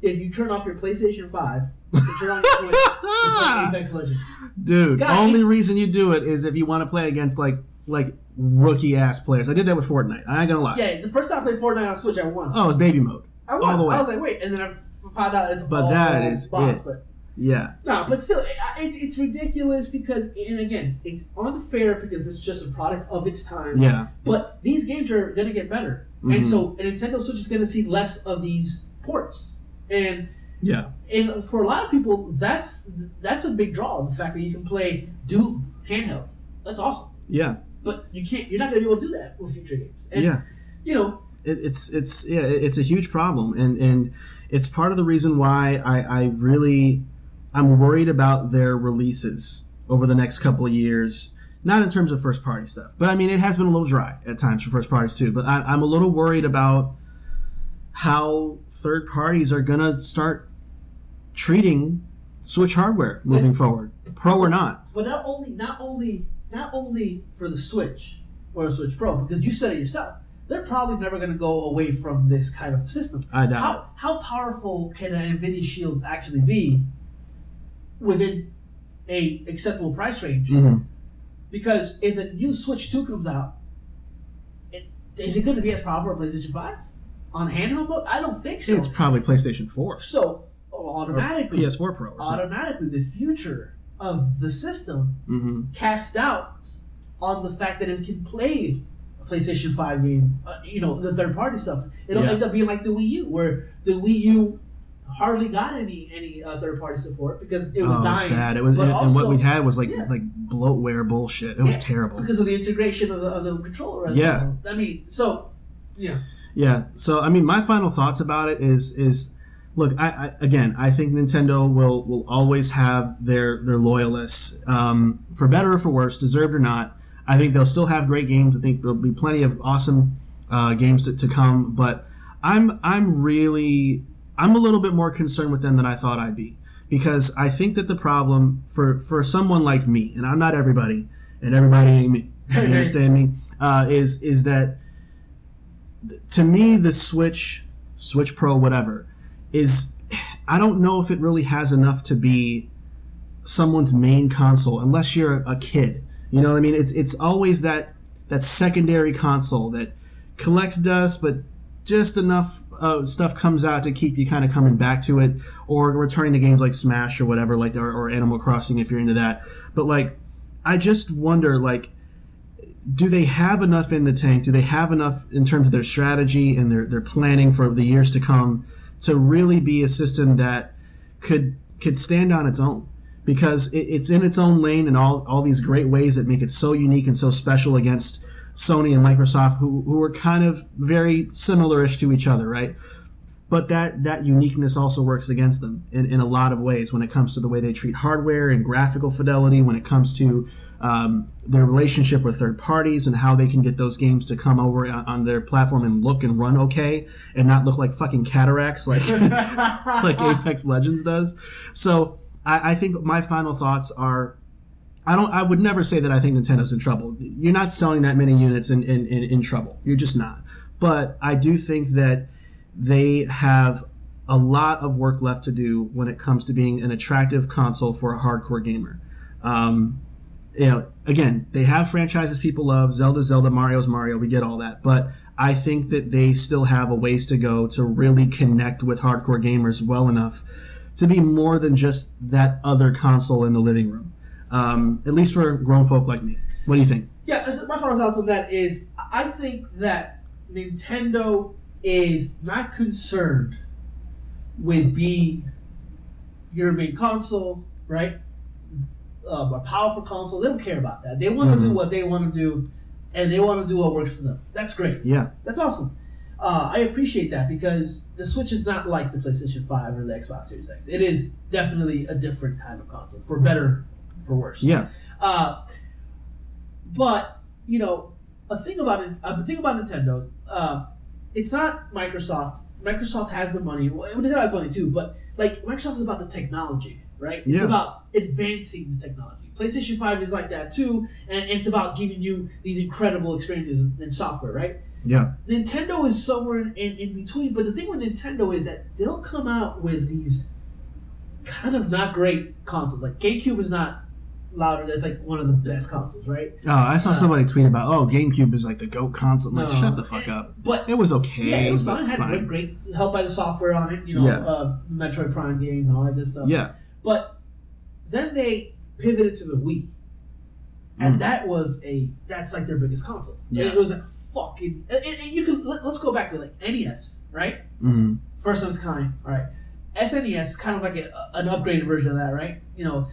if you turn off your PlayStation 5 and turn on your Switch to play Apex Legends. dude. Guys. only reason you do it is if you want to play against like like rookie ass players. I did that with Fortnite. I ain't gonna lie. Yeah, the first time I played Fortnite on Switch, I won. Oh, it's baby mode. I won. all the way. I was like, wait, and then I found out it's But all that is bots, it. But Yeah, no, but still, it, it's it's ridiculous because, and again, it's unfair because it's just a product of its time. yeah, But these games are gonna get better, Mhm. and so and Nintendo Switch is gonna see less of these ports, and yeah. and for a lot of people, that's that's a big draw. The fact that you can play Doom handheld, that's awesome. Yeah, But you can't. You're not gonna be able to do that with future games. And, yeah. You know, It, it's it's yeah, it's a huge problem, and and it's part of the reason why I I really I'm worried about their releases over the next couple of years. Not in terms of first party stuff, but I mean it has been a little dry at times for first parties too. But I, I'm a little worried about how third parties are gonna start treating Switch hardware moving forward, pro or not. but not only not only not only for the Switch or the Switch Pro, because you said it yourself, they're probably never gonna go away from this kind of system. I doubt. How how powerful can an Nvidia Shield actually be within a acceptable price range? it. hmm Because if the new Switch 2 comes out, it, is it going to be as powerful as PlayStation 5 on handheld mode? I don't think so. It's probably PlayStation 4 so or automatically, PS4 Pro. Or automatically, the future of the system hmm casts doubts on the fact that it can play a PlayStation 5 game, uh, you know, the third party stuff. It'll Yeah. end up being like the Wii U, where the Wii U hardly got any any uh, third party support because it was oh, it was bad. It was, but and, and also- what we had was like yeah. like bloatware bullshit. It was terrible. because of the integration of the, of the controller. As Yeah. well. I mean, so yeah, Yeah. So I mean, my final thoughts about it is is look. I, I again, I think Nintendo will will always have their their loyalists, um, for better or for worse, deserved or not. I think they'll still have great games. I think there'll be plenty of awesome uh, games to, to come. But I'm I'm really I'm a little bit more concerned with them than I thought I'd be because I think that the problem for for someone like me, and I'm not everybody, and everybody ain't me. You understand me? Uh, is is that to me the Switch, Switch Pro, whatever, is I don't know if it really has enough to be someone's main console unless you're a kid. You know what I mean? It's it's always that that secondary console that collects dust, but just enough uh, stuff comes out to keep you kind of coming back to it, or returning to games like Smash or whatever, like or, or Animal Crossing if you're into that. But like, I just wonder, like, do they have enough in the tank? Do they have enough in terms of their strategy and their, their planning for the years to come to really be a system that could could stand on its own? because it, it's in its own lane and all all these great ways that make it so unique and so special against Sony and Microsoft, who who are kind of very similarish to each other, right? But that that uniqueness also works against them in, in a lot of ways when it comes to the way they treat hardware and graphical fidelity, when it comes to um, their relationship with third parties and how they can get those games to come over on, on their platform and look and run okay and not look like fucking cataracts like like Apex Legends does. So I, I think my final thoughts are I don't. I would never say that I think Nintendo's in trouble. You're not selling that many units in, in, in, in trouble. You're just not. But I do think that they have a lot of work left to do when it comes to being an attractive console for a hardcore gamer. Um, you know, again, they have franchises people love. Zelda, Zelda, Mario's Mario. We get all that, but I think that they still have a ways to go to really connect with hardcore gamers well enough to be more than just that other console in the living room. Um, at least for grown folk like me. What do you think? Yeah, my final thoughts on that is I think that Nintendo is not concerned with being your main console, right? Um, a powerful console. They don't care about that. They want to do Mhm. what they want to do, and they want to do what works for them. That's great. Yeah, That's awesome. Uh, I appreciate that because the Switch is not like the PlayStation 5 or the Xbox Series X. It is definitely a different kind of console, for better, for worse. yeah, Uh, but you know, a thing about it, a thing about Nintendo, uh, it's not Microsoft. Microsoft has the money. Well, Nintendo has money too, but like Microsoft is about the technology, right? It's Yeah. about advancing the technology. PlayStation Five is like that too, and it's about giving you these incredible experiences in software, right? yeah, Nintendo is somewhere in, in, between, but the thing with Nintendo is that they'll come out with these kind of not great consoles. Like GameCube is not louder. That's like one of the best consoles, right? Oh, I saw Uh, somebody tweet about, oh, GameCube is like the GOAT console. I'm like, No. shut the fuck up. But It was okay. yeah, it was fine. Had great, great help by the software on it. You know, Yeah. uh, Metroid Prime games and all that good stuff. Yeah, But then they pivoted to the Wii, and Mm. that was a that's like their biggest console. Yeah. It was a fucking. And, and you can let, us go back to like NES, right? mm first of its kind. All right, SNES is kind of like a, an upgraded version of that, right? You know,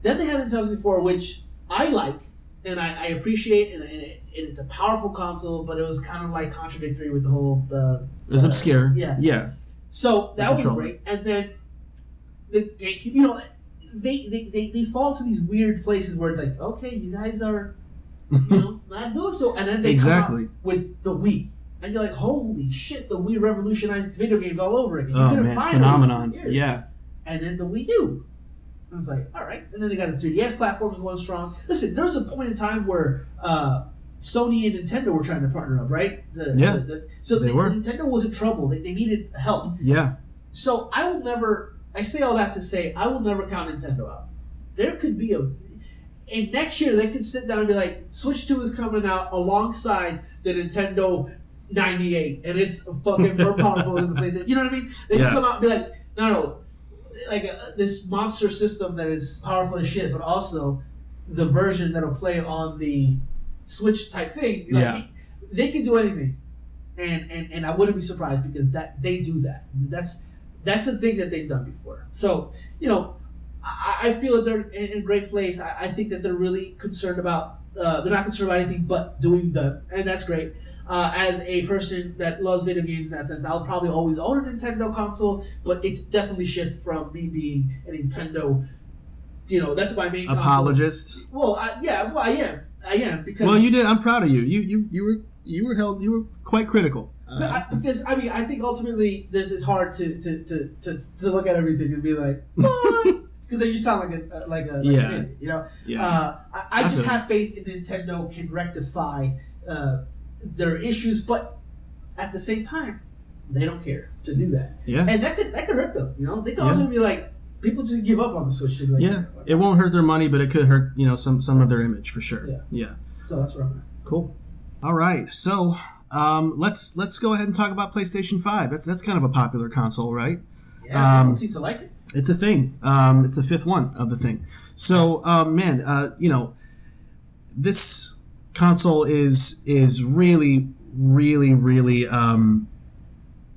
then they have the Nintendo 64, which I like and I, I appreciate, and, and, it, and it's a powerful console, but it was kind of like contradictory with the whole the. it was uh, obscure. yeah. yeah, So that was great, and then the GameCube. You know, they, they, they, they fall to these weird places where it's like, okay, you guys are, you know, not doing so, and then they Exactly. come out with the Wii. And you're like, holy shit! The Wii revolutionized video games all over again. You Oh couldn't man, find it phenomenon. Yeah, And then the Wii U. I was like, all right. And then they got the 3DS platforms going strong. Listen, there was a point in time where uh, Sony and Nintendo were trying to partner up, right? The- Yeah, the- the- so they. Nintendo was in trouble. They, they needed help. yeah, So I will never. I say all that to say I will never count Nintendo out. There could be a. And next year they could sit down and be like, Switch Two is coming out alongside the Nintendo 98, and it's fucking more powerful than the PlayStation. You know what I mean? They Yeah. can come out and be like, no, no, like uh this monster system that is powerful as shit, but also the version that'll play on the Switch type thing. Like, Yeah. they can do anything, and and and I wouldn't be surprised because that they do that. That's that's a thing that they've done before. So you know, I, I feel that they're in, a great place. I, I think that they're really concerned about. Uh, they're not concerned about anything but doing them, and that's great. Uh, as a person that loves video games in that sense, I'll probably always own a Nintendo console, but it's definitely shifted from me being a Nintendo. You know, that's my main console. apologist. Well, I, yeah, well, I am. I am because Well, you did. I'm proud of you. You you you were you were held. You were quite critical. Uh, But I, because I mean, I think ultimately, there's it's hard to to, to, to, to look at everything and be like, because then you sound like a like a like Yeah. idiot, you know. yeah, Uh, I, I I just have faith in Nintendo can rectify uh, their issues, but at the same time, they don't care to do that, yeah, and that could that could hurt them. You know, they could Yeah. also be like, people just give up on the Switch. Like, yeah. It won't hurt their money, but it could hurt you know some some of their image for sure. Yeah. yeah. So that's where I'm at. Cool. All right, so um, let's let's go ahead and talk about PlayStation Five. That's that's kind of a popular console, right? Yeah, Um, seem to like it. It's a thing. Um, it's the fifth one of the thing. So, um, man, uh, you know, this console is is really, really, really, um,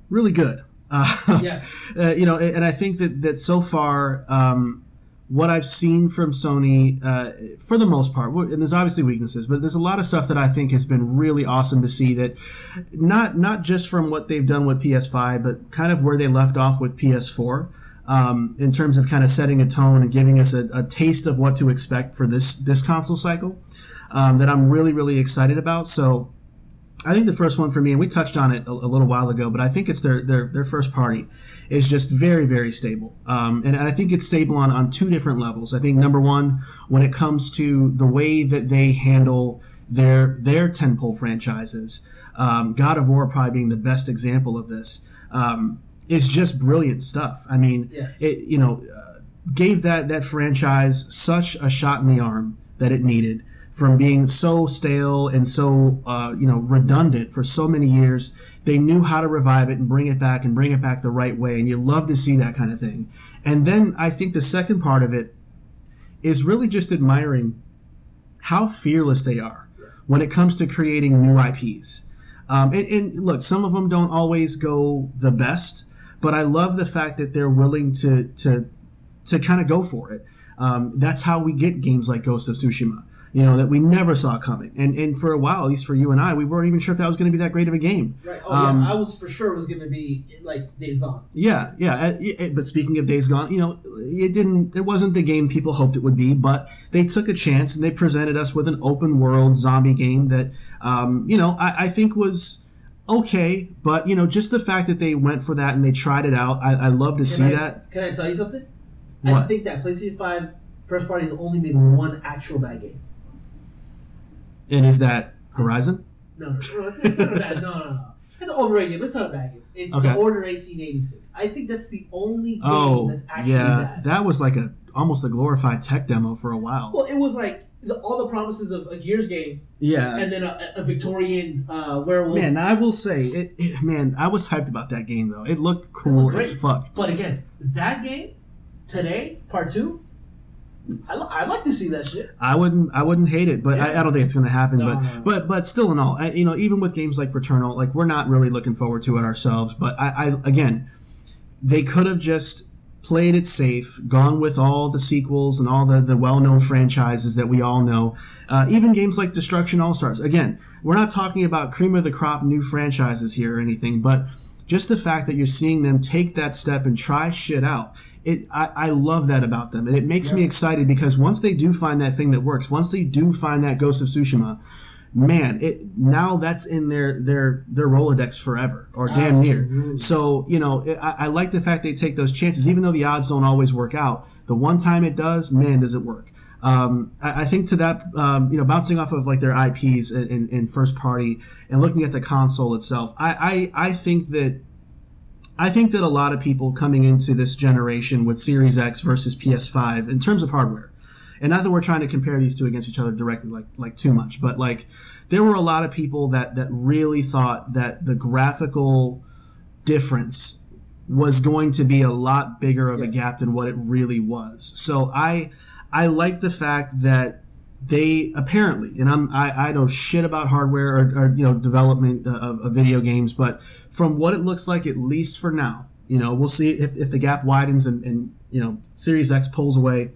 really good. Uh, Yes. uh, you know, and I think that that so far, um, what I've seen from Sony, uh, for the most part, and there's obviously weaknesses, but there's a lot of stuff that I think has been really awesome to see. That not not just from what they've done with PS5, but kind of where they left off with PS4. Um, in terms of kind of setting a tone and giving us a, a taste of what to expect for this this console cycle, um, that I'm really really excited about. So I think the first one for me, and we touched on it a, a, little while ago, but I think it's their their, their first party is just very very stable, um, and I think it's stable on on two different levels. I think number one, when it comes to the way that they handle their their tentpole franchises, um, God of War probably being the best example of this, um, is just brilliant stuff. I mean, yes. it you know uh, gave that that franchise such a shot in the arm that it needed from being so stale and so uh, you know redundant for so many years. They knew how to revive it and bring it back and bring it back the right way, and you love to see that kind of thing. And then I think the second part of it is really just admiring how fearless they are when it comes to creating new IPs. Um, and, and look, some of them don't always go the best, but I love the fact that they're willing to to to kind of go for it. Um, that's how we get games like Ghost of Tsushima you know, that we never saw coming. And and for a while, at least for you and I, we weren't even sure if that was going to be that great of a game. Right. Oh um, yeah, I was for sure it was going to be like Days Gone. Yeah, yeah. It, uh, it, but speaking of Days Gone, you know, it didn't. It wasn't the game people hoped it would be, but they took a chance and they presented us with an open world zombie game that, um, you know, I, I think was okay, but you know, just the fact that they went for that and they tried it out, I, I love to can see I, that. Can I tell you something? What? I think that PlayStation Five first party has only made one actual bad game. And is that Horizon? No, no, no, it's, it's not a bad. No, no, no. It's overrated. It's not a bad game. It's okay. the Order 1886. I think that's the only game oh, that's actually yeah, bad. That was like a almost a glorified tech demo for a while. Well, it was like the, all the promises of a Gears game. Yeah. And then a, a Victorian uh, werewolf. Man, I will say, it, it, man, I was hyped about that game though. It looked cool it looked as fuck. But again, that game today, part two, I, would like to see that shit. I wouldn't. I wouldn't hate it, but yeah. I, I, don't think it's going to happen. No, but no. but but still, in all, I, you know, even with games like Returnal, like we're not really looking forward to it ourselves. But I, I again, they could have just played it safe, gone with all the sequels and all the the well known franchises that we all know. Uh, even games like Destruction All Stars. Again, we're not talking about cream of the crop new franchises here or anything, but just the fact that you're seeing them take that step and try shit out it I, I love that about them and it makes yeah. me excited because once they do find that thing that works once they do find that ghost of tsushima man it now that's in their their their rolodex forever or damn Absolutely. near so you know I, I like the fact they take those chances even though the odds don't always work out the one time it does man does it work um, I, I, think to that, um, you know, bouncing off of like their IPs in, in, in, first party and looking at the console itself, I, I, I think that I think that a lot of people coming into this generation with Series X versus PS5 in terms of hardware, and not that we're trying to compare these two against each other directly, like like too much, but like there were a lot of people that that really thought that the graphical difference was going to be a lot bigger of yes. a gap than what it really was. So I I like the fact that they apparently, and I'm I, I know shit about hardware or, or you know development of, of, video games, but from what it looks like, at least for now, you know, we'll see if, if the gap widens and, and you know Series X pulls away.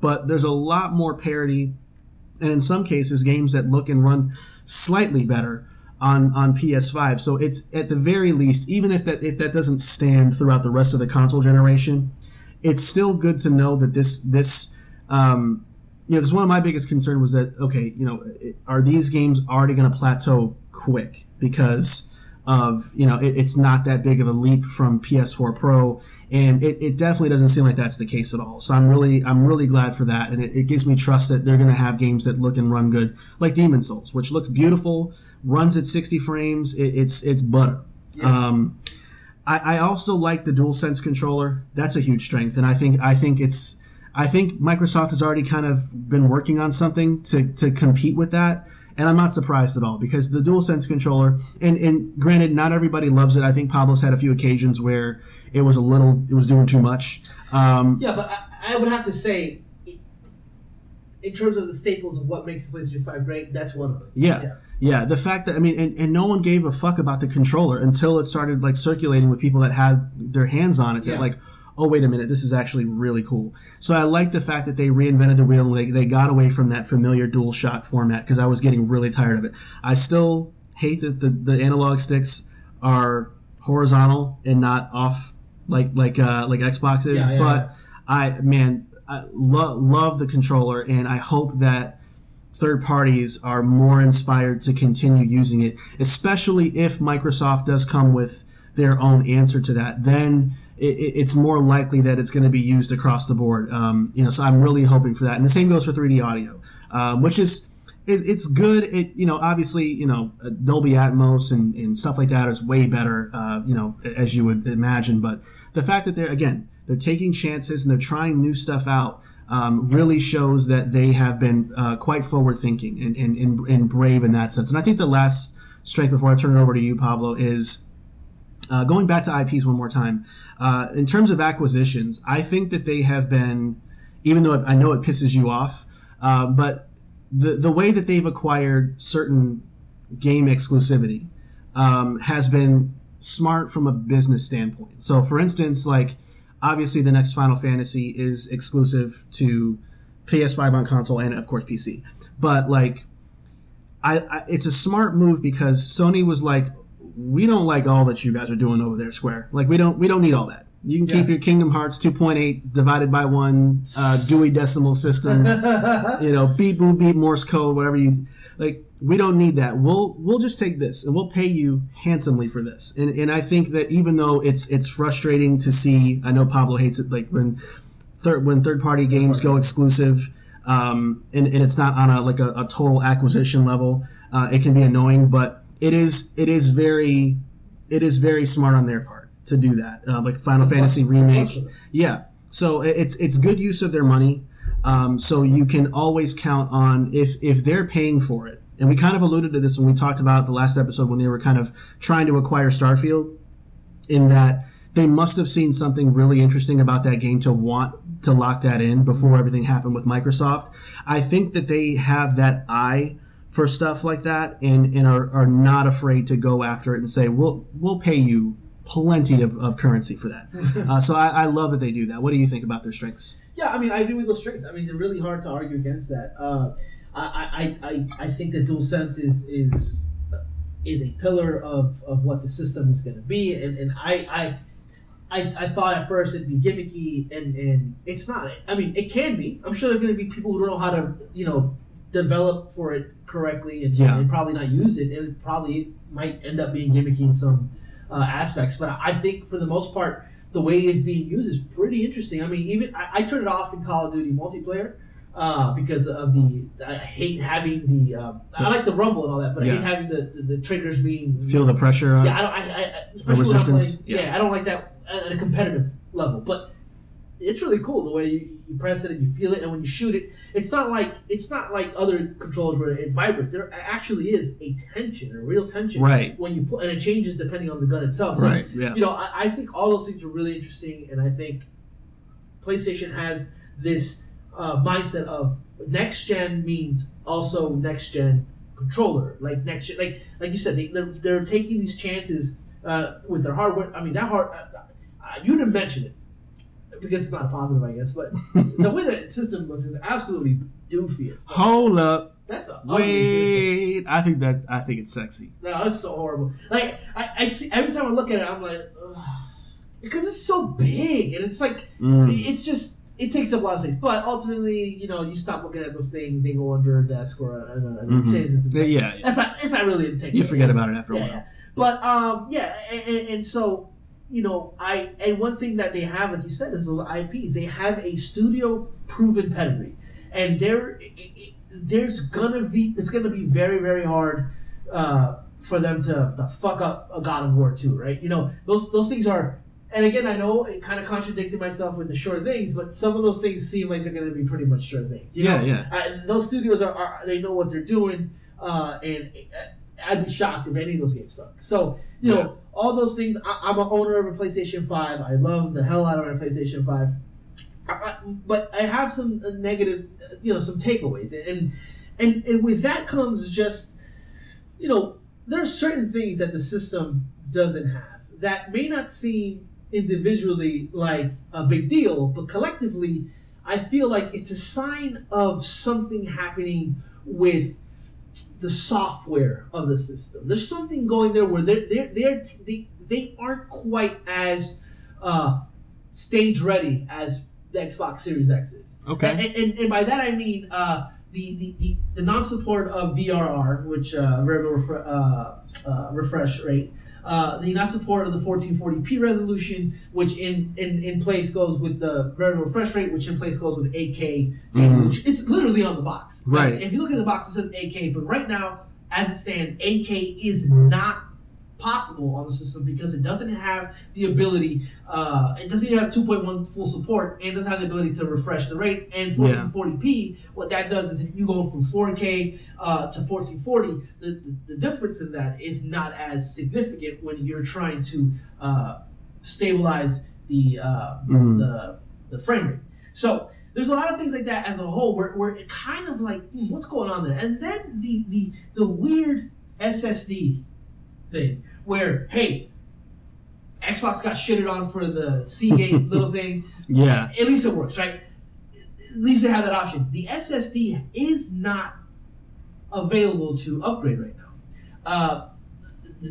But there's a lot more parity, and in some cases, games that look and run slightly better on on PS5. So it's at the very least, even if that if that doesn't stand throughout the rest of the console generation, it's still good to know that this this um, you know, because one of my biggest concern was that okay, you know, are these games already going to plateau quick because of you know it, it's not that big of a leap from PS4 Pro, and it, it definitely doesn't seem like that's the case at all. So I'm really I'm really glad for that, and it, it gives me trust that they're going to have games that look and run good, like Demon Souls, which looks beautiful, runs at 60 frames, it, it's it's butter. Yeah. Um, I, I also like the DualSense controller. That's a huge strength, and I think I think it's I think Microsoft has already kind of been working on something to, to compete with that. And I'm not surprised at all because the DualSense controller, and, and granted, not everybody loves it. I think Pablo's had a few occasions where it was a little, it was doing too much. Um, yeah, but I, I would have to say, in terms of the staples of what makes the PlayStation 5 great, that's one of them. Yeah. yeah. Yeah, the fact that I mean, and, and no one gave a fuck about the controller until it started like circulating with people that had their hands on it. That yeah. like, oh wait a minute, this is actually really cool. So I like the fact that they reinvented the wheel. They, they got away from that familiar dual shock format because I was getting really tired of it. I still hate that the, the analog sticks are horizontal and not off like like uh, like Xbox is. Yeah, yeah, but yeah. I man, I lo- love the controller, and I hope that third parties are more inspired to continue using it, especially if Microsoft does come with their own answer to that. Then it, it- it's more likely that it's going to be used across the board. Um, you know, so I'm really hoping for that, and the same goes for 3D audio, um, which is. It, it's good. It you know obviously you know Dolby Atmos and, and stuff like that is way better. Uh, you know as you would imagine, but the fact that they're again they're taking chances and they're trying new stuff out um, really shows that they have been uh, quite forward thinking and, and, and, and brave in that sense. And I think the last strength before I turn it over to you, Pablo, is uh, going back to IPs one more time. Uh, in terms of acquisitions, I think that they have been, even though I know it pisses you off, uh, but the the way that they've acquired certain game exclusivity um, has been smart from a business standpoint. So, for instance, like obviously the next Final Fantasy is exclusive to PS5 on console and of course PC, but like I, I it's a smart move because Sony was like, we don't like all that you guys are doing over there, Square. Like we don't we don't need all that. You can keep your Kingdom Hearts 2.8 divided by one uh, Dewey Decimal System. you know, beep boop beep Morse code, whatever you like. We don't need that. We'll we'll just take this and we'll pay you handsomely for this. And and I think that even though it's it's frustrating to see, I know Pablo hates it, like when third when third party games go exclusive, um, and, and it's not on a like a, a total acquisition level. Uh, it can be annoying, but it is it is very it is very smart on their part to do that. Uh, like Final Fantasy remake, yeah. So it's it's good use of their money. Um, so you can always count on if if they're paying for it. And we kind of alluded to this when we talked about the last episode when they were kind of trying to acquire Starfield in that they must have seen something really interesting about that game to want to lock that in before everything happened with Microsoft. I think that they have that eye for stuff like that and, and are, are not afraid to go after it and say, we'll, we'll pay you plenty of, of currency for that. uh, so I, I love that they do that. What do you think about their strengths? Yeah, I mean, I agree with those strengths. I mean, they're really hard to argue against that. Uh, I, I, I, I think that DualSense is is is a pillar of, of what the system is going to be, and, and I, I I I thought at first it'd be gimmicky, and, and it's not. I mean, it can be. I'm sure there's going to be people who don't know how to you know develop for it correctly, and, Yeah. and probably not use it, and it probably might end up being gimmicky in some uh, aspects. But I think for the most part, the way it's being used is pretty interesting. I mean, even I, I turned it off in Call of Duty multiplayer uh, because of the. I hate having the. Um, I like the rumble and all that, but I hate having the, the, the triggers being. Feel the pressure Yeah, I don't. I, I especially resistance? playing- Yeah. yeah. I don't like that at a competitive level, but it's really cool the way you, you press it and you feel it, and when you shoot it, it's not like it's not like other controllers where it vibrates. There actually is a tension, a real tension, Right. When you put, and it changes depending on the gun itself. So, Right, yeah. You know, I, I think all those things are really interesting, and I think PlayStation has this uh, mindset of next gen means also next gen controller, like next gen, like like you said, they, they're they're taking these chances uh, with their hardware. I mean, that hard. Uh, uh, you didn't mention it because it's not a positive, I guess, but the way that system looks is absolutely doofy. As. Hold up. That's a. Wait. I think that I think it's sexy. No, that's so horrible. Like I, I see every time I look at it, I'm like, Ugh. because it's so big and it's like Mm. it's just it takes up a lot of space. But ultimately, you know, you stop looking at those things, they go under a desk or a, a, a Mhm. system. Yeah, yeah. That's not. It's not really intended. You forget about it after a while. yeah. But um, yeah, and, and, and so you know, I and one thing that they have, like you said, is those IPs. They have a studio proven pedigree, and there, there's gonna be it's gonna be very very hard uh, for them to, to fuck up a God of War too, right? You know, those those things are. And again, I know it kind of contradicted myself with the short things, but some of those things seem like they're going to be pretty much short things. You Yeah, know? yeah. Uh, those studios are, are they know what they're doing, uh, and uh, I'd be shocked if any of those games suck. So you know all those things. I, I'm an owner of a PlayStation Five. I love the hell out of my PlayStation Five, I- but I have some uh, negative, uh, you know, some takeaways, and and and with that comes just, you know, there are certain things that the system doesn't have that may not seem individually like a big deal, but collectively, I feel like it's a sign of something happening with the software of the system. There's something going there where they're they're, they're they they aren't quite as uh, stage ready as the Xbox Series X is. Okay. And, and, and by that I mean uh, the, the, the, the non support of VRR, which uh, variable refre- uh, uh, refresh rate. Uh, the not support of the 1440p resolution, which in, in, in place goes with the variable refresh rate, which in place goes with 8K, Mhm. which it's literally on the box. Right. If you look at the box, it says 8K, but right now, as it stands, 8K is not possible on the system because it doesn't have the ability, uh, it doesn't even have 2.1 full support and doesn't have the ability to refresh the rate. And 1440p, what that does is if you go from 4K uh, to 1440, the, the, the difference in that is not as significant when you're trying to uh, stabilize the, uh, Mhm. the, the frame rate. So there's a lot of things like that as a whole where, where it kind of like, hmm, what's going on there? And then the, the, the weird SSD thing where, hey, Xbox got shitted on for the Seagate little thing. Yeah. At least it works, right? At least they have that option. The SSD is not available to upgrade right now. Uh,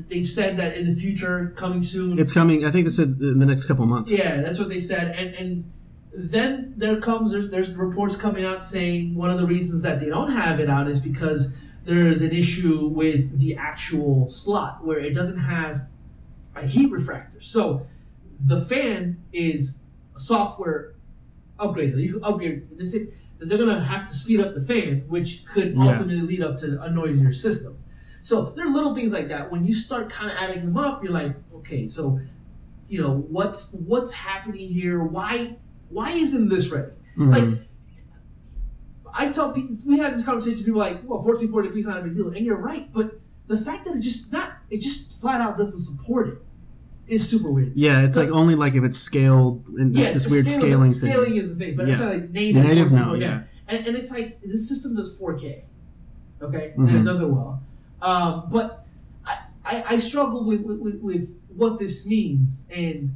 they said that in the future, coming soon. It's coming. I think this is in the next couple months. Yeah, that's what they said. And and then there comes there's, there's reports coming out saying one of the reasons that they don't have it out is because there's an issue with the actual slot where it doesn't have a heat refractor. So the fan is a software upgrade. You can upgrade. They say that they're gonna have to speed up the fan, which could Yeah. ultimately lead up to a noisier system. So there are little things like that. When you start kind of adding them up, you're like, okay, so you know what's what's happening here? Why why isn't this ready? Mhm. Like I tell people, we have this conversation. People like, well, 1440p is not a big deal, and you're right. But the fact that it just not it just flat out doesn't support it is super weird. yeah, it's like only like if it's scaled and this, this weird scaling, scaling thing. Scaling is the thing, but it's Yeah. not like native. Native, no, 1440, yeah. And, and it's like this system does 4K, okay, and Mhm. it does it well. Um, but I, I, I struggle with, with, with, what this means, and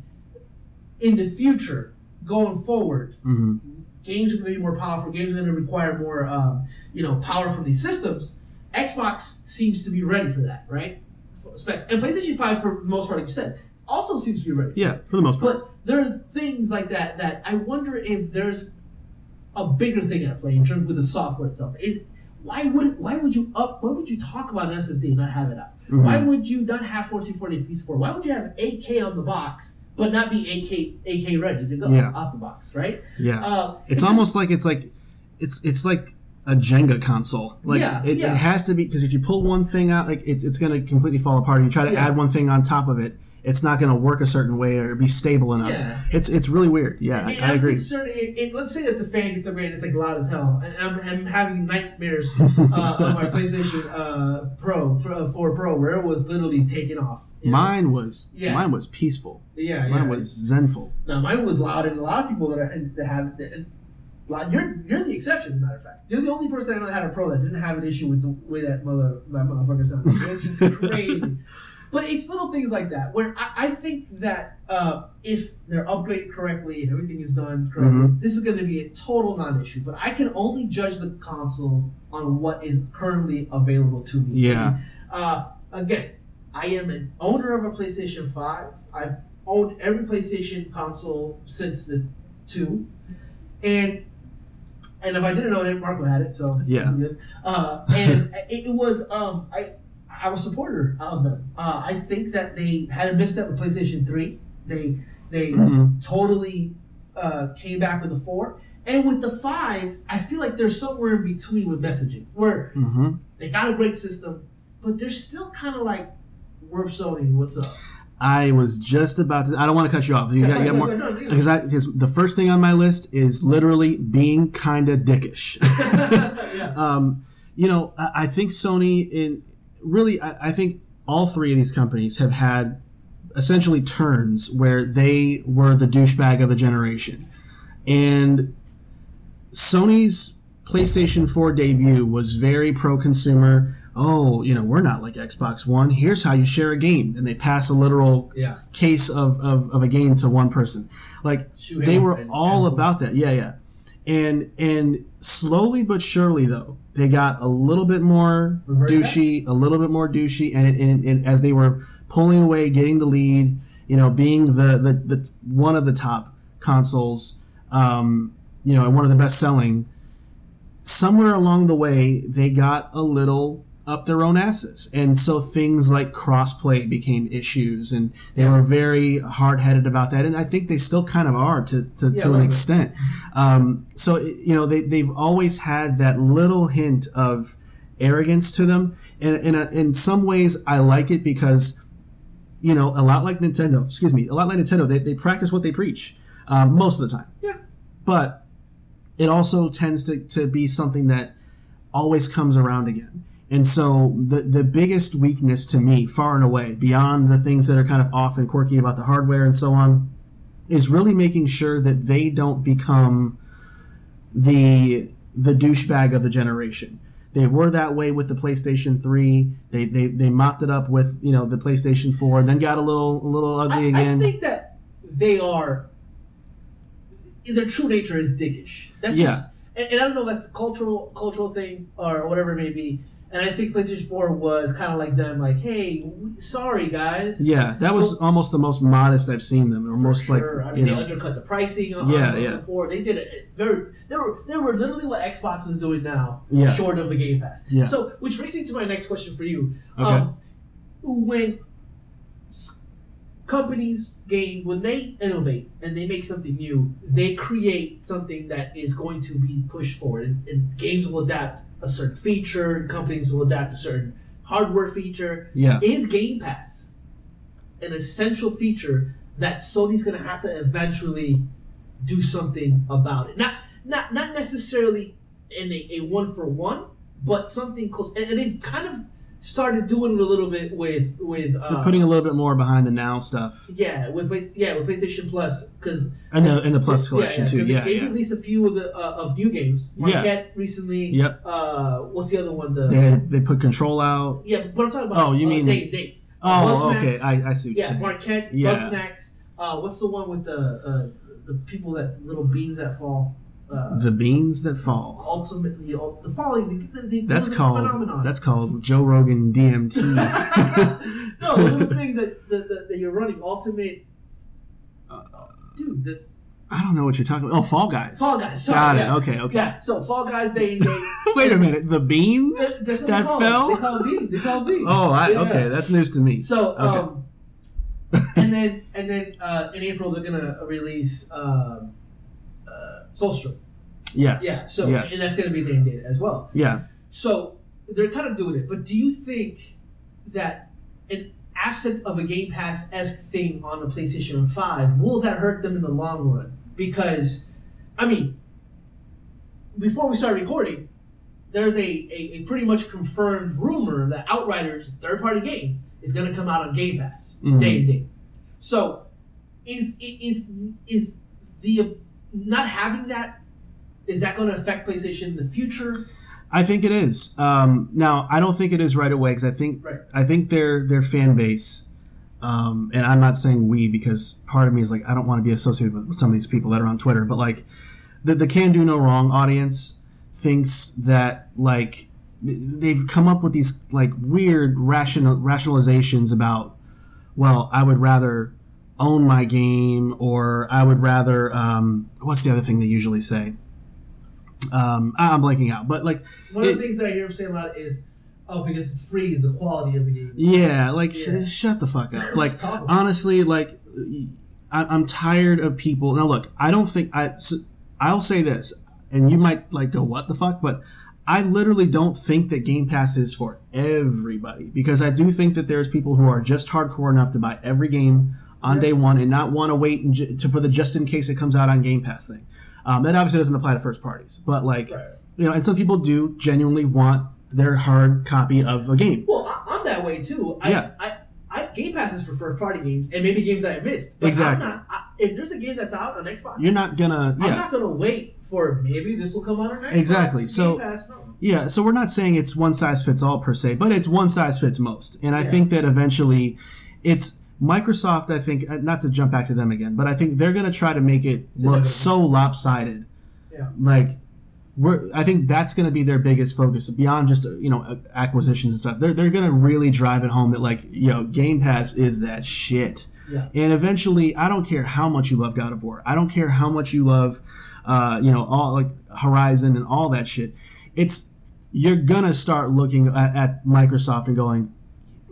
in the future, going forward, hmm games are going to be more powerful. Games are going to require more, um, you know, power from these systems. Xbox seems to be ready for that, right? And PlayStation Five, for the most part, like you said, also seems to be ready. Yeah, for the most part. But there are things like that that I wonder if there's a bigger thing at play in terms with the software itself. Is why would why would you up why would you talk about an SSD and not have it out? Mhm. Why would you not have 1440p support? Why would you have 8K on the box but not be 8K 8K ready to go Yeah. out the box, right? yeah. Uh, it's just- almost like it's like it's it's like a Jenga console. Like Yeah, it, yeah. it has to be because if you pull one thing out, like it's it's gonna completely fall apart. You try to Yeah. add one thing on top of it, it's not gonna work a certain way or be stable enough. Yeah. It's it's really weird. Yeah, I, I I'm agree. if, if- let's say that the fan gets upgraded, it's like loud as hell, and I'm, I'm having nightmares uh, on my PlayStation uh, Pro, Pro 4 Pro, where it was literally taking off. You know? Mine was Yeah. mine was peaceful. yeah, yeah. Mine was zenful. No, mine was loud, and a lot of people that, are, that have that, and loud- you're you're the exception, as a matter of fact. You're the only person I know that had a pro that didn't have an issue with the way that mother that motherfucker sounded. It's just crazy. But it's little things like that where I, I think that uh, if they're upgraded correctly and everything is done correctly, Mhm. this is going to be a total non-issue. But I can only judge the console on what is currently available to me. Yeah. Uh, again, I am an owner of a PlayStation Five. I've owned every PlayStation console since the two, and and if I didn't own it, Marco had it, so Yeah. good. Uh, and it, was um, I I was a supporter of them. Uh, I think that they had a misstep with PlayStation Three. They they Mhm. totally uh, came back with the four. And with the five, I feel like they're somewhere in between with messaging, where Mhm. they got a great system, but they're still kind of like, we're Sony, what's up? I was just about to. I don't want to cut you off. You got, you got more. Because because the first thing on my list is literally being kind of dickish. yeah. um, you know, I, I think Sony in really, I, I think all three of these companies have had essentially turns where they were the douchebag of the generation, and Sony's PlayStation 4 debut was very pro-consumer. Oh, you know, we're not like Xbox One. Here's how you share a game, and they pass a literal Yeah. case of, of, of a game to one person. Like Shoot they were and- all and about that. Yeah, yeah. And and slowly but surely though, they got a little bit more douchey, a little bit more douchey, and, and, and as they were pulling away, getting the lead, you know, being the the, the one of the top consoles, um, you know, and one of the best selling. Somewhere along the way, they got a little up their own asses, and so things like crossplay became issues, and they Yeah. were very hard headed about that, and I think they still kind of are to to, Yeah, to an extent. Um, so you know, they they've always had that little hint of arrogance to them, and in a, in some ways, I like it because you know, a lot like Nintendo, excuse me, a lot like Nintendo, they, they practice what they preach um, most of the time. Yeah. But it also tends to, to be something that always comes around again. And so the, the biggest weakness to me, far and away, beyond the things that are kind of off and quirky about the hardware and so on, is really making sure that they don't become the the douchebag of the generation. They were that way with the PlayStation 3. They, they they mopped it up with, you know, the PlayStation 4 and then got a little a little ugly I again. I think that they are. Their true nature is dickish. That's Yeah. just, and, and I don't know if that's a cultural cultural thing or whatever it may be. And I think PlayStation Four was kind of like them, like, "Hey, sorry guys." yeah, that was almost the most modest I've seen them, or most sure. like I you mean, they know, undercut the pricing on, Yeah, on yeah. the four. They did it very. They were they were literally what Xbox was doing now, Yeah. short of the Game Pass. Yeah. So, which brings me to my next question for you. Okay. Um, when companies, games, when they innovate and they make something new, they create something that is going to be pushed forward. And, and games will adapt a certain feature, companies will adapt a certain hardware feature. yeah, Is Game Pass an essential feature that Sony's going to have to eventually do something about it? Not not not necessarily in a, a one for one, but something close. And, and they've kind of started doing it a little bit with with uh, putting a little bit more behind the now stuff, yeah with Play, yeah with PlayStation Plus because and the and the Plus collection too. Yeah, they yeah. released a few of the uh, of new games. Yeah. Maquette recently. Yep. Uh, what's the other one? The They had, they put Control out. yeah, but I'm talking about. Oh, you uh, mean- they they Oh, okay, I, I see Yeah, saying. Maquette, Yeah. Bugsnax. Uh, what's the one with the uh, the people that little beans that fall? Uh, The beans that fall. ultimately, the falling. The, the, the That's called phenomenon. that's called Joe Rogan DMT. no, the little things that, that, that, you're running. Ultimate. Uh, dude, the I don't know what you're talking about. Oh, Fall Guys. Fall Guys. Sorry, Got yeah. it. Okay, okay. yeah. So Fall Guys Day and Day. Wait a minute. The beans That- that's what that they fell. It. They call beans. They call beans. Oh, I, Yeah. okay. That's news to me. So, Okay. um, and then and then uh, in April they're gonna release um, Soulstorm. yes. Yeah. So yes. and that's gonna be named data as well. yeah. So they're kind of doing it. But do you think that an absent of a Game Pass esque thing on the PlayStation Five will that hurt them in the long run? Because, I mean, before we start recording, there's a, a, a pretty much confirmed rumor that Outriders, third party game, is going to come out on Game Pass Mhm. day and day. So, is is is the not having that is that going to affect PlayStation in the future? I think it is. Um, now, I don't think it is right away because I think Right. I think their their fan base, um, and I'm not saying we because part of me is like I don't want to be associated with some of these people that are on Twitter, but like the the can do no wrong audience thinks that like they've come up with these like weird rational rationalizations about well I would rather own my game or I would rather um, what's the other thing they usually say um, I- I'm blanking out but like One of It- the things that I hear him say a lot is, "Oh, because it's free, the quality of the game." Yeah, like s- shut the fuck up. Like honestly, like I, I'm tired of people. Now look, I don't think I. I'll say this, and you might like go, "What the fuck?" But I literally don't think that Game Pass is for everybody because I do think that there's people who are just hardcore enough to buy every game on Yeah. day one and not want to wait and ju- to, for the just in case it comes out on Game Pass thing. Um, that obviously doesn't apply to first parties, but like Right. you know, and some people do genuinely want their hard copy of a game. Well, I'm that way too. I, Yeah. I, I, Game Pass is for first party games and maybe games that I missed. But Exactly. I'm not, I, if there's a game that's out on Xbox, You're not gonna, I'm not gonna wait for maybe this will come out on Xbox. Exactly. Game So- Pass, no. Yeah, so we're not saying it's one size fits all per se, but it's one size fits most. And I think that eventually it's Microsoft, I think, uh, not to jump back to them again, but I think they're going to try to make it look so lopsided. Yeah. Like, we're, I think that's going to be their biggest focus beyond just, uh, you know, acquisitions and stuff. They're, they're going to really drive it home that, like, you know, Game Pass is that shit. Yeah. And eventually, I don't care how much you love God of War. I don't care how much you love, uh, you know, all like Horizon and all that shit. It's you're gonna start looking at, at Microsoft and going,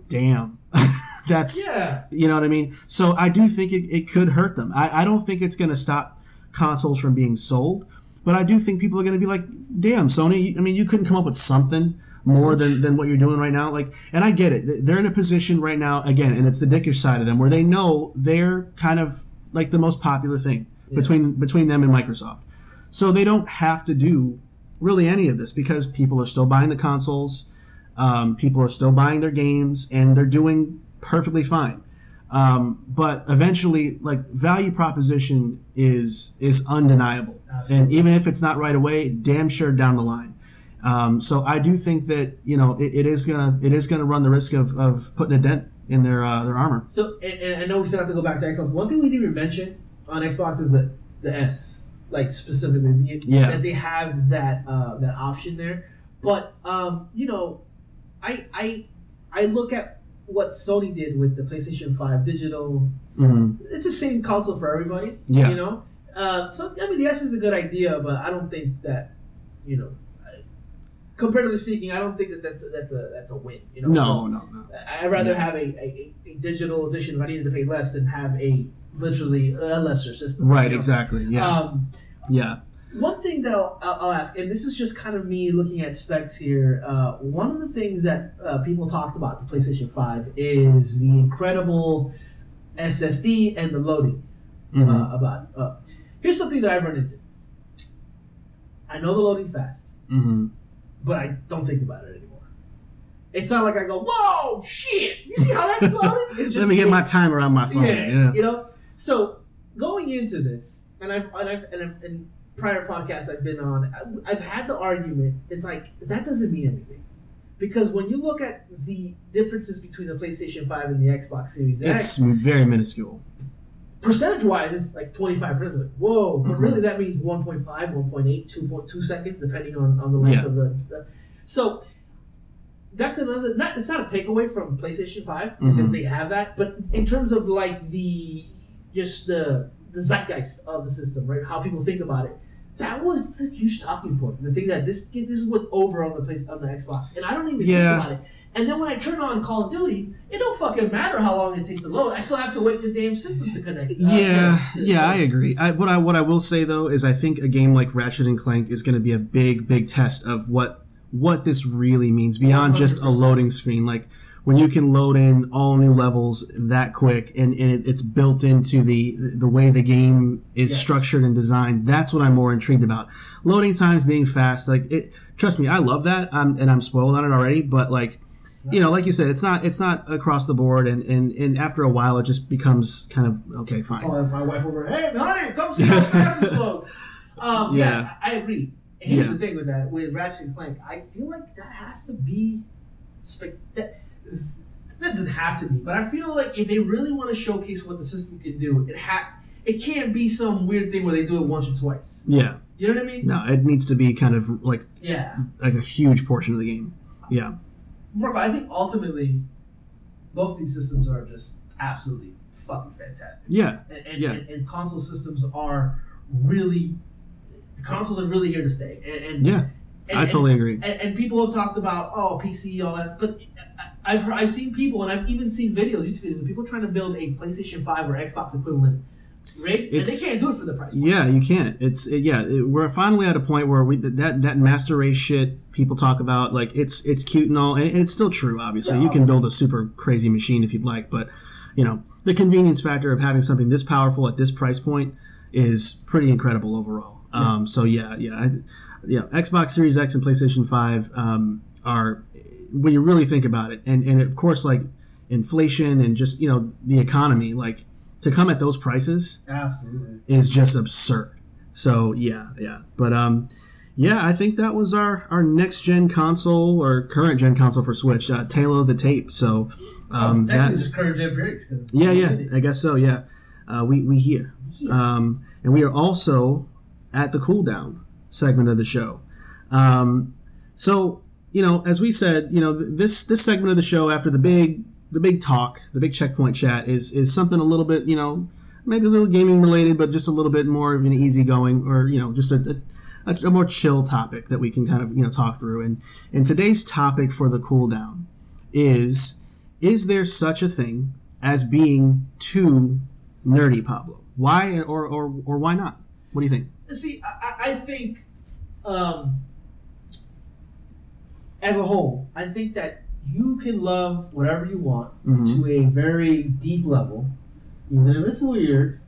"Damn, that's Yeah. you know what I mean." So I do think it, it could hurt them. I, I don't think it's gonna stop consoles from being sold, but I do think people are gonna be like, "Damn, Sony! I mean, you couldn't come up with something." More than, than what you're doing right now, like, and I get it. They're in a position right now, again, and it's the dickish side of them, where they know they're kind of like the most popular thing between between them and Microsoft. So they don't have to do really any of this because people are still buying the consoles, um, people are still buying their games, and they're doing perfectly fine. Um, but eventually, like value proposition is is undeniable, and even if it's not right away, damn sure down the line. Um, so I do think that you know it, it is gonna it is gonna run the risk of, of putting a dent in their uh, their armor. So, and, and I know we still have to go back to Xbox. One thing we didn't even mention on Xbox is the the S, like specifically, the, Yeah. that they have that uh, that option there. But um, you know, I I I look at what Sony did with the PlayStation Five digital. Mhm. It's the same console for everybody. Yeah. You know, uh, so I mean, the S is a good idea, but I don't think that you know. Comparatively speaking, I don't think that that's a, that's a that's a win. You know, So- No, no, no. I'd rather have a, a, a digital edition if I needed to pay less than have a literally a lesser system. Right, you know? exactly. Yeah, Um, yeah. One thing that I'll, I'll ask, and this is just kind of me looking at specs here. Uh, one of the things that uh, people talked about the PlayStation Five is the incredible SSD and the loading. Uh, about uh, here's something that I've run into. I know the loading's fast, hmm but I don't think about it anymore. It's not like I go, "Whoa, shit! You see how that's loaded?" It's Let me get my timer on my phone. yeah, Yeah. you know. So going into this, and I've and I've and, I've, and prior podcasts I've been on, I've had the argument. It's like that doesn't mean anything because when you look at the differences between the PlayStation Five and the Xbox Series X, It's very minuscule. percentage wise, it's like twenty five percent. Like whoa, but Mhm. really that means 1.5, 1.8, 2.2 seconds depending on on the length Yeah. of the, the. So. That's another. Not it's not a takeaway from PlayStation Five because Mhm. they have that, but in terms of like the just the the zeitgeist of the system, right? How people think about it. That was the huge talking point. The thing that this this is what over on the place on the Xbox, and I don't even Yeah. think about it. And then when I turn on Call of Duty, it don't fucking matter how long it takes to load. I still have to wait the damn system to connect. uh, Yeah, to- to- yeah, so- I agree. I, what I what I will say though is I think a game like Ratchet and Clank is going to be a big big test of what what this really means beyond just a loading screen. Like when you can load in all new levels that quick and, and it, it's built into the the way the game is Yeah. structured and designed. That's what I'm more intrigued about. Loading times being fast, like it. Trust me, I love that. I'm, and I'm spoiled on it already. But like you know, like you said, it's not it's not across the board, and, and, and after a while, it just becomes kind of okay, fine. calling my wife over. Hey, honey, come see how fast this loads. Um, yeah. Yeah. I agree. Here's Yeah. the thing with that with Ratchet and Clank. I feel like that has to be. That, that doesn't have to be, but I feel like if they really want to showcase what the system can do, it ha- It can't be some weird thing where they do it once or twice. Yeah, You know what I mean? no, it needs to be kind of like Yeah. like a huge portion of the game. Yeah, Marco, I think ultimately, both these systems are just absolutely fucking fantastic. yeah, and, and, Yeah. and, and console systems are really the consoles are really here to stay and, and yeah. And, I totally agree. and, and people have talked about oh PC all that but I've heard, I've seen people and I've even seen videos YouTube videos of people trying to build a PlayStation 5 or Xbox equivalent rig and they can't do it for the price point. Yeah, you can't. It's it, yeah. It, we're finally at a point where we that that master race shit people talk about like it's it's cute and all, and, and it's still true. Obviously, Yeah, you can obviously. build a super crazy machine if you'd like, but you know the convenience factor of having something this powerful at this price point is pretty incredible overall. Um, so yeah, yeah, I, yeah. Xbox Series X and PlayStation Five um, are when you really think about it, and and of course like inflation and just you know the economy like to come at those prices Absolutely. is just absurd. So yeah, yeah. But um, yeah, I think that was our, our next gen console or current gen console for Switch, uh, of the Tape. So, um, oh, technically that, just current gen period. yeah, yeah. I guess so. Yeah, uh, we we here, um, and we are also at the cool down segment of the show. Um, so you know, as we said, you know, this this segment of the show after the big the big talk, the big checkpoint chat is is something a little bit, you know, maybe a little gaming related, but just a little bit more of an easygoing or you know, just a, a, a more chill topic that we can kind of you know talk through. And and today's topic for the cool down is is there such a thing as being too nerdy, Pablo? Why or or, or why not? What do you think? See, I, I- I think, um, as a whole, I think that you can love whatever you want Mhm. to a very deep level, even if it's weird.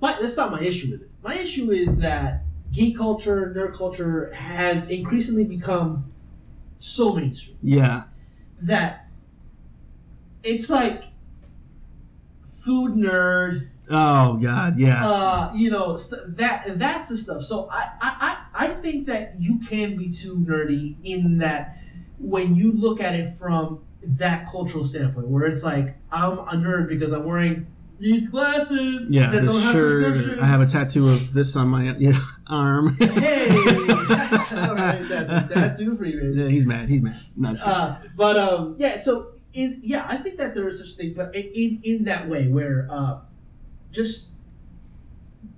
But that's not my issue with it. My issue is that geek culture, nerd culture has increasingly become so mainstream Yeah. that it's like food nerd, Oh God. Yeah. uh, you know st- that that's the stuff. So I, I I think that you can be too nerdy in that when you look at it from that cultural standpoint, where it's like I'm a nerd because I'm wearing these glasses. yeah. that don't shirt. I have a tattoo of this on my you know, arm. Hey, all right, tattoo for you, baby. yeah, he's mad. He's mad. No. Uh, but um, yeah. So is yeah, I think that there is such thing, but in in, in that way where uh, just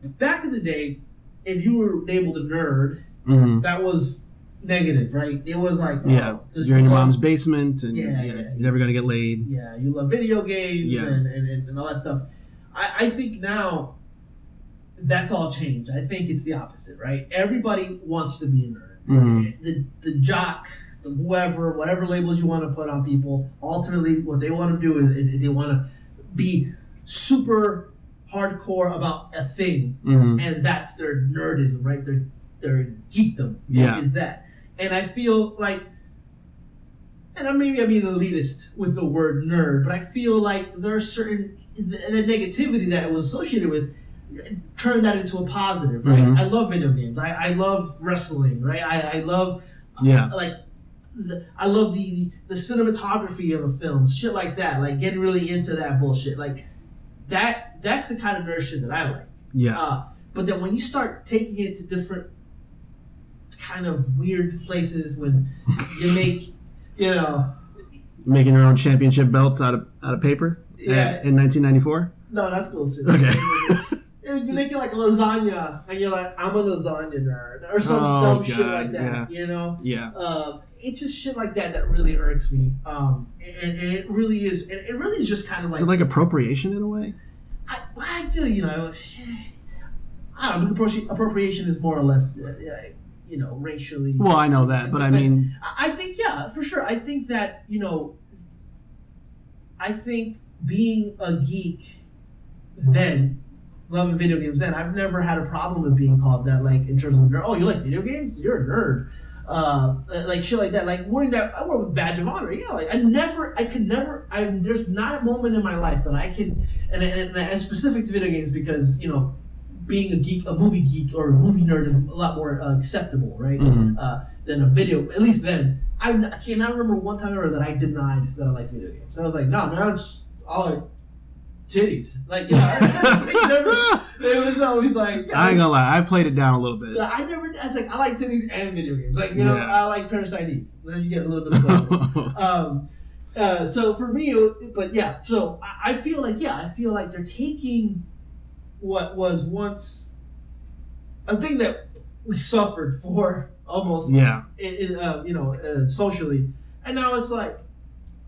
back in the day, if you were labeled a nerd, Mhm. that was negative, right? It was like oh, Yeah. You're in your mom's basement, and Yeah, yeah, yeah, you're never gonna get laid. Yeah, you love video games Yeah. and, and, and, all that stuff. I, I think now that's all changed. I think it's the opposite, right? Everybody wants to be a nerd. Mhm. The the jock, the whoever, whatever labels you want to put on people, ultimately what they want to do is, is they want to be super hardcore about a thing Mhm. and that's their nerdism, right? Their their geekdom Yeah. is that. And I feel like, and I maybe I'm being elitist with the word nerd, but I feel like there are certain the, the negativity that it was associated with turn that into a positive, right? Mhm. I love video games. I, I love wrestling, right? I, I love Yeah. like the, I love the the cinematography of a film, shit like that. Like getting really into that bullshit, like that. That's the kind of nerd shit that I like. Yeah. Uh, but then when you start taking it to different kind of weird places, when you make, you know, Making your own championship belts out of out of paper. Yeah. In 1994. no, that's cool too. Okay. You make it like lasagna, and you're like, I'm a lasagna nerd, or some Oh, dumb shit like that. You know, yeah. um, it's just shit like that that really irks me. Um, and, and it really is. It, it really is just kind of like Is it like appropriation in a way? I, I feel you know, I don't know. appropri- Appropriation is more or less, uh, uh, you know, racially. Well, I know that, but I mean, I I think yeah, for sure. I think that you know, I think being a geek then loving video games then I've never had a problem with being called that like in terms of nerd. Oh, you like video games? You're a nerd. Uh, like shit like that. Like wearing that, I wore a badge of honor. You know, like I never, I could never. I there's not a moment in my life that I can, and and, and specific to video games because you know, being a geek, a movie geek or a movie nerd is a lot more uh, acceptable, right? Mhm. Uh, than a video. At least then, I, I cannot remember one time ever that I denied that I liked video games. I was like, no, man, I just all like titties. Like, you know, never, it was always like, I ain't gonna lie, I played it down a little bit. I never. It's like I like titties and video games. Like you know, Yeah. I like Parasite Eve. Then you get a little bit of both. um, uh, so for me, but yeah. So I, I feel like yeah, I feel like they're taking what was once a thing that we suffered for almost yeah. uh, you know, uh, socially, and now it's like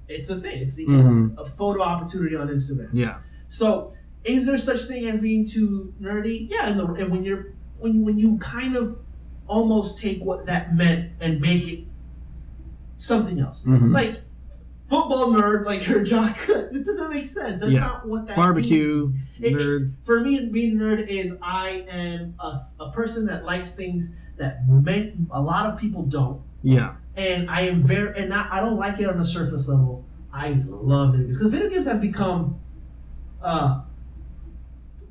it's a thing. It's, the, Mhm. it's a photo opportunity on Instagram. Yeah. So, is there such thing as being too nerdy? Yeah, and, the, and when you're when when you kind of almost take what that meant and make it something else, Mhm. like football nerd, like your jock. it doesn't make sense. That's Yeah. not what that Barbecue, means. It- it- nerd. for me, being nerd is I am a, a person that likes things that many, a lot of people don't, Yeah. and I am very and I, I don't like it on the surface level. I love it because video games have become uh,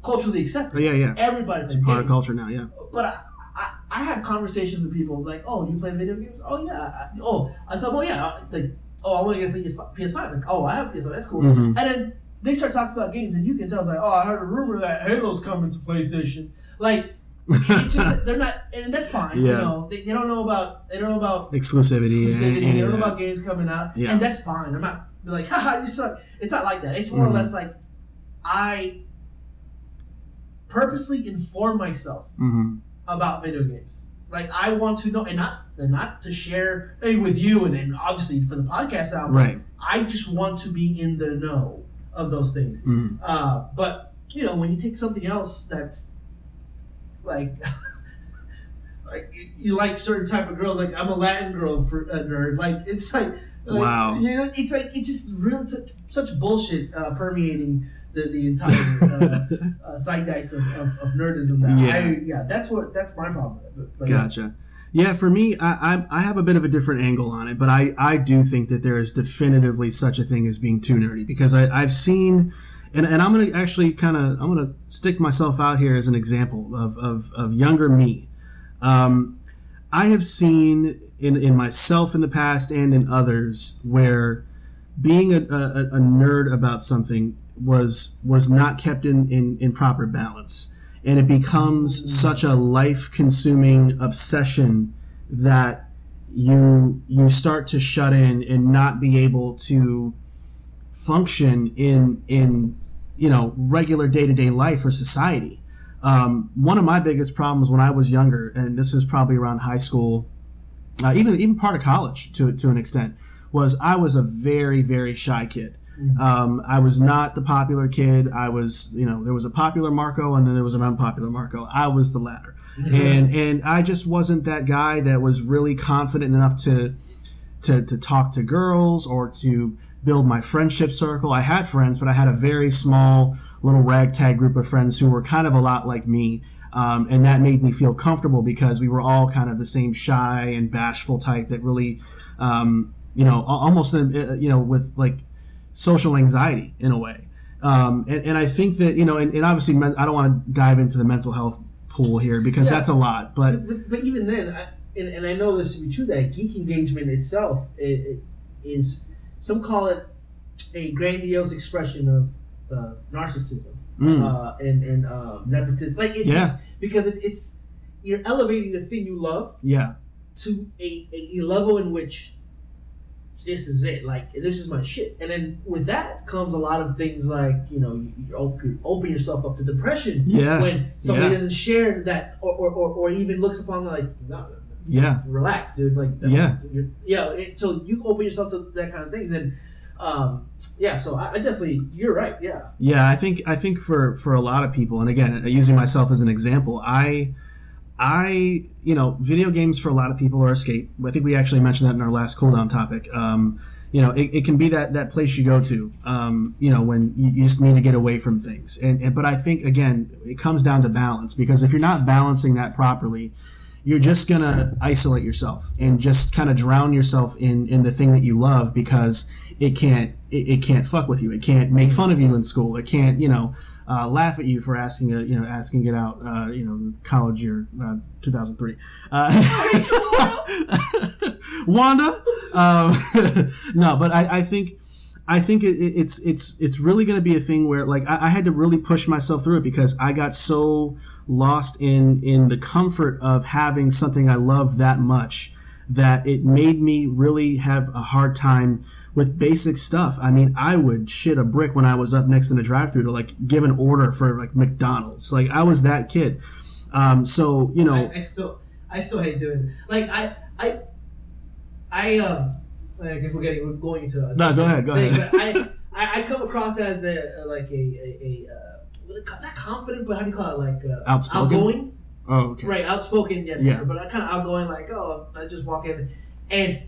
culturally accepted. Oh, yeah, yeah. Everybody It's plays part of culture now, yeah. but I, I, I have conversations with people like, oh, you play video games? Oh yeah. I, oh, I tell them, oh yeah, like, oh, I want to get a PS5. Like, oh, I have PS5. That's cool. Mhm. And then they start talking about games, and you can tell it's like, oh, I heard a rumor that Halo's coming to PlayStation. Like, it's just they're not, and that's fine. Yeah. You know, they, they don't know about they don't know about Exclusivity. exclusivity. and- They don't know about games coming out, Yeah. and that's fine. I'm not be like, haha, you suck. It's not like that. It's more or Mhm. less like I purposely inform myself Mhm. about video games. Like I want to know, and not and not to share with you, and then obviously for the podcast but Right. I just want to be in the know of those things. Mhm. Uh, but you know, when you take something else that's like, like you, like certain type of girls, like I'm a Latin girl for a nerd. Like it's like, like Wow. you know, it's like it's just real such, such bullshit uh, permeating the the entire uh, uh, zeitgeist of, of, of nerdism. That Yeah. I, yeah, that's what that's my problem. But Gotcha. Yeah, for me, I, I I have a bit of a different angle on it, but I, I do think that there is definitively such a thing as being too nerdy because I, I've seen, and, and I'm gonna actually kind of I'm gonna stick myself out here as an example of, of, of younger me. Um, I have seen in, in myself in the past and in others where being a, a, a nerd about something was was not kept in, in, in proper balance. And it becomes such a life consuming obsession that you you start to shut in and not be able to function in in you know regular day-to-day life or society. Um, one of my biggest problems when i was younger and this is probably around high school uh, even even part of college to, to an extent was i was a very very shy kid um, I was not the popular kid. I was, you know, there was a popular Marco and then there was an unpopular Marco. I was the latter, and and I just wasn't that guy that was really confident enough to to to talk to girls or to build my friendship circle. I had friends, but I had a very small little ragtag group of friends who were kind of a lot like me. Um, and that made me feel comfortable because we were all kind of the same shy and bashful type that really, um, you know, almost, uh, you know, with like social anxiety in a way. Um, and, and I think that, you know, and, and obviously men- I don't want to dive into the mental health pool here because Yeah. that's a lot, but But, but, even then, I, and, and I know this to be true, that geek engagement itself i i is, some call it a grandiose expression of uh, narcissism mm, uh, and, and um, nepotism. Like it, yeah, Because it's, it's, you're elevating the thing you love yeah, to a, a level in which this is it. Like this is my shit. And then with that comes a lot of things like you know you, you open, open yourself up to depression Yeah. when somebody Yeah. doesn't share that or, or, or, or even looks upon like no, yeah, relax, dude. Like that's, Yeah. you're, yeah. It, so you open yourself to that kind of things and. Um, yeah, so I, I definitely, you're right. Yeah, yeah. I think I think for for a lot of people, and again, using myself as an example, I I you know, video games for a lot of people are escape. I think we actually mentioned that in our last cooldown topic. Um, you know, it, it can be that that place you go to. Um, you know, when you, you just need to get away from things. And, and but I think again, it comes down to balance because if you're not balancing that properly, you're just gonna isolate yourself and just kind of drown yourself in in the thing that you love because it can't it, it can't fuck with you. It can't make fun of you in school. It can't you know uh, laugh at you for asking a, you know asking it out uh, you know college year uh, 2003. Uh, Wanda, um, no, but I, I think. I think it- it's it's it's really going to be a thing where like I, I had to really push myself through it because I got so lost in in the comfort of having something I love that much that it made me really have a hard time with basic stuff. I mean, I would shit a brick when I was up next in the drive-through to like give an order for like McDonald's. Like I was that kid. Um, so you know, I, I still, I still hate doing it. Like I, I, I um, like if we're getting we're going into a No, go ahead, go thing, ahead. I, I, I come across as a, like a a, a uh, what do you call- not confident, but how do you call it? Like uh, Outspoken? outgoing, oh okay, right? Outspoken, yes, Yeah. sure, but I kind of outgoing. Like oh, I just walk in, and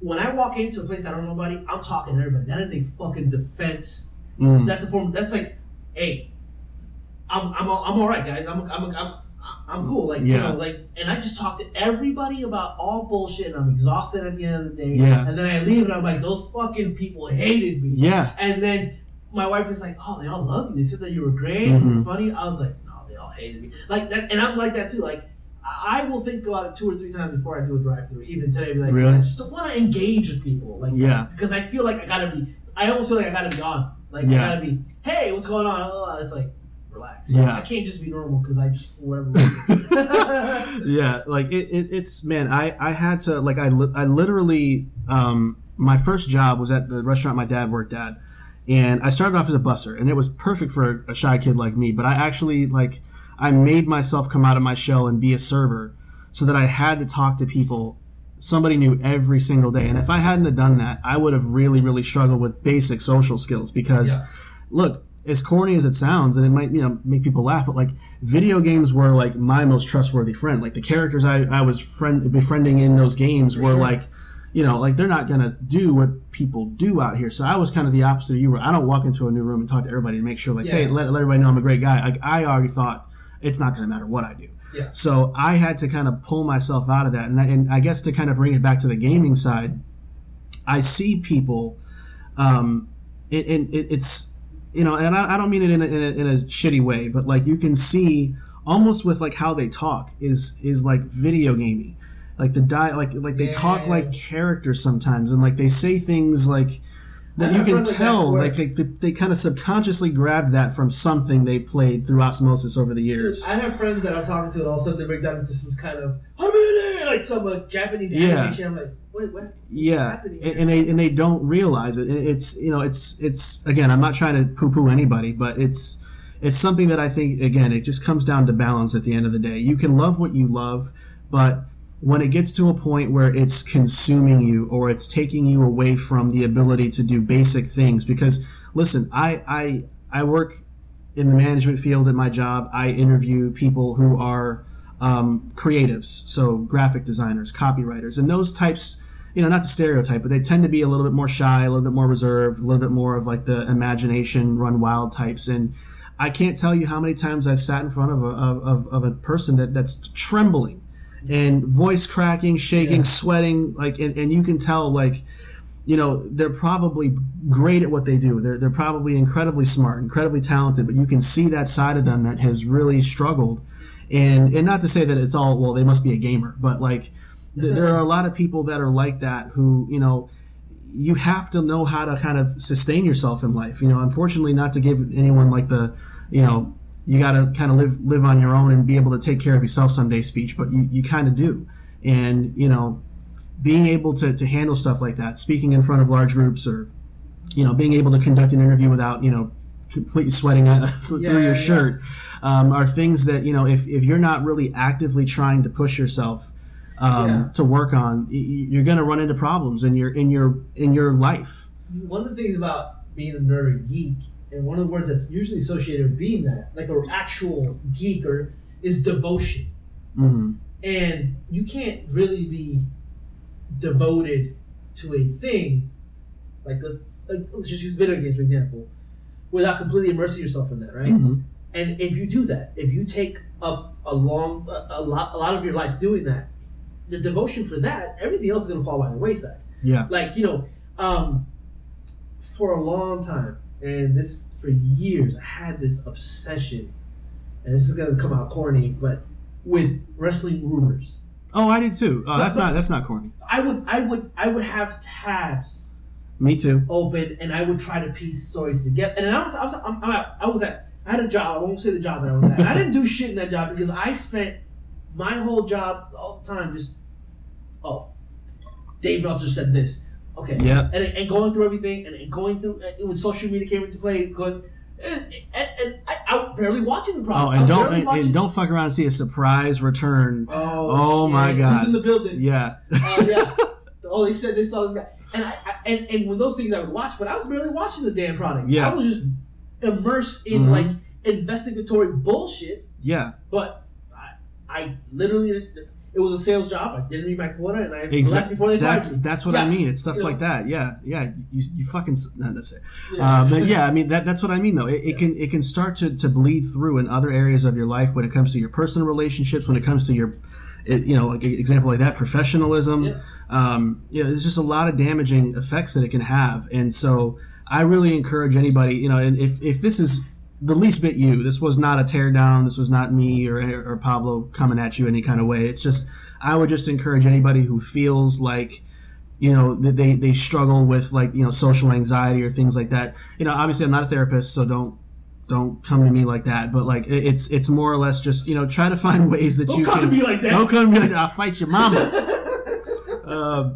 when I walk into a place that I don't know nobody, I'm talking to everybody. That is a fucking defense. Mm, That's a form. That's like, hey, I'm I'm all, I'm all right, guys. I'm I'm I'm I'm cool. Like you Yeah. know, like, and I just talk to everybody about all bullshit, and I'm exhausted at the end of the day. Yeah. And then I leave, and I'm like, those fucking people hated me. yeah, And then my wife is like, oh, they all loved you. They said that you were great, you Mhm. were funny. I was like, no, they all hated me. Like that, and I'm like that too. Like I will think about it two or three times before I do a drive-through. Even today, be like, Really? I just want to engage with people, like, Yeah. because I feel like I gotta be. I almost feel like I gotta be on. Like, Yeah. I gotta be. Hey, what's going on? Oh, it's like, relax. Yeah. I can't just be normal because I just whatever yeah, like it, it, it's man. I I had to like I li- I literally um my first job was at the restaurant my dad worked at, and I started off as a busser, and it was perfect for a shy kid like me. But I actually like I made myself come out of my shell and be a server, so that I had to talk to people. Somebody knew every single day, and if I hadn't have done that, I would have really, really struggled with basic social skills. Because, Yeah. look, as corny as it sounds, and it might you know make people laugh, but like video games were like my most trustworthy friend. Like the characters I, I was friend befriending in those games were sure. like, you know, like they're not gonna do what people do out here. So I was kind of the opposite of you. Where I don't walk into a new room and talk to everybody and make sure like, hey, let, let everybody know I'm a great guy. Like I already thought it's not gonna matter what I do. Yeah. So I had to kind of pull myself out of that, and I, and I guess to kind of bring it back to the gaming side, I see people, um, it, it, it- it's you know, and I, I don't mean it in a, in, a, in a shitty way, but like you can see almost with like how they talk is is like video gaming, like the die like like they talk Yeah. like characters sometimes, and like they say things like. That you can tell, like, they, they kind of subconsciously grabbed that from something they've played through osmosis over the years. I have friends that I'm talking to, and all of a sudden they break down into some kind of like some uh, Japanese Yeah. animation. I'm like, wait, what? What's yeah and, and they and they don't realize it it's you know it's it's again i'm not trying to poo-poo anybody but it's it's something that i think again it just comes down to balance at the end of the day you can love what you love but when it gets to a point where it's consuming you or it's taking you away from the ability to do basic things because listen i i i work in the management field at my job. I interview people who are um, creatives so graphic designers copywriters and those types you know not to stereotype but they tend to be a little bit more shy a little bit more reserved a little bit more of like the imagination run wild types and i can't tell you how many times i've sat in front of a, of, of a person that, that's trembling and voice cracking shaking Yeah. sweating like and, and you can tell like you know they're probably great at what they do. They're, they're probably incredibly smart incredibly talented but you can see that side of them that has really struggled. And and not to say that it's all well they must be a gamer but like th- there are a lot of people that are like that who you know you have to know how to kind of sustain yourself in life. You know unfortunately not to give anyone like the you know you got to kind of live live on your own and be able to take care of yourself someday speech but you, you kind of do and you know being able to, to handle stuff like that speaking in front of large groups or you know being able to conduct an interview without you know completely sweating out through Yeah, your yeah. shirt um, are things that you know if, if you're not really actively trying to push yourself um, Yeah. to work on y- y- you're going to run into problems in your in your in your life one of the things about being a nerd geek, and one of the words that's usually associated with being that, like an actual geek, or is devotion. hmm And you can't really be devoted to a thing, like, the, like let's just use video games for example, without completely immersing yourself in that, right? hmm And if you do that, if you take up a long, a, a lot, a lot of your life doing that, the devotion for that, everything else is gonna fall by the wayside. yeah Like you know, um, for a long time, and this for years, I had this obsession, and this is gonna come out corny, but with wrestling rumors. oh i did too oh, that's not that's not corny I would, I would, I would have tabs me too open, and I would try to piece stories together. And I was, I was, I'm, I'm at, I was at, I had a job. I won't say the job that I was at. I didn't do shit in that job because I spent my whole job all the time just, oh, Dave Meltzer said this. Okay. Yeah. And, and going through everything, and, and going through and when social media came into play, going, and, and, I, I was barely watching the product. oh and don't and, and don't fuck around and see a surprise return Oh, Oh, my. God. Who's in the building? yeah Oh yeah. oh, they said this. Saw this guy. And I, I and, and when those things I would watch, but I was barely watching the damn product. Yeah. I was just immersed in Mhm. like investigatory bullshit. yeah But I, I literally, it was a sales job. I didn't meet my quota, and I left before they That's fired me. that's what Yeah. I mean. It's stuff You like that. Yeah, yeah. You, you fucking not necessarily. Yeah. Uh, but yeah, I mean that that's what I mean though. It, it can it can start to, to bleed through in other areas of your life when it comes to your personal relationships, when it comes to your, it, you know, like example like that, professionalism. Yeah. Um, you know, there's just a lot of damaging effects that it can have, and so I really encourage anybody, you know, and if if this is the least bit you. This was not a tear down. This was not me or, or Pablo coming at you any kind of way. It's just I would just encourage anybody who feels like you know they, they struggle with like you know social anxiety or things like that. You know, obviously I'm not a therapist, so don't don't come to me like that. But like it's it's more or less just you know try to find ways that don't you come can. to me like that. Don't come to me like that. I'll fight your mama. uh,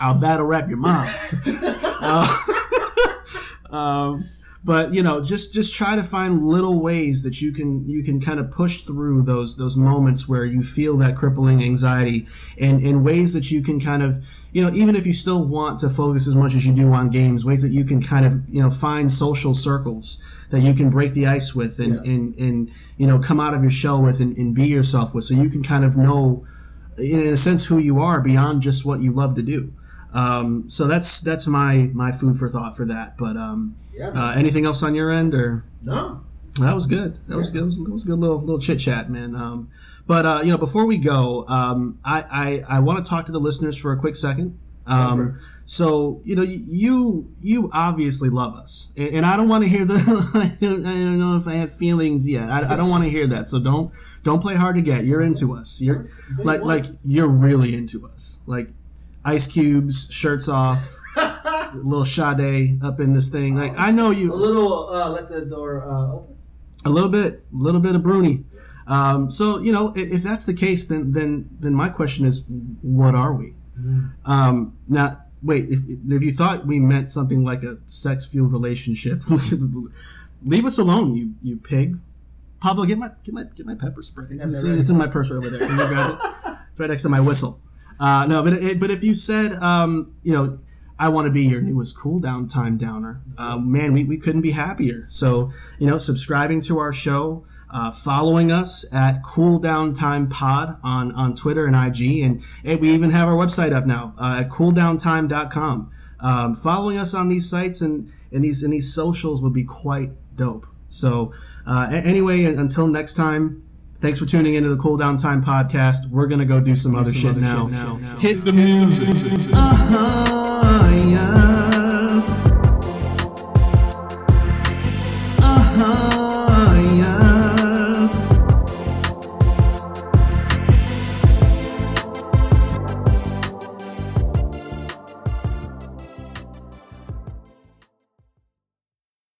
I'll battle rap your moms. Uh, um, but you know just just try to find little ways that you can you can kind of push through those those moments where you feel that crippling anxiety and in ways that you can kind of you know even if you still want to focus as much as you do on games ways that you can kind of you know find social circles that you can break the ice with and Yeah. and, and you know come out of your shell with and, and be yourself with so you can kind of know in a sense who you are beyond just what you love to do um, so that's that's my my food for thought for that but um, Yeah. uh, anything else on your end or no. that was good. That was good. That was, that was a good little little chit chat, man. Um, but uh, you know, before we go, um, I I, I want to talk to the listeners for a quick second. Um, so you know, you you obviously love us, and, and I don't want to hear the I don't know if I have feelings yet. I, I don't want to hear that. So don't don't play hard to get. You're into us. You're like like you're really into us. Like ice cubes, shirts off, little Sade up in this thing. Like I know you A little. Uh, let the door uh, open. a little bit, a little bit of Bruni. Um, so you know, if, if that's the case, then then then my question is, what are we? Um, now, wait, if, if you thought we meant something like a sex fueled relationship, leave us alone, you you pig. Pablo, get my get my get my pepper spray. It's, it's in my purse right over there. Can you grab it? It's right next to my whistle. Uh, no, but it, but if you said, um, you know, I want to be your newest cool down time downer, uh, man, we, we couldn't be happier. So you know, subscribing to our show, uh, following us at Cool Down Time Pod on on Twitter and IG, and, and we even have our website up now uh, at cooldowntime.com. Um, following us on these sites and and these and these socials would be quite dope. So uh, anyway, until next time. Thanks for tuning into the Cool Down Time podcast. We're gonna go do some other shit now. Hit the music. Uh-huh, yeah.